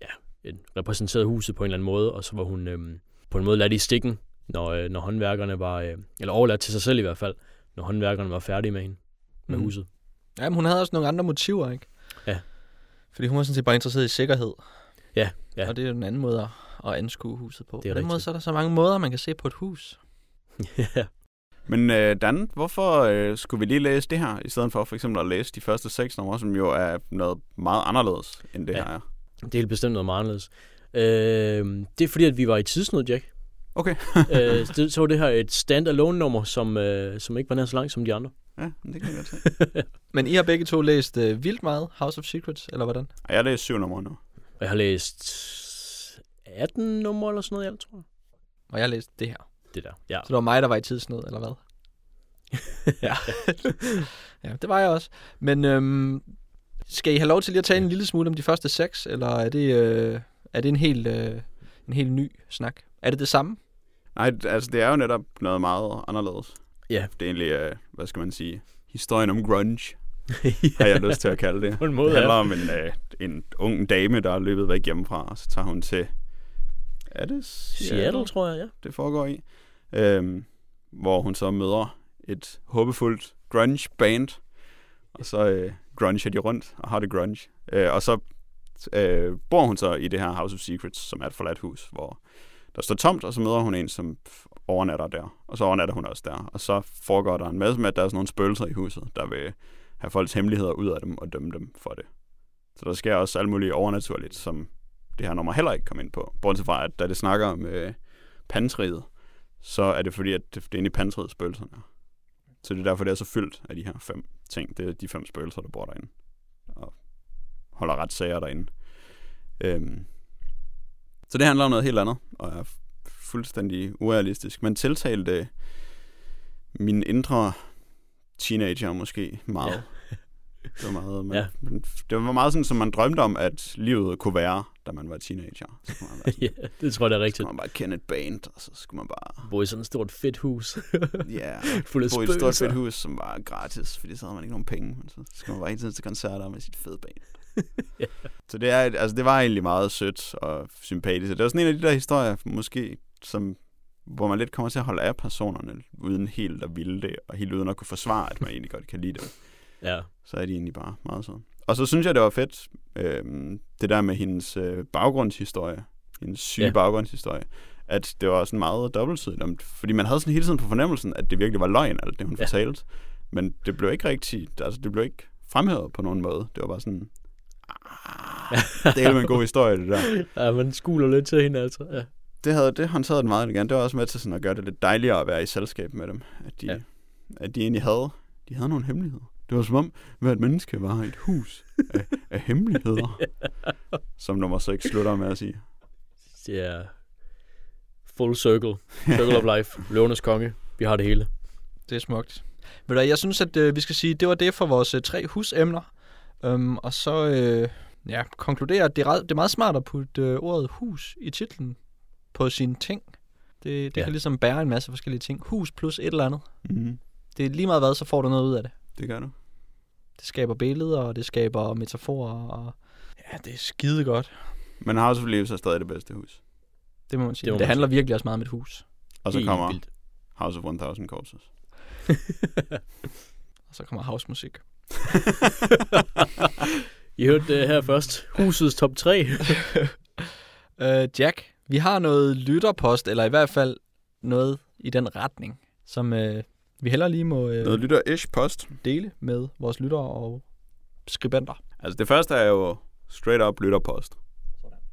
ja, en repræsenterede huset på en eller anden måde, og så var hun øh, på en måde ladt i stikken, når, øh, når håndværkerne var, øh, eller overladt til sig selv i hvert fald, når håndværkerne var færdige med hende, med Mm. huset. Ja, men hun havde også nogle andre motiver, ikke? Ja. Fordi hun var sådan set bare interesseret i sikkerhed. Ja, ja. Og det er jo en anden måde at- at anskue huset på. Det er på den måde rigtigt. så er der så mange måder, man kan se på et hus. ja. Men øh, Dan, hvorfor øh, skulle vi lige læse det her, i stedet for for eksempel at læse de første seks numre, som jo er noget meget anderledes, end det Ja. her er? Det er helt bestemt noget meget anderledes. Øh, det er fordi, at vi var i tidsnød, Jack. Okay. øh, det, så var det her et stand-alone-nummer, som, øh, som ikke var nær så langt som de andre. Ja, det kan jeg godt se. Men I har begge to læst øh, vildt meget House of Secrets, eller hvordan? Og jeg læser syv numre nu. Og jeg har læst 18 numre eller sådan noget i alt, tror jeg. Og jeg har læst det her. Det der. Ja. Så det var mig, der var i tidsnød, eller hvad? ja. ja, det var jeg også. Men øhm, skal I have lov til lige at tale en lille smule om de første seks, eller er det, øh, er det en helt, øh, en helt ny snak? Er det det samme? Nej, altså det er jo netop noget meget anderledes. Ja. Det er egentlig, øh, hvad skal man sige, historien om grunge, har jeg lyst til at kalde det. På en Det måde, handler ja. om en, øh, en ung dame, der er løbet væk hjemmefra, og så tager hun til... Er det Seattle, tror jeg, ja. det foregår i? Øhm, hvor hun så møder et håbefuldt grunge band, og så øh, grunger de rundt og har det grunge. Øh, og så øh, bor hun så i det her House of Secrets, som er et forladt hus, hvor der står tomt, og så møder hun en, som overnatter der. Og så overnatter hun også der. Og så foregår der en masse med, at der er sådan nogle spøgelser i huset, der vil have folks hemmeligheder ud af dem og dømme dem for det. Så der sker også alt muligt overnaturligt, som det her nummer heller ikke kom ind på. Bortset fra, at da det snakker om øh, pantriget, så er det fordi, at det, det er inde i pantriget spøgelserne. Så det er derfor, det er så fyldt af de her fem ting. Det er de fem spøgelser, der bor derinde. Og holder retssager derinde. Øhm. Så det handler om noget helt andet, og er fuldstændig urealistisk. Man tiltalte min indre teenager måske meget. Ja. Det var meget, man, Ja. det var meget sådan, som man drømte om, at livet kunne være, da man var teenager. Så man, være, ja, det tror jeg, det er så rigtigt. skulle man bare kende et band, og så skulle man bare Bo i sådan et stort fedt hus. ja, Fuld af bo i et stort fedt hus, som var gratis, fordi så havde man ikke nogen penge. Men så skulle man bare hele tiden til koncerter med sit fede band. Ja. Så det, er, altså, det var egentlig meget sødt og sympatisk. Og Det var sådan en af de der historier, måske, som, hvor man lidt kommer til at holde af personerne, uden helt at ville det, og helt uden at kunne forsvare, at man egentlig godt kan lide det. Ja. Så er de egentlig bare meget søde. Og så synes jeg, det var fedt, øhm, det der med hendes øh, baggrundshistorie, hendes syge Ja. baggrundshistorie, at det var sådan meget dobbeltsidigt. om- Fordi man havde sådan hele tiden på fornemmelsen, at det virkelig var løgn, alt det hun Ja. fortalte. Men det blev ikke rigtigt, altså det blev ikke fremhævet på nogen måde. Det var bare sådan, det er en god historie, det der. ja, man skuler lidt til hende, altså. Ja. Det, havde, det håndterede den meget elegant. Det var også med til sådan at gøre det lidt dejligere at være i selskab med dem. At de, Ja. ja. at de egentlig havde, de havde nogle hemmeligheder. Det var som om, hvert menneske var et hus af, af hemmeligheder. Som nummer 6 slutter med at sige. Det er full circle. Circle of life. Løvenes konge. Vi har det hele. Det er smukt. Ved du, jeg synes, at øh, vi skal sige, det var det for vores øh, tre husemner. Um, og så øh, ja, konkludere, at det er, det er meget smart at putte øh, ordet hus i titlen på sine ting. Det, det Ja. kan ligesom bære en masse forskellige ting. Hus plus et eller andet. Mm, Det er lige meget hvad, så får du noget ud af det. det gør du. Det skaber billeder, og det skaber metaforer, og ja, det er skide godt. Men House of Leaves er stadig det bedste hus. Det må man sige. Det må det man handler virkelig også meget om et hus. Og så Helt kommer vildt. House of 1000 Corpses. Og så kommer housemusik. I hørte det her først. Husets top 3. Øh, Jack, vi har noget lytterpost, eller i hvert fald noget i den retning, som øh, vi heller lige må øh, Noget lytter-ish post. dele med vores lyttere og skribenter. Altså det første er jo straight up lytterpost.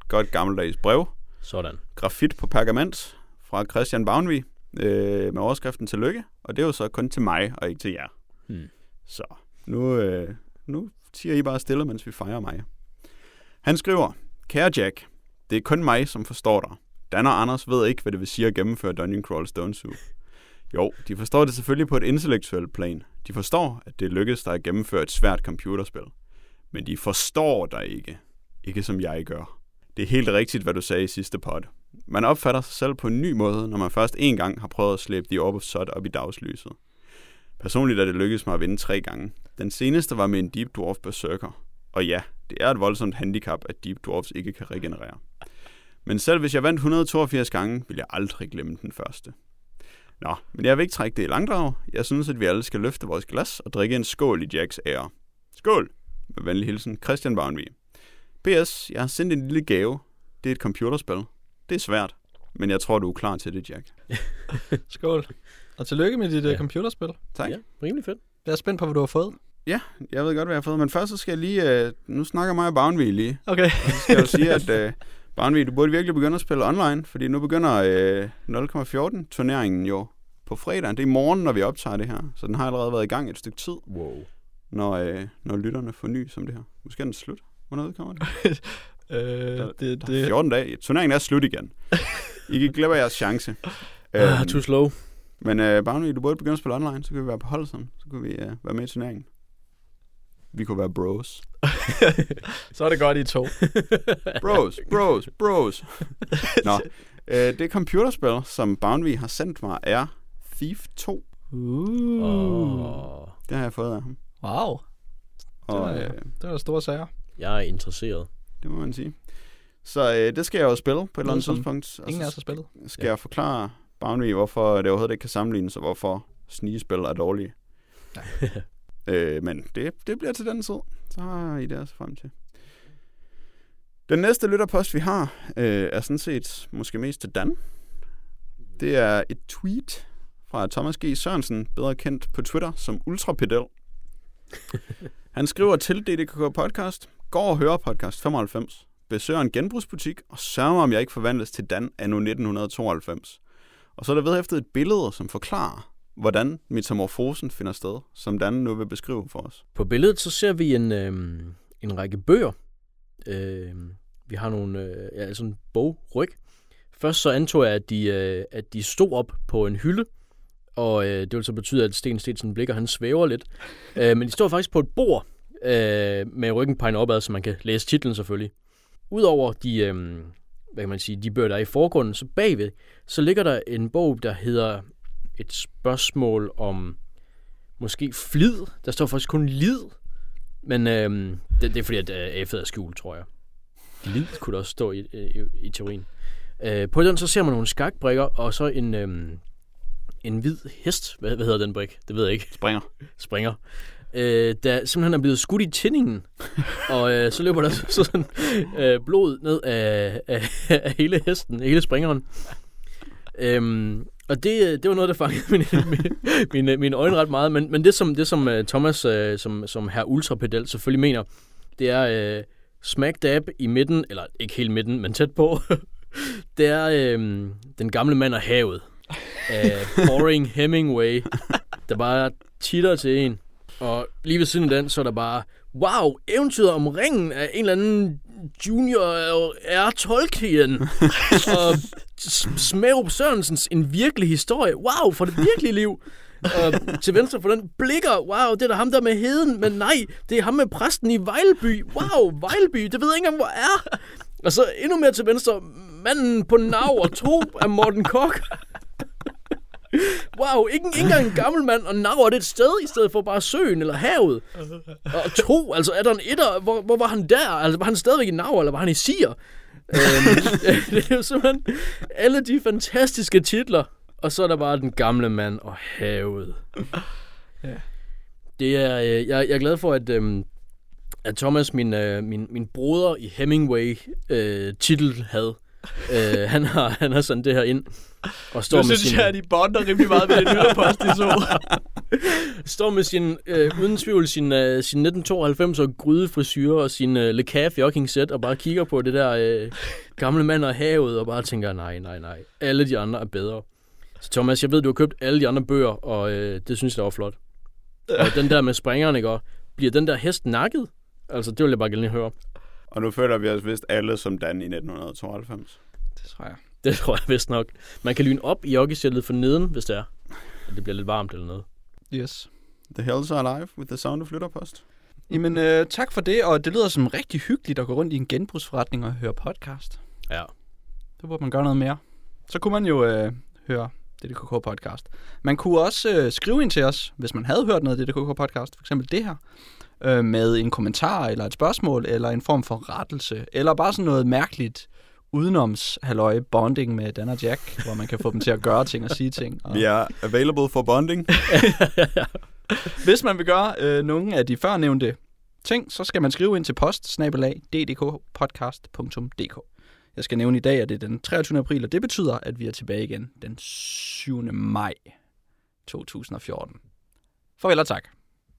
Godt gammeldags brev. Sådan. grafit på pergament fra Christian Bavnvig øh, med overskriften til lykke, og det er jo så kun til mig og ikke til jer. Hmm. Så nu, øh, nu siger I bare stille, mens vi fejrer mig. Han skriver, Kære Jack, det er kun mig, som forstår dig. Dan og Anders ved ikke, hvad det vil sige at gennemføre Dungeon Crawl Stone Soup. Jo, de forstår det selvfølgelig på et intellektuelt plan. De forstår, at det lykkedes dig at gennemføre et svært computerspil. Men de forstår dig ikke. Ikke som jeg gør. Det er helt rigtigt, hvad du sagde i sidste pod. Man opfatter sig selv på en ny måde, når man først en gang har prøvet at slæbe The Orb of Sot op i dagslyset. Personligt er det lykkedes mig at vinde tre gange. Den seneste var med en Deep Dwarf Berserker. Og ja, det er et voldsomt handicap, at Deep Dwarfs ikke kan regenerere. Men selv hvis jeg vandt 182 gange, vil jeg aldrig glemme den første. Nå, men jeg vil ikke trække det i langdrag. Jeg synes, at vi alle skal løfte vores glas og drikke en skål i Jacks ære. Skål! Med venlig hilsen, Christian Bavnvig. PS, jeg har sendt en lille gave. Det er et computerspil. Det er svært, men jeg tror, du er klar til det, Jack. Skål. Og tillykke med dit ja. Ja. computerspil. Tak. Ja, rimelig fedt. Jeg er spændt på, hvad du har fået. Ja, jeg ved godt, hvad jeg har fået, men først så skal jeg lige... Øh, nu snakker mig og Bavnvig lige. Okay. Og så skal jeg jo sige, at øh, Bavnvig, du burde virkelig begynde at spille online, fordi nu begynder øh, 0,14 turneringen jo på fredag. Det er i morgen, når vi optager det her, så den har allerede været i gang et stykke tid, Wow. når, øh, når lytterne får ny som det her. Måske er den slut. Hvornår udkommer det? Øh, Der, det, der er det, 14 dage. Turneringen er slut igen. I kan glemme jeres chance. Ah, Øhm, too slow. Men øh, Bavnvig, du burde begynde at spille online, så kan vi være på hold sammen. Så kan vi øh, være med i turneringen. Vi kunne være bros. så er det godt, I er to. Bros, bros, bros. Nå, øh, det computerspil, som Boundary har sendt mig, er Thief 2. Uh. Oh, Det har jeg fået af ham. Wow. Og var- øh, Det store sager. jeg er interesseret. det må man sige. Så øh, det skal jeg jo spille på et eller andet tidspunkt. Ingen af os så har spillet. skal Ja. jeg forklare Boundary, hvorfor det overhovedet ikke kan sammenlignes, og hvorfor snigespil er dårlige. øh, men det, det bliver til den tid. Så har I det altså frem til. Den næste lytterpost, vi har, øh, er sådan set måske mest til Dan. Det er et tweet fra Thomas G. Sørensen, bedre kendt på Twitter som Ultrapedel. Han skriver til DDKK Podcast, går og hører podcast 95, besøger en genbrugsbutik og sørger om jeg ikke forvandles til Dan anno 1992. Og så er der vedhæftet et billede, som forklarer, hvordan metamorfosen finder sted, som Dan nu vil beskrive for os. På billedet så ser vi en, øhm, en række bøger. Øhm, vi har nogle, øh, ja, sådan en bogryg. Først så antog jeg, at de, øh, at de stod op på en hylde, og øh, det vil så betyde, at Sten Stensen blikker, han svæver lidt. Øh, men de står faktisk på et bord, øh, med ryggen pegnet opad, så man kan læse titlen selvfølgelig. Udover de, øh, hvad kan man sige, de bøger, der er i forgrunden, så bagved, så ligger der en bog, der hedder et spørgsmål om måske flid. Der står faktisk kun lid. Men øhm, det, det er fordi, at øh, F'et er skjult, tror jeg. Lid kunne der også stå i, i, i teorien. Øh, på den så ser man nogle skakbrikker, og så en, øhm, en hvid hest. Hvad, hvad hedder den brik? Det ved jeg ikke. Springer. Springer. Øh, der simpelthen er blevet skudt i tændingen. og øh, så løber der så sådan øh, blod ned af, af, af hele hesten, hele springeren. Øhm, og det, det var noget, der fangede mine, mine, mine, mine øjne ret meget. Men, men det, som, det, som øh, Thomas, øh, som, som her ultrapedel selvfølgelig mener, det er øh, smack dab i midten, eller ikke helt midten, men tæt på. det er øh, den gamle mand og havet. Af Boring Hemingway, der bare titter til en. Og lige ved siden af den, så er der bare, wow, eventyret om ringen af en eller anden junior er Tolkien. og Smærup Sørensens En virkelig historie. Wow, for det virkelige liv. Og til venstre for den blikker, wow, det er da ham der med heden, men nej, det er ham med præsten i Vejleby. Wow, Vejleby, det ved jeg ikke engang, hvor er. Og så endnu mere til venstre, manden på nav og to af Morten Kok. Wow, ikke, ikke engang en gammel mand, og Nav er det et sted, i stedet for bare søen eller havet. Og to, altså er der en etter, hvor, hvor var han der? Altså var han stadigvæk i Nav, eller var han i Sier? øhm, det er jo simpelthen alle de fantastiske titler, og så er der bare den gamle mand og havet. Ja. Det er, øh, jeg, jeg er glad for, at, øhm, at Thomas, min, øh, min, min broder i Hemingway øh, titel havde. Øh, han, har, han har sendt det her ind. Og står Nu med synes sin, jeg, at de bonder rimelig meget ved det lytterpost, de så. står med sin, øh, uden tvivl, sin, øh, sin 1992 og grydefrisyre og sin øh, Le Café jogging set og bare kigger på det der øh, gamle mand og havet og bare tænker, nej, nej, nej, alle de andre er bedre. Så Thomas, jeg ved, du har købt alle de andre bøger, og øh, det synes jeg var flot. Og den der med springeren, ikke? Og Bliver den der hest nakket? Altså, det vil jeg bare gerne lige høre. Og nu føler vi os vist alle som Dan i 1992. Det tror jeg. Det tror jeg vist nok. Man kan lyne op i joggingshjellet for neden, hvis det er. Og det bliver lidt varmt eller noget. Yes. The Hells Are Alive with the Sound of Lytterpost. Jamen, øh, tak for det, og det lyder som rigtig hyggeligt at gå rundt i en genbrugsforretning og høre podcast. Ja. Det burde man gøre noget mere. Så kunne man jo øh, høre DDKK podcast. Man kunne også øh, skrive ind til os, hvis man havde hørt noget af DDKK podcast, for eksempel det her, øh, med en kommentar, eller et spørgsmål, eller en form for rettelse, eller bare sådan noget mærkeligt, udenoms halløj bonding med Dan og Jack, hvor man kan få dem til at gøre ting og sige ting. Og Vi er available for bonding. Hvis man vil gøre øh, nogle af de førnævnte ting, så skal man skrive ind til post ddkpodcast.dk. Jeg skal nævne i dag, at det er den 23. april, og det betyder, at vi er tilbage igen den 7. maj 2014. Farvel og tak.